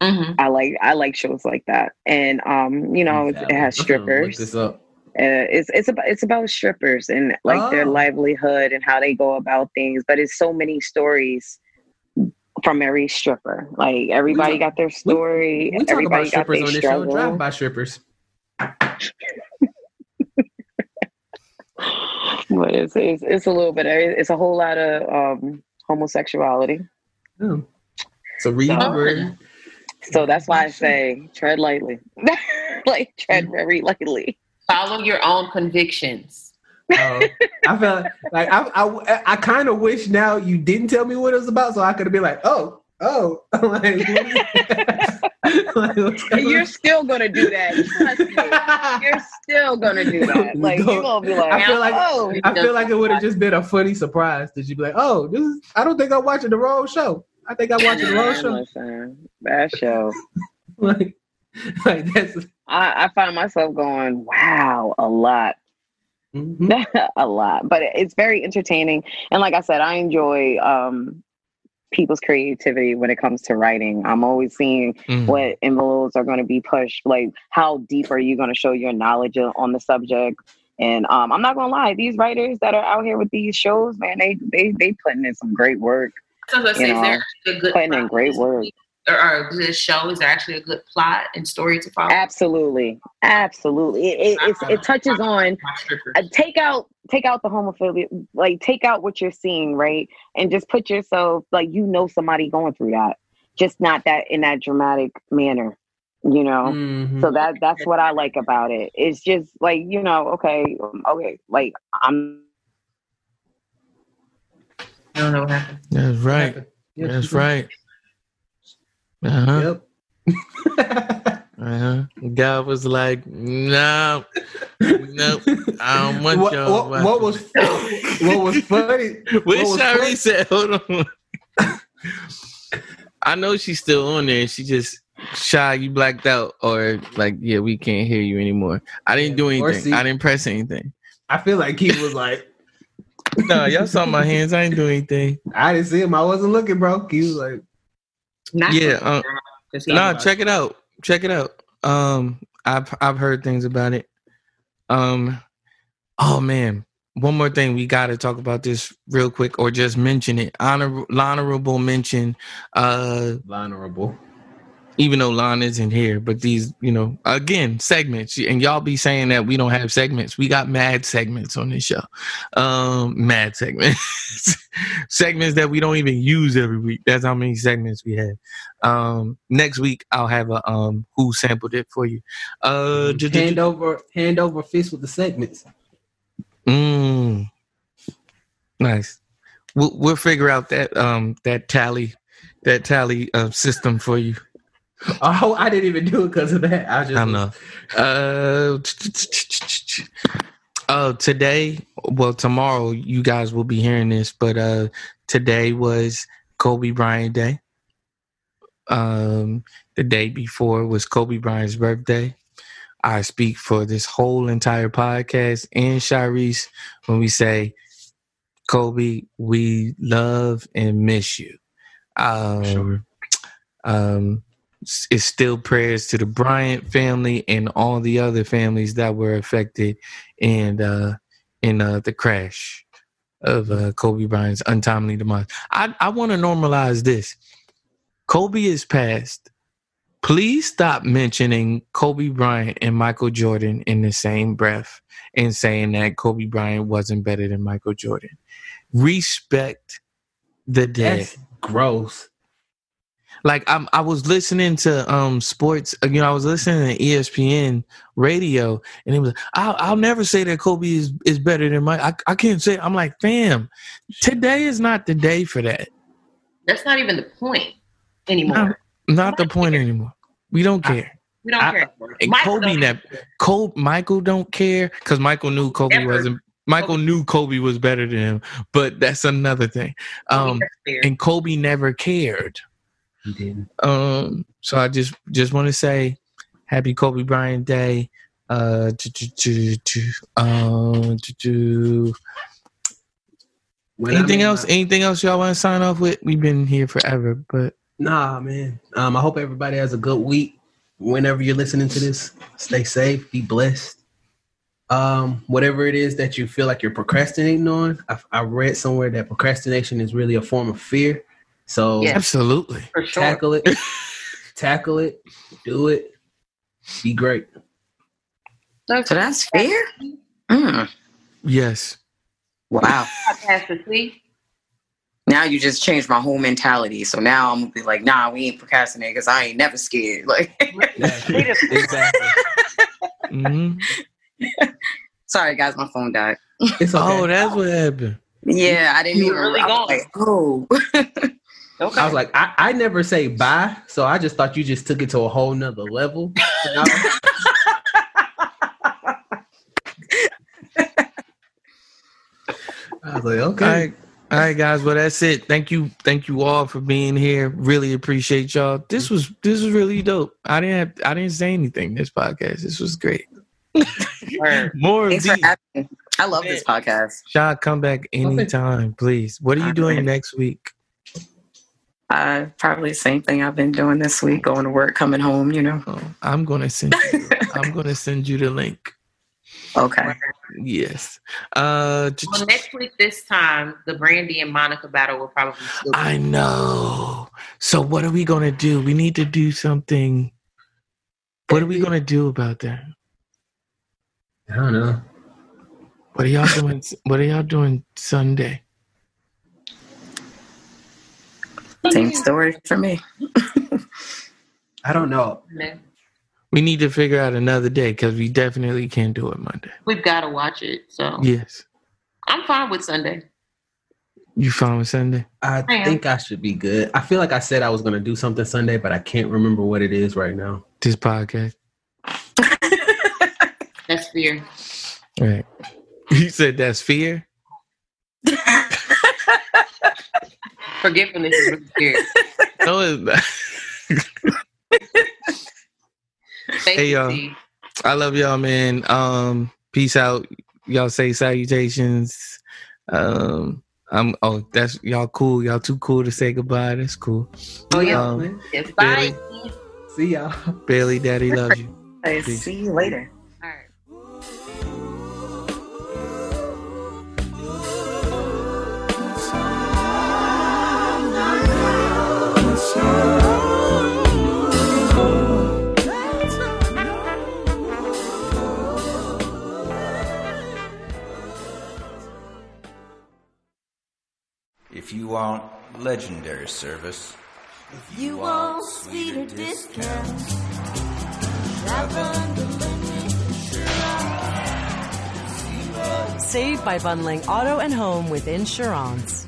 Mhm. I like I like shows like that, and um, you know, it, it has I'm gonna Look strippers. this up. Uh, it's it's about it's about strippers and like their Oh. livelihood and how they go about things. But it's so many stories from every stripper. Like everybody talk- got their story. We talk everybody about got strippers their on this show. struggle. Drive by strippers. but it's, it's it's a little bit. It's a whole lot of um, homosexuality. Oh. So read So- the word. So that's why I say tread lightly, like tread mm-hmm. very lightly. Follow your own convictions. Oh, I felt like I I, I kind of wish now you didn't tell me what it was about, so I could have been like, oh, oh, like, what is- like, You're still gonna do that. You're still gonna do that. Like you're gonna be like, I feel like oh, I feel like it would have just been a funny surprise that you'd be like, oh, this is. I don't think I'm watching the wrong show. I think I watched the Man, show. listen, that show. Like, like that's. I, I find myself going, wow, a lot, mhm. a lot. But it's very entertaining, and like I said, I enjoy um, people's creativity when it comes to writing. I'm always seeing Mm. what envelopes are going to be pushed. Like, how deep are you going to show your knowledge on on the subject? And um, I'm not gonna lie, these writers that are out here with these shows, man, they they they putting in some great work. So You say, is there actually a good putting in great work. movie? Or, or this show is there actually a good plot and story to follow? Absolutely, absolutely. It it, it's, it touches on uh, take out take out the homophobia, like take out what you're seeing, right, and just put yourself like you know somebody going through that, just not that in that dramatic manner, you know. Mhm. So that that's what I like about it. It's just like you know, okay, okay, like I'm I don't know what happened. That's right. Yep, That's right. Uh huh. Yep. Uh-huh. God was like, no, no, I don't want what, y'all. what, what was what was funny? What what was Shari funny- said? Hold on. I know she's still on there. She just shy. You blacked out, or like, yeah, we can't hear you anymore. I didn't do anything. see- I didn't press anything. I feel like he was like, No, y'all saw my hands. I didn't do anything. I didn't see him. I wasn't looking, bro. He was like, Not Yeah, for- um, 'cause he- No, check it out. Check it out. Um, I've I've heard things about it. Um, oh man, one more thing we got to talk about this real quick, or just mention it. Honor, honorable mention. Uh, honorable. Even though Lon isn't here, but these, you know, again, segments, and y'all be saying that we don't have segments. We got mad segments on this show. Um, mad segments. segments that we don't even use every week. That's how many segments we have. Um, next week I'll have a um who sampled it for you. Uh j- hand over, hand over fist with the segments. mm, nice. We'll we'll figure out that um that tally that tally uh, system for you. Oh, I didn't even do it because of that. I just I know. Uh, uh, today, well, tomorrow, you guys will be hearing this, but uh, today was Kobe Bryant Day. Um, the day before was Kobe Bryant's birthday. I speak for this whole entire podcast and Sharice when we say, Kobe, we love and miss you. Um, Sure. um, it's still prayers to the Bryant family and all the other families that were affected in uh, in uh, the crash of uh, Kobe Bryant's untimely demise. I I want to normalize this. Kobe is passed. Please stop mentioning Kobe Bryant and Michael Jordan in the same breath and saying that Kobe Bryant wasn't better than Michael Jordan. Respect the dead. That's gross. Like I'm, I was listening to um sports. You know, I was listening to ESPN radio, and it was. I'll, I'll never say that Kobe is is better than Mike. I, I can't say. I'm like, fam, today is not the day for that. That's not even the point anymore. No, not the point anymore. We don't care. we don't I- care. And Kobe never. care. Kobe, Michael don't care because Michael knew Kobe Never. wasn't. Michael knew Kobe was better than him, but that's another thing. Um, Kobe never cared. and Kobe never cared. He. Um, so I just just want to say, Happy Kobe Bryant Day. Uh, to, to, to, to, um, to, to. I anything else? Anything else y'all want to sign off with? We've been here forever, but Nah, man. Um, I hope everybody has a good week. Whenever you're listening to this, stay safe, be blessed. Um, whatever it is that you feel like you're procrastinating on, I, I read somewhere that procrastination is really a form of fear. So Yeah. absolutely. for sure. tackle it, tackle it, do it, be great. So that's fair. Mm, Yes. wow. Podcast this week. Now you just changed my whole mentality. So now I'm gonna be like, nah, we ain't procrastinating because I ain't never scared. Like, exactly. hmm sorry guys, my phone died. It's okay. Oh, that's what happened. Yeah, I didn't You even really I was going. like, oh. Okay. I was like, I, I never say bye, so I just thought you just took it to a whole nother level. And I- I was like, okay. All right. All right, guys. Well, that's it. Thank you. Thank you all for being here. Really appreciate y'all. This was this was really dope. I didn't have, I didn't say anything this podcast. This was great. Word. More of Thanks for these. having me. I love this podcast. Shaw, come back anytime, please. What are you doing Alright. next week? Uh, probably the same thing I've been doing this week, going to work, coming home, you know. Oh, I'm gonna send you. I'm gonna send you the link. Okay. Yes. Uh, Well, next week, this time, the Brandy and Monica battle will probably still be. I know. So what are we gonna do? We need to do something. What are we gonna do about that? I don't know. What are y'all doing? What are y'all doing Sunday? Same story for me. I don't know. We need to figure out another day because we definitely can't do it Monday. We've got to watch it. So Yes. I'm fine with Sunday. You fine with Sunday? I I think I should be good. I feel like I said I was going to do something Sunday, but I can't remember what it is right now. This podcast. That's fear. Right. You said that's fear. Forgiveness is really fear. No, it's Hey, you, y'all. Steve. I love y'all, man. Um, peace out. Y'all say salutations. Um, I'm oh, that's y'all cool. Y'all too cool to say goodbye. That's cool. Oh, yeah. Um, Yes, Bye. See y'all. Bailey, Daddy loves you. Hey, Peace. see you later. If you want legendary service, if you, want sweeter discounts, Save by bundling auto and home with insurance.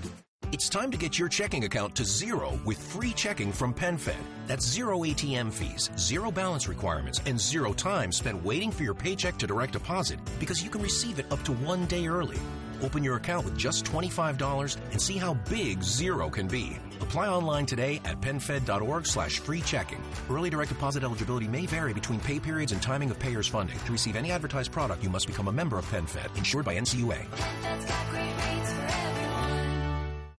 It's time to get your checking account to zero with free checking from PenFed. That's zero ATM fees, zero balance requirements, and zero time spent waiting for your paycheck to direct deposit because you can receive it up to one day early. Open your account with just $25 and see how big zero can be. Apply online today at penfed.org slash free checking. Early direct deposit eligibility may vary between pay periods and timing of payers' funding. To receive any advertised product, you must become a member of PenFed, insured by NCUA.